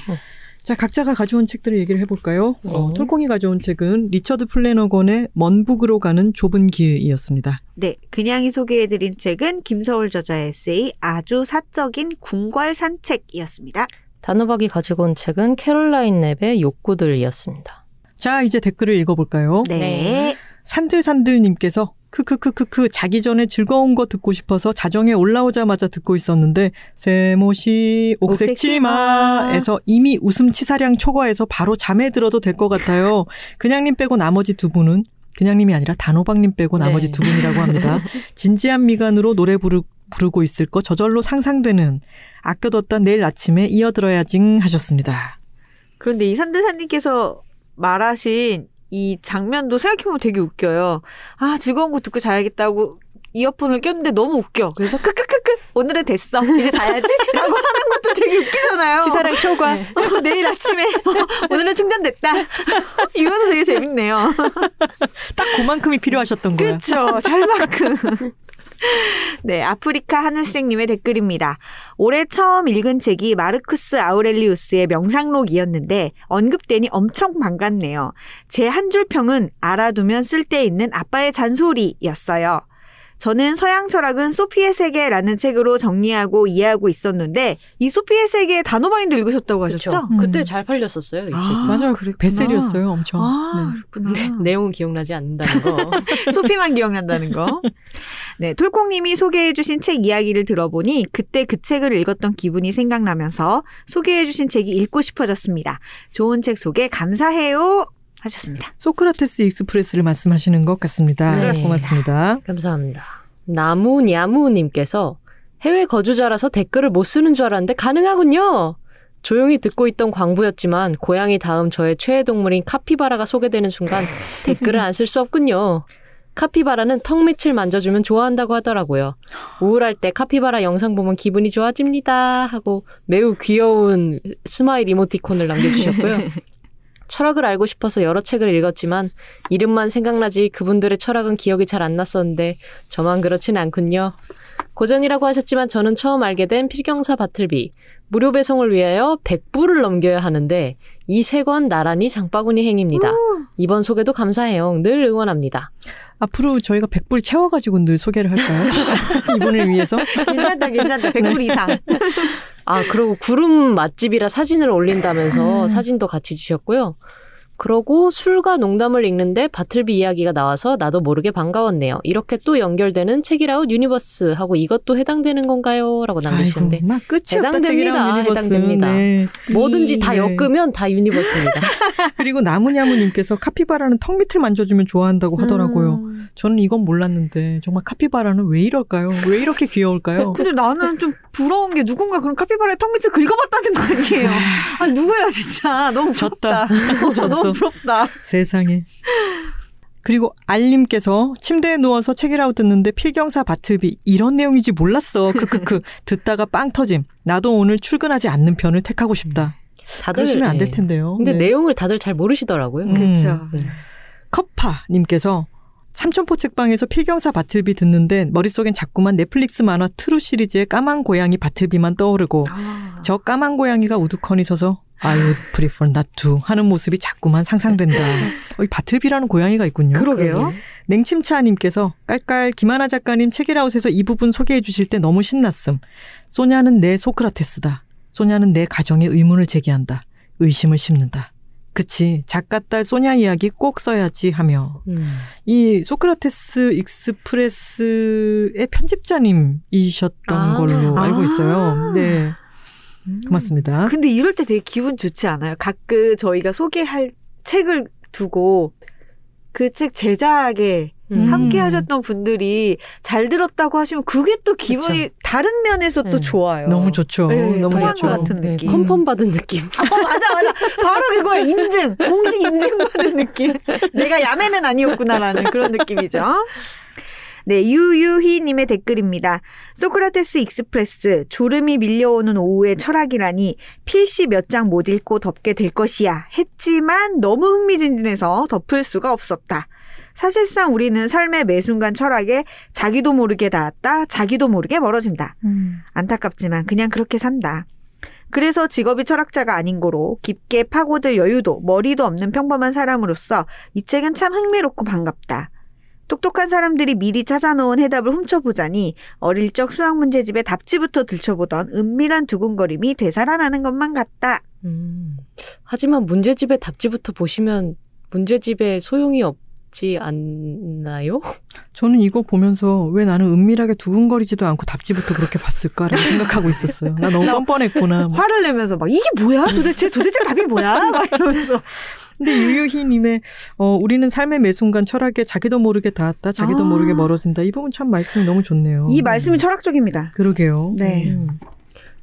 자, 각자가 가져온 책들을 얘기를 해볼까요? 어, 네. 톨콩이 가져온 책은 리처드 플래너건의 먼 북으로 가는 좁은 길이었습니다. 네, 그냥이 소개해드린 책은 김서울 저자의 에세이 아주 사적인 궁궐 산책이었습니다. 단호박이 가지고 온 책은 캐롤라인 랩의 욕구들이었습니다. 자, 이제 댓글을 읽어볼까요? 네. 네. 산들산들님께서 크크크크크 자기 전에 즐거운 거 듣고 싶어서 자정에 올라오자마자 듣고 있었는데 세모시 옥색치마에서 이미 웃음 치사량 초과해서 바로 잠에 들어도 될 것 같아요. 그냥님 빼고 나머지 두 분은 그냥님이 아니라 단호박님 빼고 나머지 네. 두 분이라고 합니다. 진지한 미간으로 노래 부르, 부르고 있을 거 저절로 상상되는 아껴뒀다 내일 아침에 이어들어야지 하셨습니다. 그런데 이 산드사님께서 말하신 이 장면도 생각해보면 되게 웃겨요. 아, 즐거운 거 듣고 자야겠다고 이어폰을 꼈는데 너무 웃겨. 그래서 크크크크 오늘은 됐어. 이제 자야지. 라고 하는 것도 되게 웃기잖아요. 치사량 초과. 어, 내일 아침에 어, 오늘은 충전됐다. 이거도 되게 재밌네요. 딱 그만큼이 필요하셨던 거야. 그렇죠. 잘만큼. 네, 아프리카 하늘색님의 댓글입니다. 올해 처음 읽은 책이 마르쿠스 아우렐리우스의 명상록이었는데 언급되니 엄청 반갑네요. 제 한 줄 평은 알아두면 쓸데 있는 아빠의 잔소리였어요. 저는 서양 철학은 소피의 세계라는 책으로 정리하고 이해하고 있었는데 이 소피의 세계 단호박님도 읽으셨다고 하셨죠? 그쵸? 음. 그때 잘 팔렸었어요, 이 아, 책이. 맞아요. 그랬구나. 베셀이었어요, 엄청. 아, 네. 그렇구나. 내용은 기억나지 않는다는 거. 소피만 기억난다는 거. 네, 톨콩님이 소개해주신 책 이야기를 들어보니 그때 그 책을 읽었던 기분이 생각나면서 소개해주신 책이 읽고 싶어졌습니다. 좋은 책 소개 감사해요. 하셨습니다. 소크라테스 익스프레스를 말씀하시는 것 같습니다. 네. 고맙습니다. 감사합니다. 나무냐무님께서 해외 거주자라서 댓글을 못 쓰는 줄 알았는데 가능하군요. 조용히 듣고 있던 광부였지만 고양이 다음 저의 최애 동물인 카피바라가 소개되는 순간 댓글을 안 쓸 수 없군요. 카피바라는 턱 밑을 만져주면 좋아한다고 하더라고요. 우울할 때 카피바라 영상 보면 기분이 좋아집니다. 하고 매우 귀여운 스마일 이모티콘을 남겨주셨고요. 철학을 알고 싶어서 여러 책을 읽었지만 이름만 생각나지 그분들의 철학은 기억이 잘 안 났었는데 저만 그렇진 않군요. 고전이라고 하셨지만 저는 처음 알게 된 필경사 바틀비. 무료 배송을 위하여 100불을 넘겨야 하는데 이 세 권 나란히 장바구니 행입니다. 이번 소개도 감사해요. 늘 응원합니다. 앞으로 저희가 100불 채워가지고 늘 소개를 할까요? 이분을 위해서. 괜찮다, 괜찮다. 100불 이상. 아, 그리고 구름 맛집이라 사진을 올린다면서 사진도 같이 주셨고요. 그러고 술과 농담을 읽는데 바틀비 이야기가 나와서 나도 모르게 반가웠네요. 이렇게 또 연결되는 책읽아웃 universe 하고 이것도 해당되는 건가요? 라고 없다 해당됩니다. 해당됩니다. 네. 뭐든지 이, 다 네. 엮으면 다 universe입니다. 그리고 나무냐무님께서 카피바라는 턱 밑을 만져주면 좋아한다고 하더라고요. 음. 저는 이건 몰랐는데 정말 카피바라는 왜 이럴까요? 왜 이렇게 귀여울까요? 근데 나는 좀 부러운 게 누군가 그런 카피바라의 턱 밑을 긁어봤다는 거 아니에요? 아, 누구야, 진짜. 너무. 졌다. 졌어. 부럽다. 세상에. 그리고 알님께서 침대에 누워서 책읽아웃 듣는데 필경사 바틀비 이런 내용인지 몰랐어. 크크크 듣다가 빵 터짐. 나도 오늘 출근하지 않는 편을 택하고 싶다. 다들 그러시면 안될 예. 텐데요. 근데 네. 내용을 다들 잘 모르시더라고요. 음. 그렇죠. 네. 커파님께서 삼천포 책방에서 필경사 바틀비 듣는데 머릿속엔 자꾸만 넷플릭스 만화 트루 시리즈의 까만 고양이 바틀비만 떠오르고 아. 저 까만 고양이가 우두커니 서서 I would prefer not to 하는 모습이 자꾸만 상상된다. 어, 이 바틀비라는 고양이가 있군요. 그러게요. 냉침차님께서 깔깔 김하나 작가님 책읽아웃에서 이 부분 소개해 주실 때 너무 신났음. 소냐는 내 소크라테스다. 소냐는 내 가정에 의문을 제기한다. 의심을 심는다. 그치. 작가 딸 소냐 이야기 꼭 써야지 하며 음. 이 소크라테스 익스프레스의 편집자님이셨던 아. 걸로 알고 있어요. 아. 네. 음. 고맙습니다. 근데 이럴 때 되게 기분 좋지 않아요? 가끔 저희가 소개할 책을 두고 그 책 제작에 음. 함께 하셨던 분들이 잘 들었다고 하시면 그게 또 기분이 다른 면에서 또 네. 좋아요. 너무 좋죠. 네, 너무 통한 좋죠. 것 같은 네, 느낌. confirm 받은 느낌. 어, 맞아, 맞아. 바로 그거야. 인증. 공식 인증 받은 느낌. 내가 야매는 아니었구나라는 그런 느낌이죠. 네, 유유희님의 댓글입니다. 소크라테스 익스프레스, 졸음이 밀려오는 오후의 철학이라니 필시 몇 장 못 읽고 덮게 될 것이야. 했지만 너무 흥미진진해서 덮을 수가 없었다. 사실상 우리는 삶의 매 순간 철학에 자기도 모르게 닿았다, 자기도 모르게 멀어진다. 음. 안타깝지만 그냥 그렇게 산다. 그래서 직업이 철학자가 아닌 거로 깊게 파고들 여유도 머리도 없는 평범한 사람으로서 이 책은 참 흥미롭고 반갑다. 똑똑한 사람들이 미리 찾아놓은 해답을 훔쳐보자니 어릴 적 수학 문제집에 답지부터 들춰보던 은밀한 두근거림이 되살아나는 것만 같다. 음. 하지만 문제집의 답지부터 보시면 문제집에 소용이 없지 않나요? 저는 이거 보면서 왜 나는 은밀하게 두근거리지도 않고 답지부터 그렇게 봤을까라고 생각하고 있었어요. 나 너무 나 뻔뻔했구나. 화를 내면서 막 이게 뭐야? 도대체 도대체 답이 뭐야? 막 이러면서 근데 유유희님의 어, 우리는 삶의 매 순간 철학에 자기도 모르게 닿았다, 자기도 아. 모르게 멀어진다. 이 부분 참 말씀이 너무 좋네요. 이 말씀이 철학적입니다. 그러게요. 네. 음.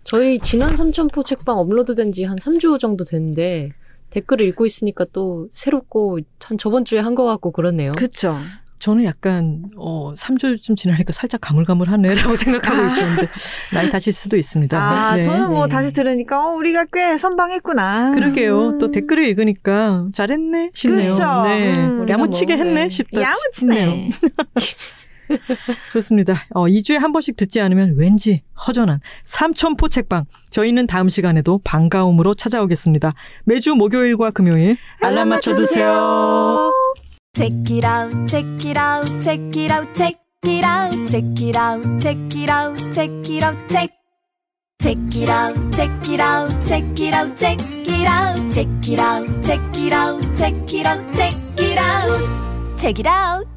저희 지난 삼천포 책방 업로드된 지 한 3주 정도 됐는데 댓글을 읽고 있으니까 또 새롭고 한 저번 주에 한것 같고 그렇네요. 그쵸. 저는 약간 어 3주쯤 지나니까 살짝 가물가물하네라고 생각하고 아. 있었는데 나이 다실 수도 있습니다. 아, 네. 저는 뭐 네. 다시 들으니까 어, 우리가 꽤 선방했구나. 그러게요. 음. 또 댓글을 읽으니까 잘했네 싶네요. 그쵸. 네. 음, 야무치게 뭐, 했네 네. 싶다. 야무치네. 좋습니다. 어, 2주에 한 번씩 듣지 않으면 왠지 허전한 삼천포 책방. 저희는 다음 시간에도 반가움으로 찾아오겠습니다. 매주 목요일과 금요일 알람 맞춰 두세요. Check it out, check it out, check it out, check it out, check it out, check it out, check it out, check. Check it out, check it out, check it out, check it out, check it out, check it out, check it out, check it out, check it out.